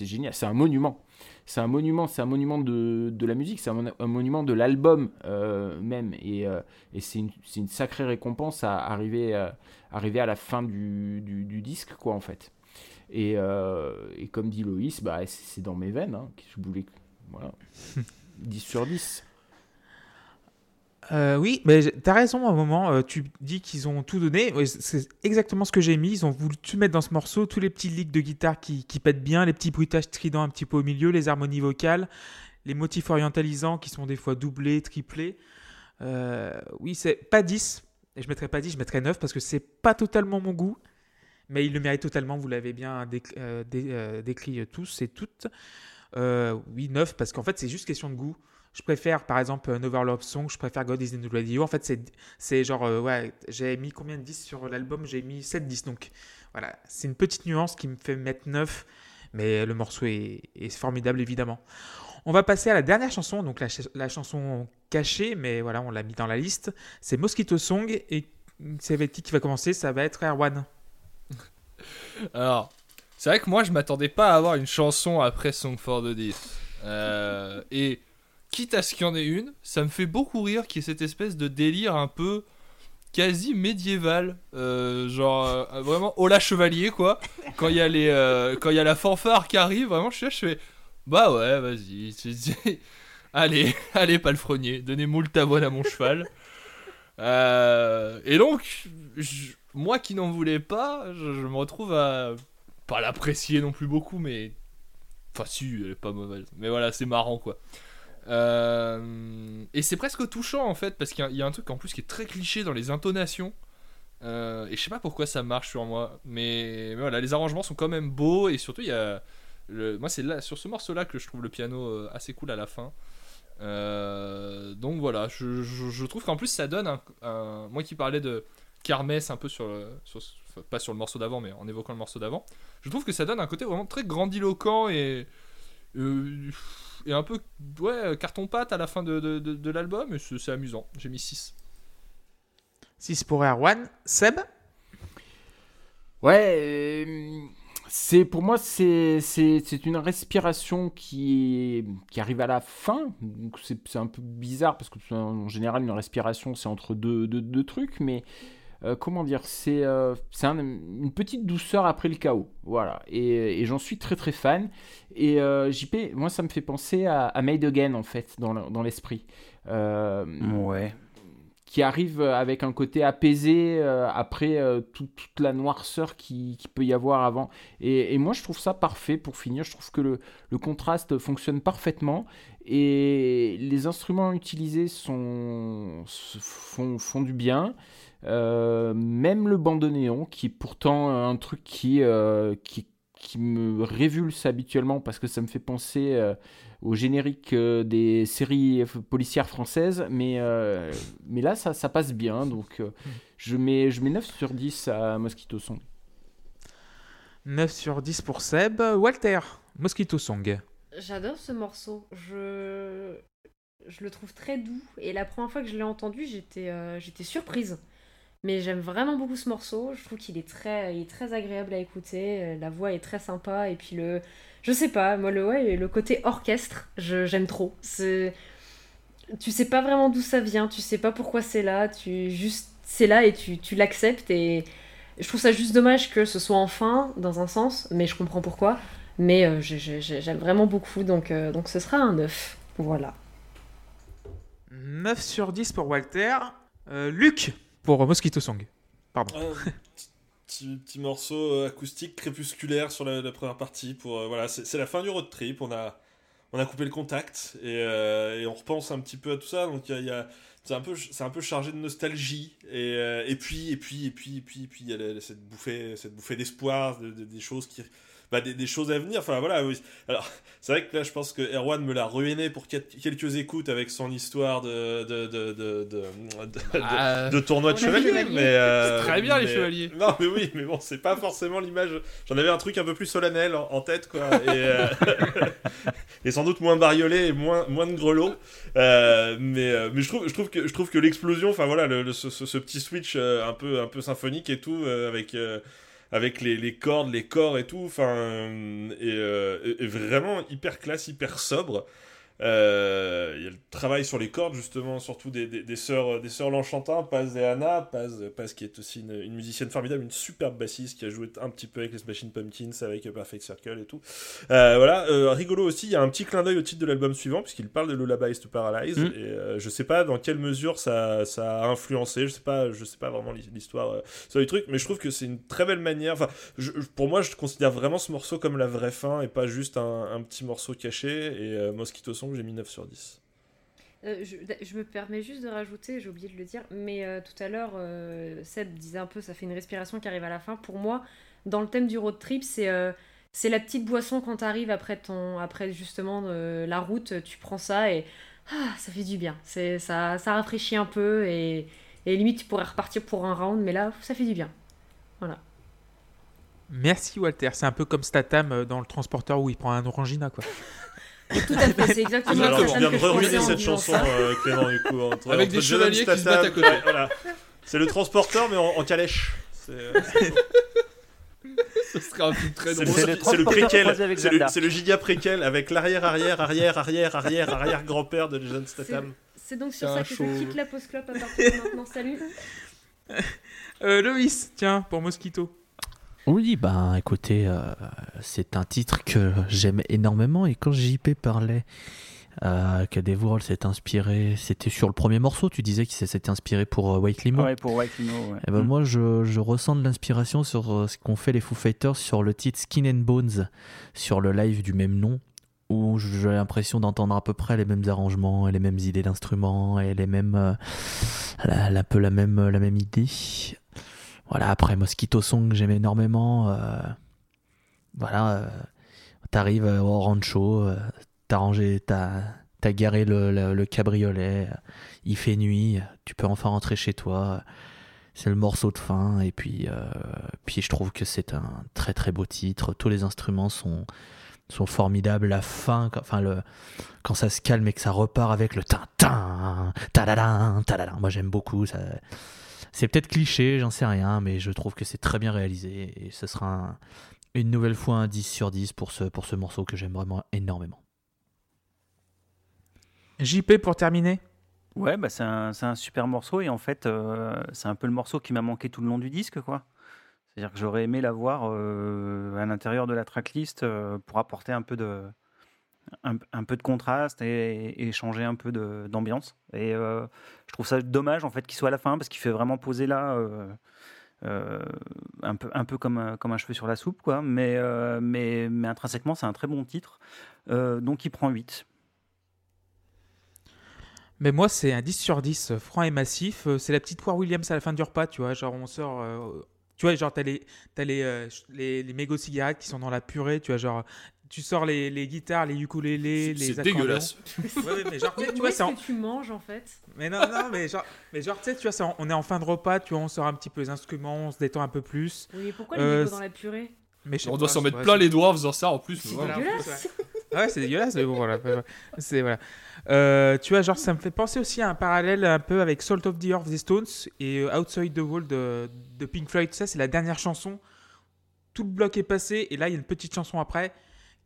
génial. C'est un monument. C'est un monument. C'est un monument de, de la musique. C'est un, mon- un monument de l'album euh, même. Et, euh, et c'est, une, une sacrée récompense à arriver, euh, arriver à la fin du, du, du disque, quoi, en fait. Et, et comme dit Loïs, bah, c'est, dans mes veines. Hein, que je voulais. Voilà. 10 sur 10. Euh, oui, mais t'as raison à un moment. euh, tu dis qu'ils ont tout donné. C'est exactement ce que j'ai mis. Ils ont voulu tout mettre dans ce morceau. Tous les petits licks de guitare qui, qui pètent bien, les petits bruitages stridents un petit peu au milieu, les harmonies vocales, les motifs orientalisants qui sont des fois doublés, triplés. Euh, oui, c'est pas 10. Et je mettrais pas 10, je mettrais 9 parce que c'est pas totalement mon goût. Mais il le mérite totalement. Vous l'avez bien déc- dé- décrit tous et toutes. Oui, 9 parce qu'en fait, c'est juste question de goût. Je préfère, par exemple, un Overlap Song, je préfère God is in the Radio. En fait, c'est, genre, euh, ouais, j'ai mis combien de 10 sur l'album? J'ai mis 7-10. Donc, voilà, c'est une petite nuance qui me fait mettre 9. Mais le morceau est, formidable, évidemment. On va passer à la dernière chanson, donc la, ch- la chanson cachée, mais voilà, on l'a mis dans la liste. C'est Mosquito Song. Et c'est avec qui qui va commencer? Ça va être Erwan. Alors, c'est vrai que moi, je m'attendais pas à avoir une chanson après Song for the Dead. Euh, et quitte à ce qu'il y en ait une, ça me fait beaucoup rire qu'il y ait cette espèce de délire un peu quasi médiéval, euh, genre euh, vraiment au la chevalier quoi. Quand il y a les, euh, quand il y a la fanfare qui arrive, vraiment je suis là, je fais bah ouais, vas-y, allez, allez palefrenier, donnez moult à mon cheval. Euh, et donc, moi qui n'en voulais pas, je, je me retrouve à pas l'apprécier non plus beaucoup, mais enfin si, elle est pas mauvaise. Mais voilà, c'est marrant quoi. Euh, Et c'est presque touchant en fait, parce qu'il y a- un truc en plus qui est très cliché dans les intonations. Euh, et je sais pas pourquoi ça marche sur moi, mais, voilà, les arrangements sont quand même beaux et surtout il y a, moi c'est sur ce morceau-là que je trouve le piano euh, assez cool à la fin. Donc voilà, je, trouve qu'en plus ça donne un, moi qui parlais de kermesse un peu sur, pas sur le morceau d'avant, mais en évoquant le morceau d'avant, je trouve que ça donne un côté vraiment très grandiloquent et et un peu ouais carton pâte à la fin de, de, de- de l'album et c'est c'est amusant. J'ai mis 6. 6 pour Erwan. Seb Ouais, euh, c'est pour moi c'est c'est c'est une respiration qui qui arrive à la fin. Donc c'est c'est un peu bizarre parce que en général une respiration c'est entre deux, deux, deux trucs, mais euh, comment dire, c'est euh, un- une petite douceur après le chaos. Voilà, et, et j'en suis très très fan. Et euh, JP, moi ça me fait penser à, à Made Again en fait dans le- dans l'esprit. Ouais. qui arrive avec un côté apaisé après tout- toute la noirceur qui, qui peut y avoir avant. Et, et moi, je trouve ça parfait pour finir. Je trouve que le, le contraste fonctionne parfaitement et les instruments utilisés sont, font, font du bien. Euh, même le bandoneon, qui est pourtant un truc qui, euh, qui, qui me révulse habituellement parce que ça me fait penser euh, au générique euh, des séries policières françaises, mais, euh, mais là ça, ça passe bien, donc euh, je, mets, je mets 9 sur 10 à Mosquito Song. 9 sur 10 pour Seb. Walter, Mosquito Song. J'adore ce morceau. Je... je le trouve très doux. Et la première fois que je l'ai entendu, j'étais euh, j'étais surprise. Mais j'aime vraiment beaucoup ce morceau. Je trouve qu'il est très, il est très agréable à écouter. Euh, La voix est très sympa. Et puis le. Je sais pas, moi, le, le côté orchestre, j'aime trop. C'est. Tu sais pas vraiment d'où ça vient, tu sais pas pourquoi c'est là, tu juste c'est là et tu, tu l'acceptes et je trouve ça juste dommage que ce soit enfin dans un sens, mais je comprends pourquoi. Mais euh, j'ai- j'ai- j'ai- j'aime vraiment beaucoup, donc, euh, donc ce sera un 9. Voilà. 9 sur 10 pour Walter. Luc, pour Mosquito Song. Pardon. Un petit, morceau euh, acoustique crépusculaire sur la, première partie. Pour euh, voilà, c'est la fin du road trip. On a on a coupé le contact et, euh, et on repense un petit peu à tout ça. Donc il y a, c'est un peu c'est un peu chargé de nostalgie et, euh, et puis et puis et puis et puis et puis il y a cette bouffée cette bouffée d'espoir de- de- des choses qui bah, des, des choses à venir. Enfin voilà. Oui. Alors c'est vrai que là je pense que Erwan me l'a ruiné pour quel- quelques écoutes avec son histoire de de de de, de, de- Ah, de tournoi de chevalier, mais euh, très bien, les chevaliers. Non, mais oui, mais bon, c'est pas forcément l'image. J'en avais un truc un peu plus solennel en, en tête, quoi, et, euh, et sans doute moins bariolé et moins moins de grelots. Euh, mais euh, mais je trouve je trouve que je trouve que l'explosion, enfin voilà, le, le- ce, ce- ce petit switch euh, un peu un peu symphonique et tout euh, avec. Avec les, les cordes, les corps et tout, enfin, euh, euh, et vraiment hyper classe, hyper sobre. Euh, Il y a le travail sur les cordes, justement, surtout des, des, des sœurs, des sœurs Lanchantin, Paz et Anna. Paz, Paz qui est aussi une, une musicienne formidable, une superbe bassiste qui a joué un petit peu avec les Smashing Pumpkins, avec Perfect Circle et tout. Euh, voilà, euh, rigolo aussi, il y a un petit clin d'œil au titre de l'album suivant, puisqu'il parle de Lullabies to Paralyze. Mm. Et euh, je sais pas dans quelle mesure ça, ça a influencé, je sais pas, je sais pas vraiment l'histoire euh, sur les trucs, mais je trouve que c'est une très belle manière. Enfin, je- pour moi, je considère vraiment ce morceau comme la vraie fin et pas juste un, un petit morceau caché. Et euh, Mosquito Song, j'ai mis 9 sur 10. Euh, je, je me permets juste de rajouter, j'ai oublié de le dire, mais euh, tout à l'heure, euh, Seb disait un peu, ça fait une respiration qui arrive à la fin. Pour moi, dans le thème du road trip, c'est euh, c'est la petite boisson quand t'arrives après ton, après justement euh, la route, tu prends ça et ah, ça fait du bien. C'est ça, ça rafraîchit un peu et, et limite tu pourrais repartir pour un round, mais là, ça fait du bien. Merci Walter. C'est un peu comme Statam dans le transporteur où il prend un orangina, quoi. Tout à fait, c'est exactement Alors, ça. je viens de ruiner cette chanson, euh, Clément, du coup. Entre, Avec entre des chevaliers qui se Statham, battent à côté. voilà. C'est le transporteur, mais en, en calèche. C'est euh, Ce serait un film très drôle. C'est le, le c'est le transporteur préquel. C'est le, c'est le giga préquel avec l'arrière, arrière, arrière, arrière, arrière, arrière, grand-père de Jason Statham. C'est donc sur ça que je quitte la pause clope à partir de maintenant. Salut. Euh, Loïs, tiens, pour Mosquito. Oui, ben écoutez, euh, c'est un titre que j'aime énormément et quand JP parlait euh, que Dave s'est inspiré, c'était sur le premier morceau, tu disais qu'il s'était inspiré pour euh, White Limo. Ouais, pour White Limo, ouais. Eh ben Mm. moi, je, je ressens de l'inspiration sur euh, ce qu'ont fait les Foo Fighters sur le titre Skin and Bones, sur le live du même nom, où j'ai l'impression d'entendre à peu près les mêmes arrangements et les mêmes idées d'instruments et les mêmes, la- la- un peu la même, la même idée. Voilà, après Mosquito Song, j'aime énormément. euh, voilà, euh, t'arrives euh, au rancho, t'as rangé, t'as, t'as garé le, le- le cabriolet, il fait nuit, tu peux enfin rentrer chez toi. C'est le morceau de fin et puis, puis je trouve que c'est un très très beau titre. Tous les instruments sont, sont formidables. La fin, quand- enfin le, quand ça se calme et que ça repart avec le tin tin tadadin. Moi j'aime beaucoup. Ça, C'est peut-être cliché, j'en sais rien, mais je trouve que c'est très bien réalisé et ce sera un- une nouvelle fois un 10 sur 10 pour ce, pour ce morceau que j'aime vraiment énormément. JP pour terminer. Ouais, bah c'est un, c'est un super morceau et en fait, euh, c'est un peu le morceau qui m'a manqué tout le long du disque, quoi. C'est-à-dire que j'aurais aimé l'avoir euh, à l'intérieur de la tracklist euh, pour apporter un peu de, un, peu de contraste et, changer un peu d'ambiance. Et euh, je trouve ça dommage en fait qu'il soit à la fin parce qu'il fait vraiment poser là. euh, euh, un peu, un peu comme, comme un cheveu sur la soupe, quoi. Mais, mais, mais intrinsèquement, c'est un très bon titre. Donc, il prend 8. Mais moi, c'est un 10 sur 10, euh, franc et massif. C'est la petite poire Williams à la fin du repas, tu vois. Genre, on sort. tu vois, genre, t'as les, t'as les, euh, les, les mégots cigarettes qui sont dans la purée, tu vois. Genre, tu sors les, les guitares, les ukulélés, les C'est dégueulasse. Ouais, ouais, mais genre, tu vois, est-ce en- que tu manges en fait? Mais non, non, mais genre, mais genre tu sais, tu vois, en- on est en fin de repas, tu vois, on sort un petit peu les instruments, on se détend un peu plus. Oui, pourquoi Euh, les dans la purée? Mais On doit s'en mettre plein les doigts en faisant ça en plus. C'est voilà. dégueulasse. Ouais, c'est dégueulasse, mais bon, voilà. C'est voilà. Euh, tu vois, genre, ça me fait penser aussi à un parallèle un peu avec Salt of the Earth des Stones et euh, Outside the Wall de, de Pink Floyd. Ça, c'est la dernière chanson. Tout le bloc est passé et là, il y a une petite chanson après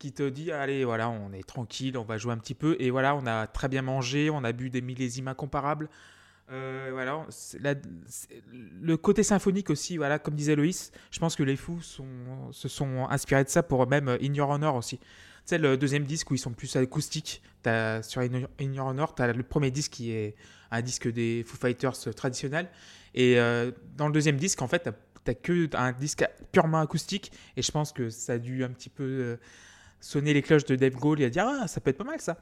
qui te dit allez, voilà, on est tranquille, on va jouer un petit peu. Et voilà, on a très bien mangé, on a bu des millésimes incomparables. Euh, voilà, c'est c'est- le côté symphonique aussi, voilà, comme disait Loïs, je pense que les fous se sont inspirés de ça pour même euh, In Your Honor aussi. Sais, le deuxième disque où ils sont plus acoustiques, t'as- sur Your Honor, as le premier disque qui est un disque des Foo Fighters euh, traditionnel. Et dans le deuxième disque, en fait, tu n'as que un disque purement acoustique. Et je pense que ça a dû un petit peu sonner les cloches de Dave Grohl et a dire Ah, ça peut être pas mal ça.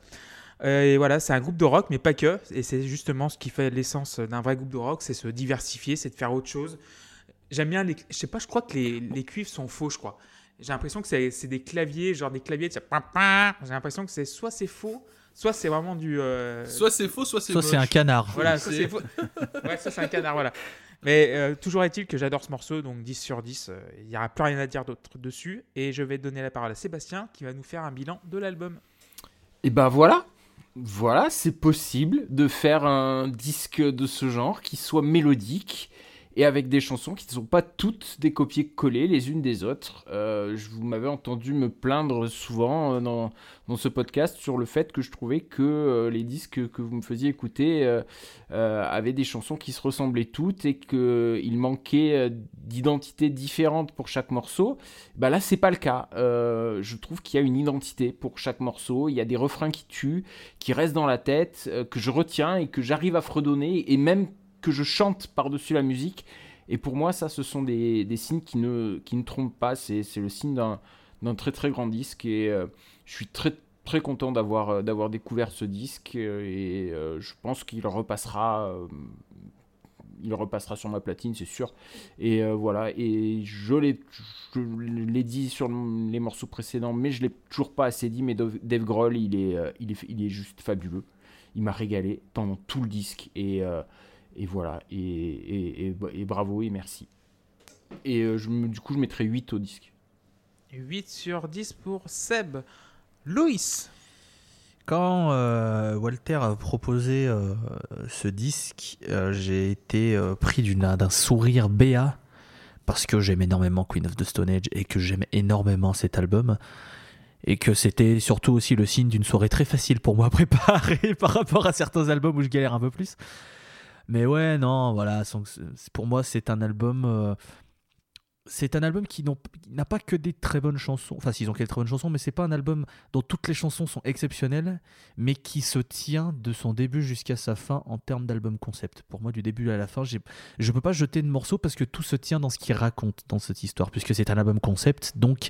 Euh, et voilà, c'est un groupe de rock, mais pas que. Et c'est justement ce qui fait l'essence d'un vrai groupe de rock c'est se diversifier, c'est de faire autre chose. J'aime bien les. Je sais pas, je crois que les, les cuivres sont faux, je crois. J'ai l'impression que c'est c'est des claviers, genre des claviers. tu sais, pam, pam. J'ai l'impression que c'est soit c'est faux, soit c'est vraiment du. euh, Soit c'est faux, soit c'est Soit c'est un canard. voilà, c'est- c'est faux. ouais, ça c'est un canard, voilà. Mais euh, toujours est-il que j'adore ce morceau, donc 10 sur 10. euh, Il n'y aura plus rien à dire d'autre dessus. Et je vais donner la parole à Sébastien qui va nous faire un bilan de l'album. Et ben voilà, voilà, c'est possible de faire un disque de ce genre qui soit mélodique et avec des chansons qui ne sont pas toutes des copier-coller les unes des autres. Euh, vous m'avais entendu me plaindre souvent euh, dans, dans ce podcast sur le fait que je trouvais que euh, les disques que vous me faisiez écouter avaient des chansons qui se ressemblaient toutes et qu'il manquait d'identité différente pour chaque morceau. Bah là, c'est pas le cas. Je trouve qu'il y a une identité pour chaque morceau. Il y a des refrains qui tuent, qui restent dans la tête, que je retiens et que j'arrive à fredonner et même que je chante par-dessus la musique. Et pour moi, ça, ce sont des, des signes qui ne, qui ne trompent pas. C'est le signe d'un très très grand disque. Et euh, je suis très très content d'avoir euh, d'avoir découvert ce disque. Et euh, je pense qu'il repassera. il repassera sur ma platine, c'est sûr. Et voilà, et je l'ai, dit sur les morceaux précédents, mais je l'ai toujours pas assez dit. Mais Dave Grohl, il est, il est, il est juste fabuleux. Il m'a régalé pendant tout le disque et, et voilà. Et, et, et- et bravo et merci. Et euh, je me- du coup, je mettrai 8 au disque. 8 sur 10 pour Seb. Loïs. Quand euh, Walter a proposé euh, ce disque, euh, j'ai été euh, pris d'un sourire béat parce que j'aime énormément Queen of the Stone Age et que j'aime énormément cet album. Et que c'était surtout aussi le signe d'une soirée très facile pour moi à préparer par rapport à certains albums où je galère un peu plus. Mais ouais, non, voilà, pour moi c'est un album. euh, c'est un album qui n'a pas que des très bonnes chansons. Enfin, s'ils ont quelques très bonnes chansons, mais c'est pas un album dont toutes les chansons sont exceptionnelles, mais qui se tient de son début jusqu'à sa fin en termes d'album concept. Pour moi, du début à la fin, je peux pas jeter de morceaux parce que tout se tient dans ce qu'il raconte dans cette histoire, puisque c'est un album concept, donc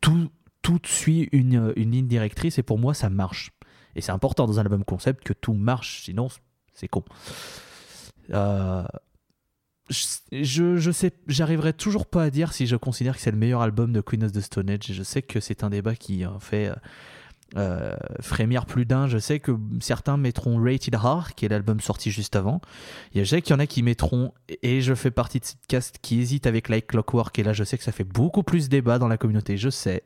tout, tout suit une, une ligne directrice, et pour moi, ça marche. Et c'est important dans un album concept que tout marche, sinon c'est con. Euh, je, je, sais, j'arriverai toujours pas à dire si je considère que c'est le meilleur album de Queen of the Stone Age. Je sais que c'est un débat qui en fait euh, euh, frémir plus d'un. Je sais que certains mettront Rated R, qui est l'album sorti juste avant. Et je sais qu'il y en a qui mettront, et je fais partie de cette cast qui hésite avec Like Clockwork. Et là, je sais que ça fait beaucoup plus débat dans la communauté. Je sais.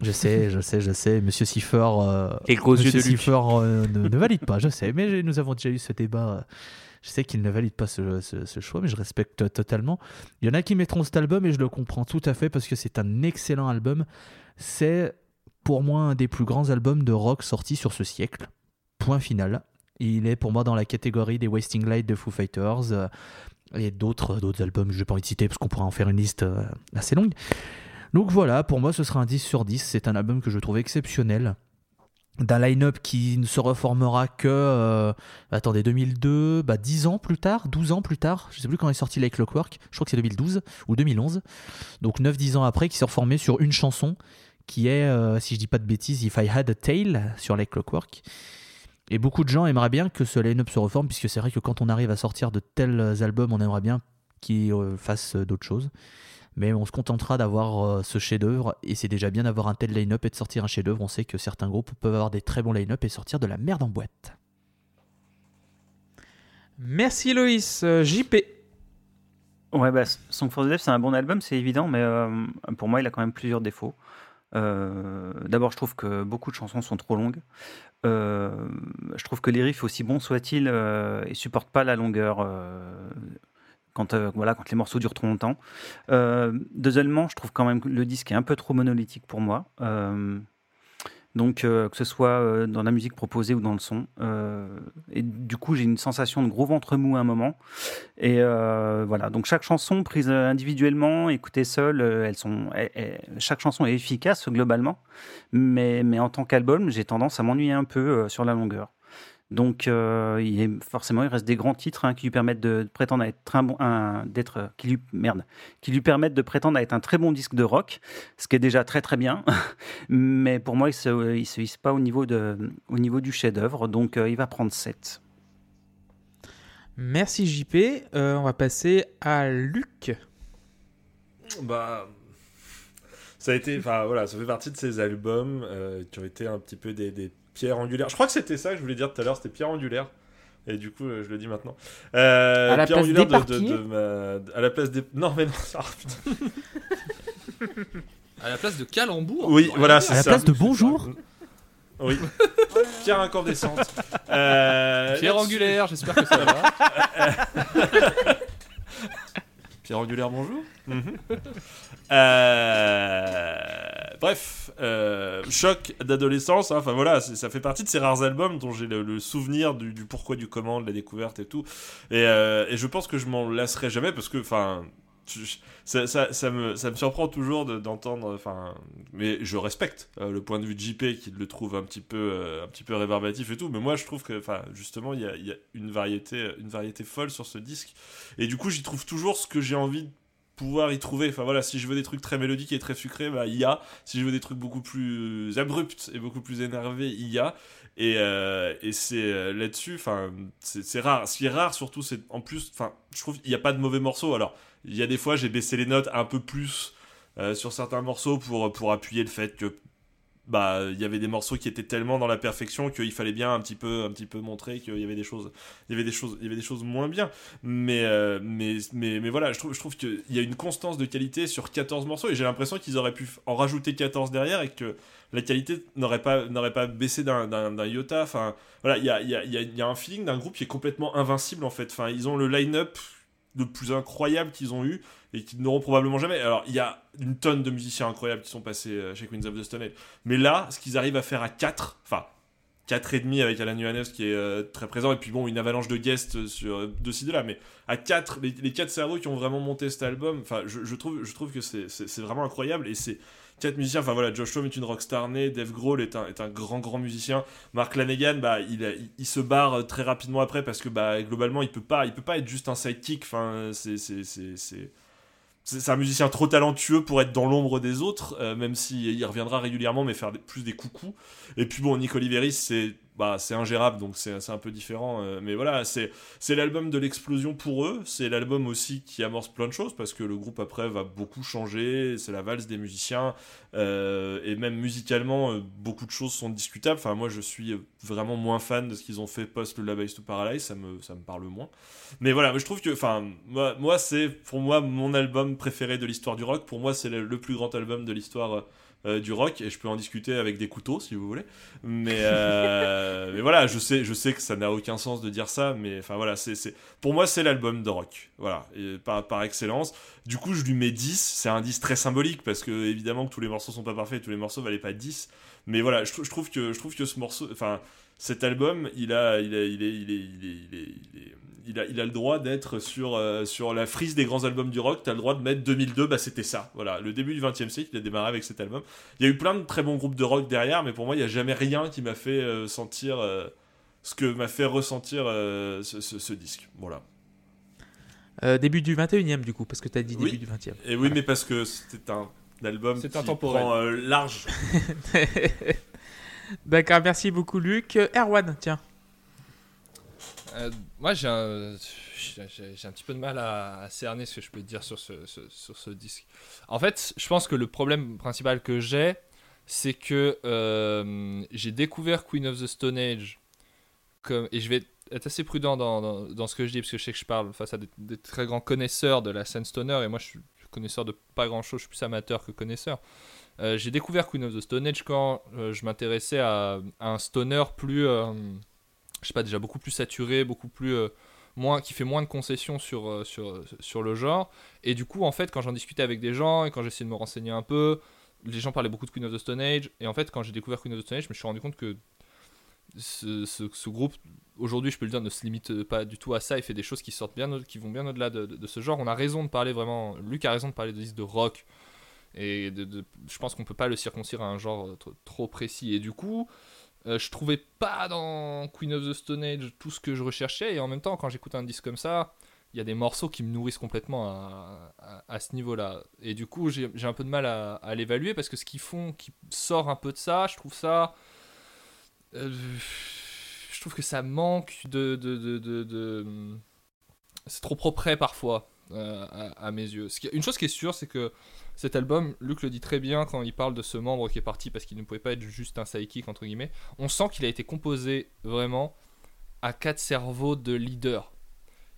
Je sais, je sais, je sais. Monsieur Cipher, euh, Monsieur de euh, ne, ne valide pas, je sais. Mais nous avons déjà eu ce débat Je sais qu'ils ne valident pas ce, choix, mais je respecte totalement. Il y en a qui mettront cet album et je le comprends tout à fait parce que c'est un excellent album. C'est pour moi un des plus grands albums de rock sortis sur ce siècle. Point final. Il est pour moi dans la catégorie des Wasting Light de Foo Fighters euh, et d'autres d'autres albums, je n'ai pas envie de citer parce qu'on pourrait en faire une liste euh, assez longue. Donc voilà, pour moi ce sera un 10 sur 10. C'est un album que je trouve exceptionnel. D'un line-up qui ne se reformera que, euh, attendez, 2002, bah 10 ans plus tard, 12 ans plus tard, je sais plus quand est sorti Like Clockwork, je crois que c'est 2012 ou 2011. Donc 9-10 ans après, qui s'est reformé sur une chanson qui est, euh, si je dis pas de bêtises, If I Had a Tale sur Like Clockwork. Et beaucoup de gens aimeraient bien que ce line-up se reforme, puisque c'est vrai que quand on arrive à sortir de tels albums, on aimerait bien qu'ils euh, fassent d'autres choses. Mais on se contentera d'avoir euh, ce chef-d'œuvre, et c'est déjà bien d'avoir un tel line-up et de sortir un chef-d'œuvre. On sait que certains groupes peuvent avoir des très bons line-up et sortir de la merde en boîte. Merci Loïs. Euh, JP. Ouais, bah, Song for the Deaf, c'est un bon album, c'est évident, mais euh, pour moi, il a quand même plusieurs défauts. Euh, D'abord, je trouve que beaucoup de chansons sont trop longues. Euh, je trouve que les riffs, aussi bons soient-ils, euh, ils supportent pas la longueur euh, quand, euh, voilà, quand les morceaux durent trop longtemps. Euh, deuxièmement, je trouve quand même que le disque est un peu trop monolithique pour moi. Euh, donc, que ce soit dans la musique proposée ou dans le son. Et du coup, j'ai une sensation de gros ventre mou à un moment. Et voilà, donc chaque chanson prise individuellement, écoutée seule, elles sont, chaque chanson est efficace globalement, mais, mais en tant qu'album, j'ai tendance à m'ennuyer un peu sur la longueur. Donc, euh, il est, forcément, il reste des grands titres hein, qui lui permettent de, de prétendre à être un bon, un- d'être, euh, qui lui, merde, qui lui permettent de prétendre à être un très bon disque de rock, ce qui est déjà très très bien. mais pour moi, il se, il se hisse pas au niveau de, au niveau du chef-d'œuvre, donc euh, il va prendre 7. Merci JP. Euh, on va passer à Luc. Bah, ça a été, enfin voilà, ça fait partie de ces albums euh, qui ont été un petit peu des, des pierres angulaires. Je crois que c'était ça que je voulais dire tout à l'heure, c'était pierre angulaire. Et du coup, euh, je le dis maintenant. Euh, À la pierre place angulaire de, de, d'éparpiller de ma- à la place des, non mais non, ah, putain. À la place de calembour. Oui, voilà, c'est À la ça. place de bonjour Oui. pierre incandescente. Euh, Pierre là-dessus- angulaire, j'espère que ça va. Pierre Angulaire, bonjour. Euh, Bref, euh, choc d'adolescence. hein. Enfin voilà, c'est- ça fait partie de ces rares albums dont j'ai le, le souvenir du, du pourquoi du comment, de la découverte et tout. Et, euh, et je pense que je m'en lasserai jamais parce que, enfin, ça, me, surprend toujours de- d'entendre. Enfin, mais je respecte euh, le point de vue de JP qui le trouve un petit peu, euh, rébarbatif et tout. Mais moi, je trouve que, justement, il y a, il une variété, folle sur ce disque. Et du coup, j'y trouve toujours ce que j'ai envie de pouvoir y trouver. Enfin voilà, si je veux des trucs très mélodiques et très sucrés, bah il y a. Si je veux des trucs beaucoup plus abrupts et beaucoup plus énervés, il y a. Et, euh, c'est euh, là-dessus, c'est rare. Ce qui est rare surtout, c'est en plus, je trouve qu'il n'y a pas de mauvais morceaux. Alors, il y a des fois, j'ai baissé les notes un peu plus euh, sur certains morceaux pour, pour appuyer le fait que bah il y avait des morceaux qui étaient tellement dans la perfection qu'il fallait bien un petit peu un petit peu montrer qu'il y avait des choses il y avait des choses il y avait des choses moins bien. Mais euh, mais mais mais voilà je trouve je trouve qu'il y a une constance de qualité sur 14 morceaux et j'ai l'impression qu'ils auraient pu en rajouter 14 derrière et que la qualité n'aurait pas n'aurait pas baissé d'un iota. Enfin voilà il y a y y y a un feeling d'un groupe qui est complètement invincible en fait. Enfin ils ont le line-up le plus incroyable qu'ils ont eu et qu'ils n'auront probablement jamais. Alors, il y a une tonne de musiciens incroyables qui sont passés euh, chez Queens of the Stone Age. Mais là, ce qu'ils arrivent à faire à 4, enfin, 4 et demi avec Alan Johannes qui est euh, très présent, et puis bon, une avalanche de guests sur euh, de ci, de là, mais à 4, les, les 4 cerveaux qui ont vraiment monté cet album, enfin, je, trouve, je trouve que c'est- vraiment incroyable, et c'est 4 musiciens, enfin voilà, Josh Homme est une rockstar née, Dave Grohl est un, est un grand, grand musicien, Mark Lanegan, bah, il, il se barre euh, très rapidement après parce que bah, globalement, il peut pas, il peut pas être juste un sidekick, enfin, c'est- c'est- un musicien trop talentueux pour être dans l'ombre des autres, euh, même s'il reviendra régulièrement, mais faire plus des coucous. Et puis bon, Nick Oliveris, c'est bah, c'est ingérable, donc c'est un peu différent. euh, mais voilà, c'est l'album de l'explosion pour eux. C'est l'album aussi qui amorce plein de choses, parce que le groupe après va beaucoup changer. C'est la valse des musiciens. euh, et même musicalement, euh, beaucoup de choses sont discutables. Enfin, moi, je suis vraiment moins fan de ce qu'ils ont fait post le Label to Paralyze. Ça me, ça me parle moins. Mais voilà, je trouve que, enfin, moi, moi c'est pour moi mon album préféré de l'histoire du rock. Pour moi, c'est le plus grand album de l'histoire euh, du rock et je peux en discuter avec des couteaux si vous voulez. Mais, euh, mais voilà, je sais, je sais que ça n'a aucun sens de dire ça, mais enfin voilà, c'est, c'est, pour moi c'est l'album de rock, voilà, et par, par excellence. Du coup, je lui mets 10, c'est un 10 très symbolique parce que évidemment que tous les morceaux sont pas parfaits, tous les morceaux valaient pas 10, mais voilà, je, je trouve que je trouve que ce morceau, enfin cet album, il a, il a, il est, il est, il est, il est- il est- il a, il a le droit d'être sur, euh, sur la frise des grands albums du rock. T'as le droit de mettre 2002, bah c'était ça. Voilà, le début du 20 e siècle, il a démarré avec cet album. Il y a eu plein de très bons groupes de rock derrière, mais pour moi, il n'y a jamais rien qui m'a fait euh, sentir euh, ce que m'a fait ressentir euh, ce, ce- ce disque. Voilà. Euh, début du 21 e du coup, parce que tu as dit Oui. début du 20 e Et oui, mais parce que c'était un album C'est qui prend euh, large. D'accord, merci beaucoup Luc. Erwan, tiens. Euh, moi, j'ai un, petit peu de mal à, cerner ce que je peux dire sur ce, disque. En fait, je pense que le problème principal que j'ai, c'est que euh, j'ai découvert Queen of the Stone Age, et je vais être assez prudent dans, ce que je dis, parce que je sais que je parle face à des, très grands connaisseurs de la scène stoner, et moi je suis connaisseur de pas grand chose, je suis plus amateur que connaisseur. Euh, j'ai découvert Queen of the Stone Age quand je m'intéressais à, un stoner plus, je sais pas, déjà beaucoup plus saturé, beaucoup plus euh, moins, qui fait moins de concessions sur, euh, sur, sur le genre. Et du coup, en fait, quand j'en discutais avec des gens et quand j'essayais de me renseigner un peu, les gens parlaient beaucoup de Queen of the Stone Age. Et en fait, quand j'ai découvert Queen of the Stone Age, je me suis rendu compte que ce, groupe, aujourd'hui, je peux le dire, ne se limite pas du tout à ça. Il fait des choses qui sortent bien, qui vont bien au-delà de, de- ce genre. On a raison de parler vraiment. Luc a raison de parler de disques de rock. Et je pense qu'on peut pas le circoncire à un genre euh, trop précis. Et du coup, euh, je trouvais pas dans Queen of the Stone Age tout ce que je recherchais. Et en même temps, quand j'écoute un disque comme ça, il y a des morceaux qui me nourrissent complètement à, ce niveau-là. Et du coup, j'ai un peu de mal à, l'évaluer parce que ce qu'ils font, qui sort un peu de ça, je trouve ça. euh, je trouve que ça manque de, de- de- c'est trop propre parfois, euh, à, mes yeux. Une chose qui est sûre, c'est que cet album, Luc le dit très bien quand il parle de ce membre qui est parti parce qu'il ne pouvait pas être juste un sidekick, entre guillemets. On sent qu'il a été composé vraiment à quatre cerveaux de leaders.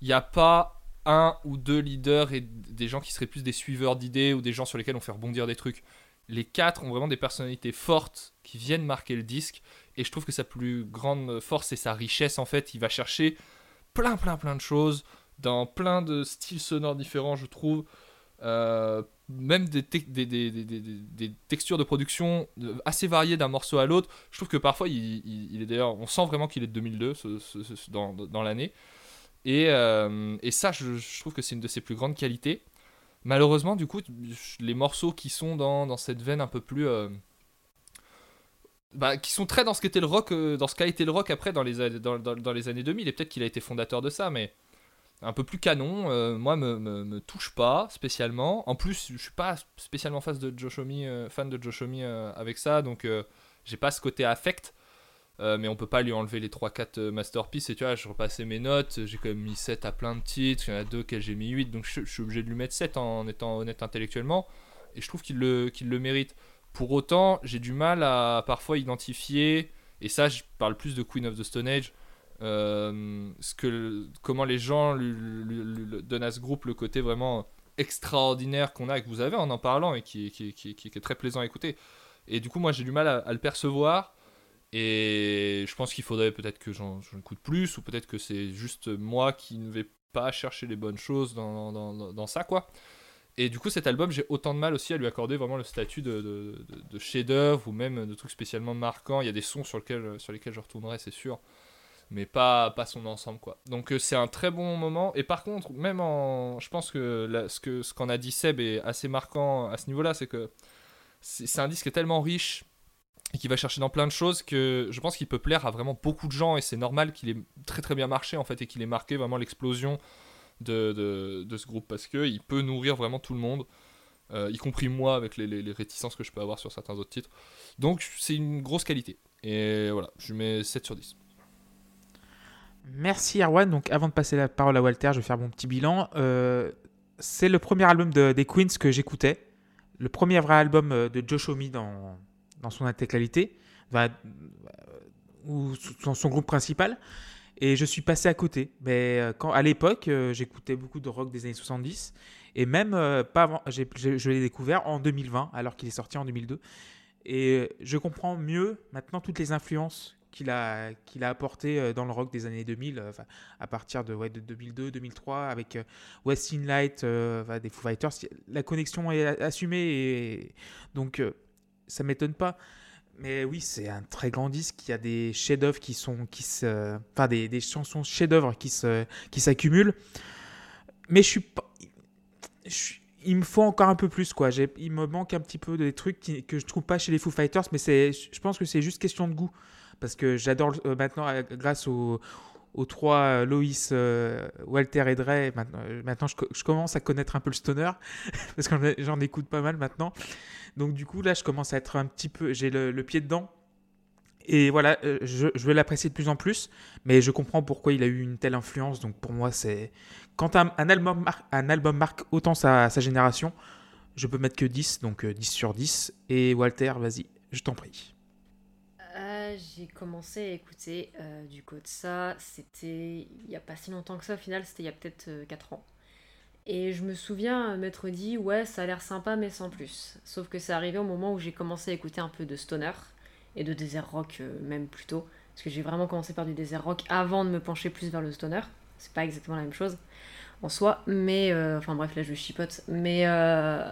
Il n'y a pas un ou deux leaders et des gens qui seraient plus des suiveurs d'idées ou des gens sur lesquels on fait rebondir des trucs. Les quatre ont vraiment des personnalités fortes qui viennent marquer le disque et je trouve que sa plus grande force c'est sa richesse en fait. Il va chercher plein plein plein de choses dans plein de styles sonores différents je trouve. Euh, même des, te- des, des- des- des- des- des textures de production assez variées d'un morceau à l'autre. Je trouve que parfois, il, est d'ailleurs, on sent vraiment qu'il est de 2002 ce- ce- ce- dans, l'année. Et, euh, ça, je, trouve que c'est une de ses plus grandes qualités. Malheureusement, du coup, les morceaux qui sont dans, cette veine un peu plus. euh, bah, qui sont très dans ce qu'a été le rock après dans les, dans les années 2000, et peut-être qu'il a été fondateur de ça, mais un peu plus canon, euh, moi, me, me, touche pas spécialement. En plus, je suis pas spécialement fan de Joshomi, euh, fan de Joshomi euh, avec ça, donc euh, j'ai pas ce côté affect. Euh, mais on peut pas lui enlever les 3-4 euh, masterpieces. Et tu vois, je repassais mes notes, j'ai quand même mis 7 à plein de titres, il y en a deux que j'ai mis 8, donc je, je suis obligé de lui mettre 7 en étant honnête intellectuellement. Et je trouve qu'il le, qu'il le mérite. Pour autant, j'ai du mal à parfois identifier, et ça, je parle plus de Queen of the Stone Age, euh, ce que, comment les gens donnent à ce groupe le côté vraiment extraordinaire qu'on a et que vous avez en en parlant et qui, qui, qui- est très plaisant à écouter. Et du coup, moi, j'ai du mal à, le percevoir. Et je pense qu'il faudrait peut-être que j'en écoute plus, ou peut-être que c'est juste moi qui ne vais pas chercher les bonnes choses dans, dans, dans- ça, quoi. Et du coup, cet album, j'ai autant de mal aussi à lui accorder vraiment le statut de- de chef-d'œuvre ou même de trucs spécialement marquants. Il y a des sons sur, lesquels, sur lesquels je retournerai, c'est sûr, mais pas, pas son ensemble, quoi. Donc, euh, c'est un très bon moment. Et par contre, même en. Je pense que ce que ce qu'en a dit Seb est assez marquant à ce niveau-là, c'est que c'est un disque tellement riche et qui va chercher dans plein de choses que je pense qu'il peut plaire à vraiment beaucoup de gens et c'est normal qu'il ait très très bien marché en fait et qu'il ait marqué vraiment l'explosion de, de, ce groupe parce qu'il peut nourrir vraiment tout le monde, euh, y compris moi avec les, les- les réticences que je peux avoir sur certains autres titres. Donc c'est une grosse qualité. Et voilà, je mets 7 sur 10. Merci Erwan. Donc avant de passer la parole à Walter, je vais faire mon petit bilan. Euh, c'est le premier album de- des Queens que j'écoutais. Le premier vrai album euh, de Joe Shomi dans, dans son intégralité, euh, ou dans son groupe principal. Et je suis passé à côté. Mais quand, à l'époque, j'écoutais beaucoup de rock des années 70. Et même pas avant, je l'ai découvert en 2020, alors qu'il est sorti en 2002. Et je comprends mieux maintenant toutes les influences qu'il a, qu'il a apportées euh, dans le rock des années 2000, euh, à partir de, ouais, de 2002, 2003, avec euh, West In Light, des Foo Fighters. La connexion est assumée, donc ça m'étonne pas. Mais oui, c'est un très grand disque. Il y a des chefs-d'œuvre qui sont, qui des, des chansons chefs-d'œuvre qui se, qui s'accumulent. Mais je suis il me faut encore un peu plus quoi. Il me manque un petit peu des trucs que je trouve pas chez les Foo Fighters, mais je pense que c'est juste question de goût parce que j'adore euh, maintenant euh, grâce aux trois euh, Loïs, Walter et Dre, maintenant, je, co- je commence à connaître un peu le stoner, parce que j'en- écoute pas mal maintenant. Donc du coup, là, je commence à être un petit peu... J'ai le, pied dedans. Et voilà, je, vais l'apprécier de plus en plus, mais je comprends pourquoi il a eu une telle influence. Donc pour moi, c'est... Quand un, album, marque autant sa, sa génération, je peux mettre que 10, donc euh, 10 sur 10. Et Walter, vas-y, je t'en prie. Euh, j'ai commencé à écouter euh, du ça, c'était il n'y a pas si longtemps que ça au final, c'était il y a peut-être 4 ans. Et je me souviens euh, m'être dit, ouais, ça a l'air sympa, mais sans plus. Sauf que c'est arrivé au moment où j'ai commencé à écouter un peu de stoner et de desert rock, euh, même plutôt. Parce que j'ai vraiment commencé par du desert rock avant de me pencher plus vers le stoner. C'est pas exactement la même chose en soi, mais. euh, enfin bref, là je chipote. Mais. euh,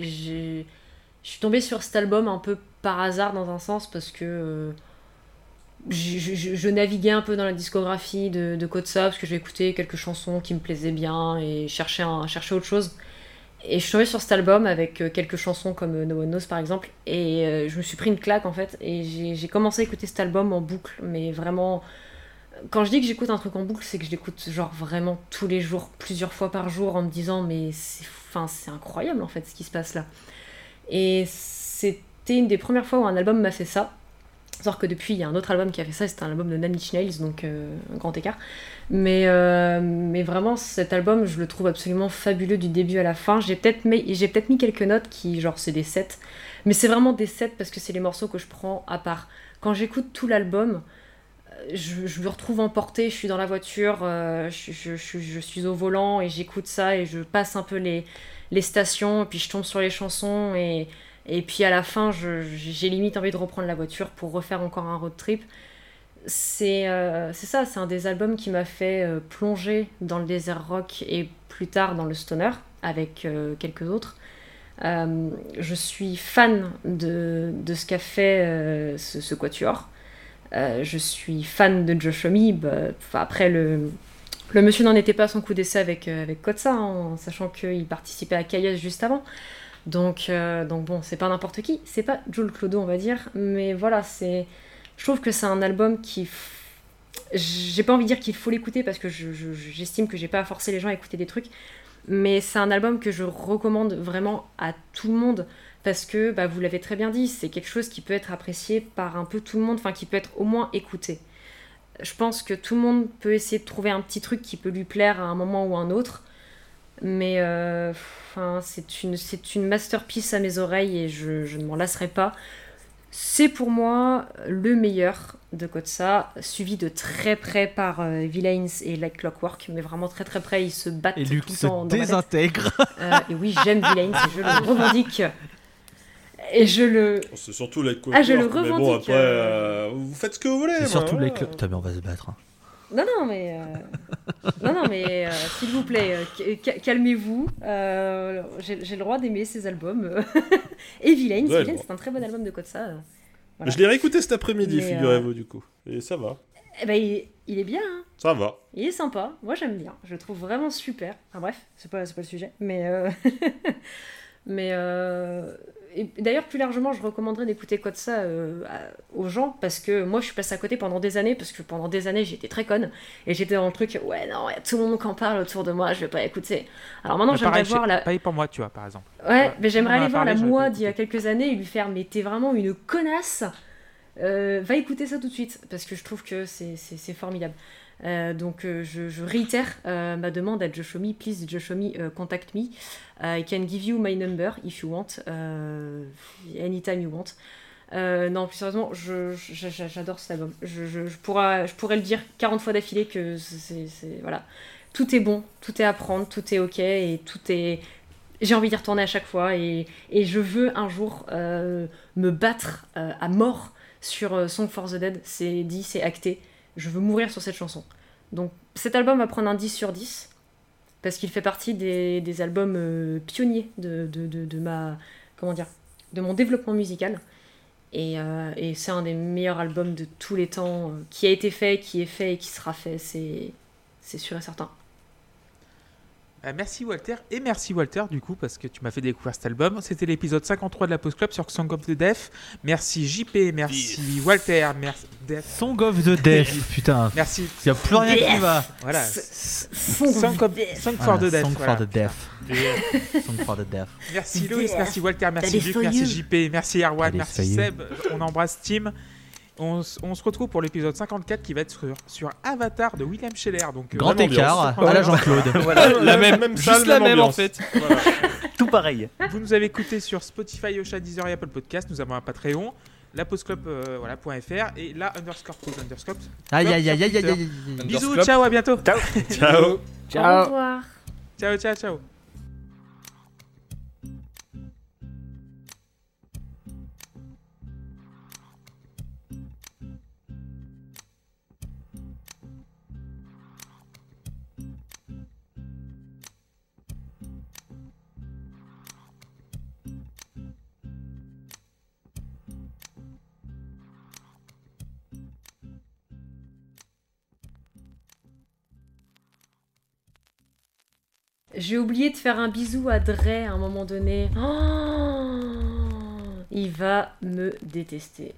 j'ai. Je suis tombée sur cet album un peu par hasard dans un sens parce que euh, je, naviguais un peu dans la discographie de, de Kotsa parce que j'ai écouté quelques chansons qui me plaisaient bien et cherchais, cherchais autre chose. Et je suis tombée sur cet album avec euh, quelques chansons comme euh, No One Knows par exemple et je me suis pris une claque en fait et j'ai commencé à écouter cet album en boucle mais vraiment quand je dis que j'écoute un truc en boucle c'est que je l'écoute genre vraiment tous les jours plusieurs fois par jour en me disant mais c'est c'est incroyable en fait ce qui se passe là et c'était une des premières fois où un album m'a fait ça. Sauf que depuis, il y a un autre album qui a fait ça, c'était un album de Nine Inch Nails, donc euh, un grand écart. Mais, euh, mais vraiment, cet album, je le trouve absolument fabuleux du début à la fin. J'ai peut-être mis, peut-être mis quelques notes qui, genre, c'est des sets. Mais c'est vraiment des sets parce que c'est les morceaux que je prends à part. Quand j'écoute tout l'album, euh, je, me retrouve emportée, je suis dans la voiture, je- je suis au volant et j'écoute ça et je passe un peu les, les stations, puis je tombe sur les chansons, et, et puis à la fin, j'ai limite envie de reprendre la voiture pour refaire encore un road trip. C'est euh, ça, c'est un des albums qui m'a fait euh, plonger dans le désert rock et plus tard dans le stoner, avec euh, quelques autres. Euh, je suis fan de, de ce qu'a fait ce, quatuor. Je suis fan de Josh Homme. bah, après, le, le monsieur n'en était pas à son coup d'essai avec, euh, avec Kotsa, hein, en sachant qu'il participait à Kayas juste avant. Donc, euh, donc bon, c'est pas n'importe qui, c'est pas Jules Clodo, on va dire, mais voilà, c'est. Je trouve que c'est un album qui. J'ai pas envie de dire qu'il faut l'écouter parce que je- je- j'estime que j'ai pas forcé les gens à écouter des trucs, mais c'est un album que je recommande vraiment à tout le monde parce que, bah, vous l'avez très bien dit, c'est quelque chose qui peut être apprécié par un peu tout le monde, enfin qui peut être au moins écouté je pense que tout le monde peut essayer de trouver un petit truc qui peut lui plaire à un moment ou un autre. Mais euh, enfin, c'est une, c'est une masterpiece à mes oreilles et je, je ne m'en lasserai pas. C'est pour moi le meilleur de Kotsa, suivi de très près par euh, Villains et Like Clockwork, mais vraiment très très près, ils se battent Et tout Luc le se temps tête. désintègre. Euh, et oui, j'aime Villains et je le revendique. Et je le, C'est surtout les Ah, je le Mais bon, revendique, après, euh. euh, vous faites ce que vous voulez. C'est surtout les clubs. Putain, mais on va se battre. hein. Non, non, mais. euh, Non, non, mais euh, s'il vous plaît, ca- ca- calmez-vous. Euh, J'ai le droit d'aimer ces albums. Et Ouais, bon. c'est un très bon album de Kotsa. Voilà. Je l'ai réécouté cet après-midi, euh, figurez-vous, du coup. Et ça va. Eh ben, il, il est bien, hein. Ça va. il est sympa. Moi, j'aime bien. Je le trouve vraiment super. Enfin, bref, c'est pas, c'est pas le sujet. Mais. euh, mais. Euh, et D'ailleurs, plus largement, je recommanderais d'écouter Kotsa euh, à- aux gens parce que moi, je suis passée à côté pendant des années parce que pendant des années, j'étais très conne et j'étais dans le truc, ouais, non, y a tout le monde qui en parle autour de moi, je vais pas écouter. Alors maintenant, j'aimerais voir la. pareil pour moi, tu vois, par exemple. Ouais, Ouais, mais j'aimerais aller voir la moi d'il y a quelques années et lui faire, mais t'es vraiment une connasse. Euh, va écouter ça tout de suite parce que je trouve que c'est formidable. Euh, donc euh, je, réitère euh, ma demande à Joshomi, please Joshomi, contact me. I can give you my number if you want, anytime you want. Non, plus sérieusement, j'adore cet album. Je, pourrais, je pourrais le dire 40 fois d'affilée que c'est voilà. Tout est bon, tout est à prendre, tout est ok et tout est j'ai envie d'y retourner à chaque fois et, et je veux un jour me battre à mort sur Song for the Dead. C'est dit, c'est acté. Je veux mourir sur cette chanson. Donc cet album va prendre un 10 sur 10 parce qu'il fait partie des, albums euh, pionniers de, ma comment dire de mon développement musical et, euh, et c'est un des meilleurs albums de tous les temps euh, qui a été fait, qui est fait et qui sera fait. C'est sûr et certain. Euh, merci Walter et merci Walter du coup parce que tu m'as fait découvrir cet album. C'était l'épisode 53 de la Post Club sur Song of the Deaf. Merci JP, merci Walter, merci Def. Song of the Deaf, putain. Merci. Il n'y a plus rien qui va. Voilà. Song Song, of- Song for Voilà, the Deaf. Song voilà. for the Deaf. Song for the Deaf. Merci Loïs, merci Walter, merci Luc, merci. JP, merci Erwan, merci. Seb. On embrasse Tim. On, se retrouve pour l'épisode 54 qui va être sur, sur Avatar de William Scheller. Donc, euh, Grand écart ambiance. à la Jean-Claude. Voilà, la même, même Juste salle, la même même en fait. Voilà. Tout pareil. Vous nous avez écouté sur Spotify, Ocha, Deezer et Apple Podcast. Nous avons un Patreon, la postclub, euh, voilà, point .fr et la underscore pause underscore. Aïe aïe aïe aïe aïe aïe. Bisous, ciao, à bientôt. Ciao. Au revoir. Ciao, ciao, ciao. J'ai oublié de faire un bisou à Dre à un moment donné. Oh il va me détester.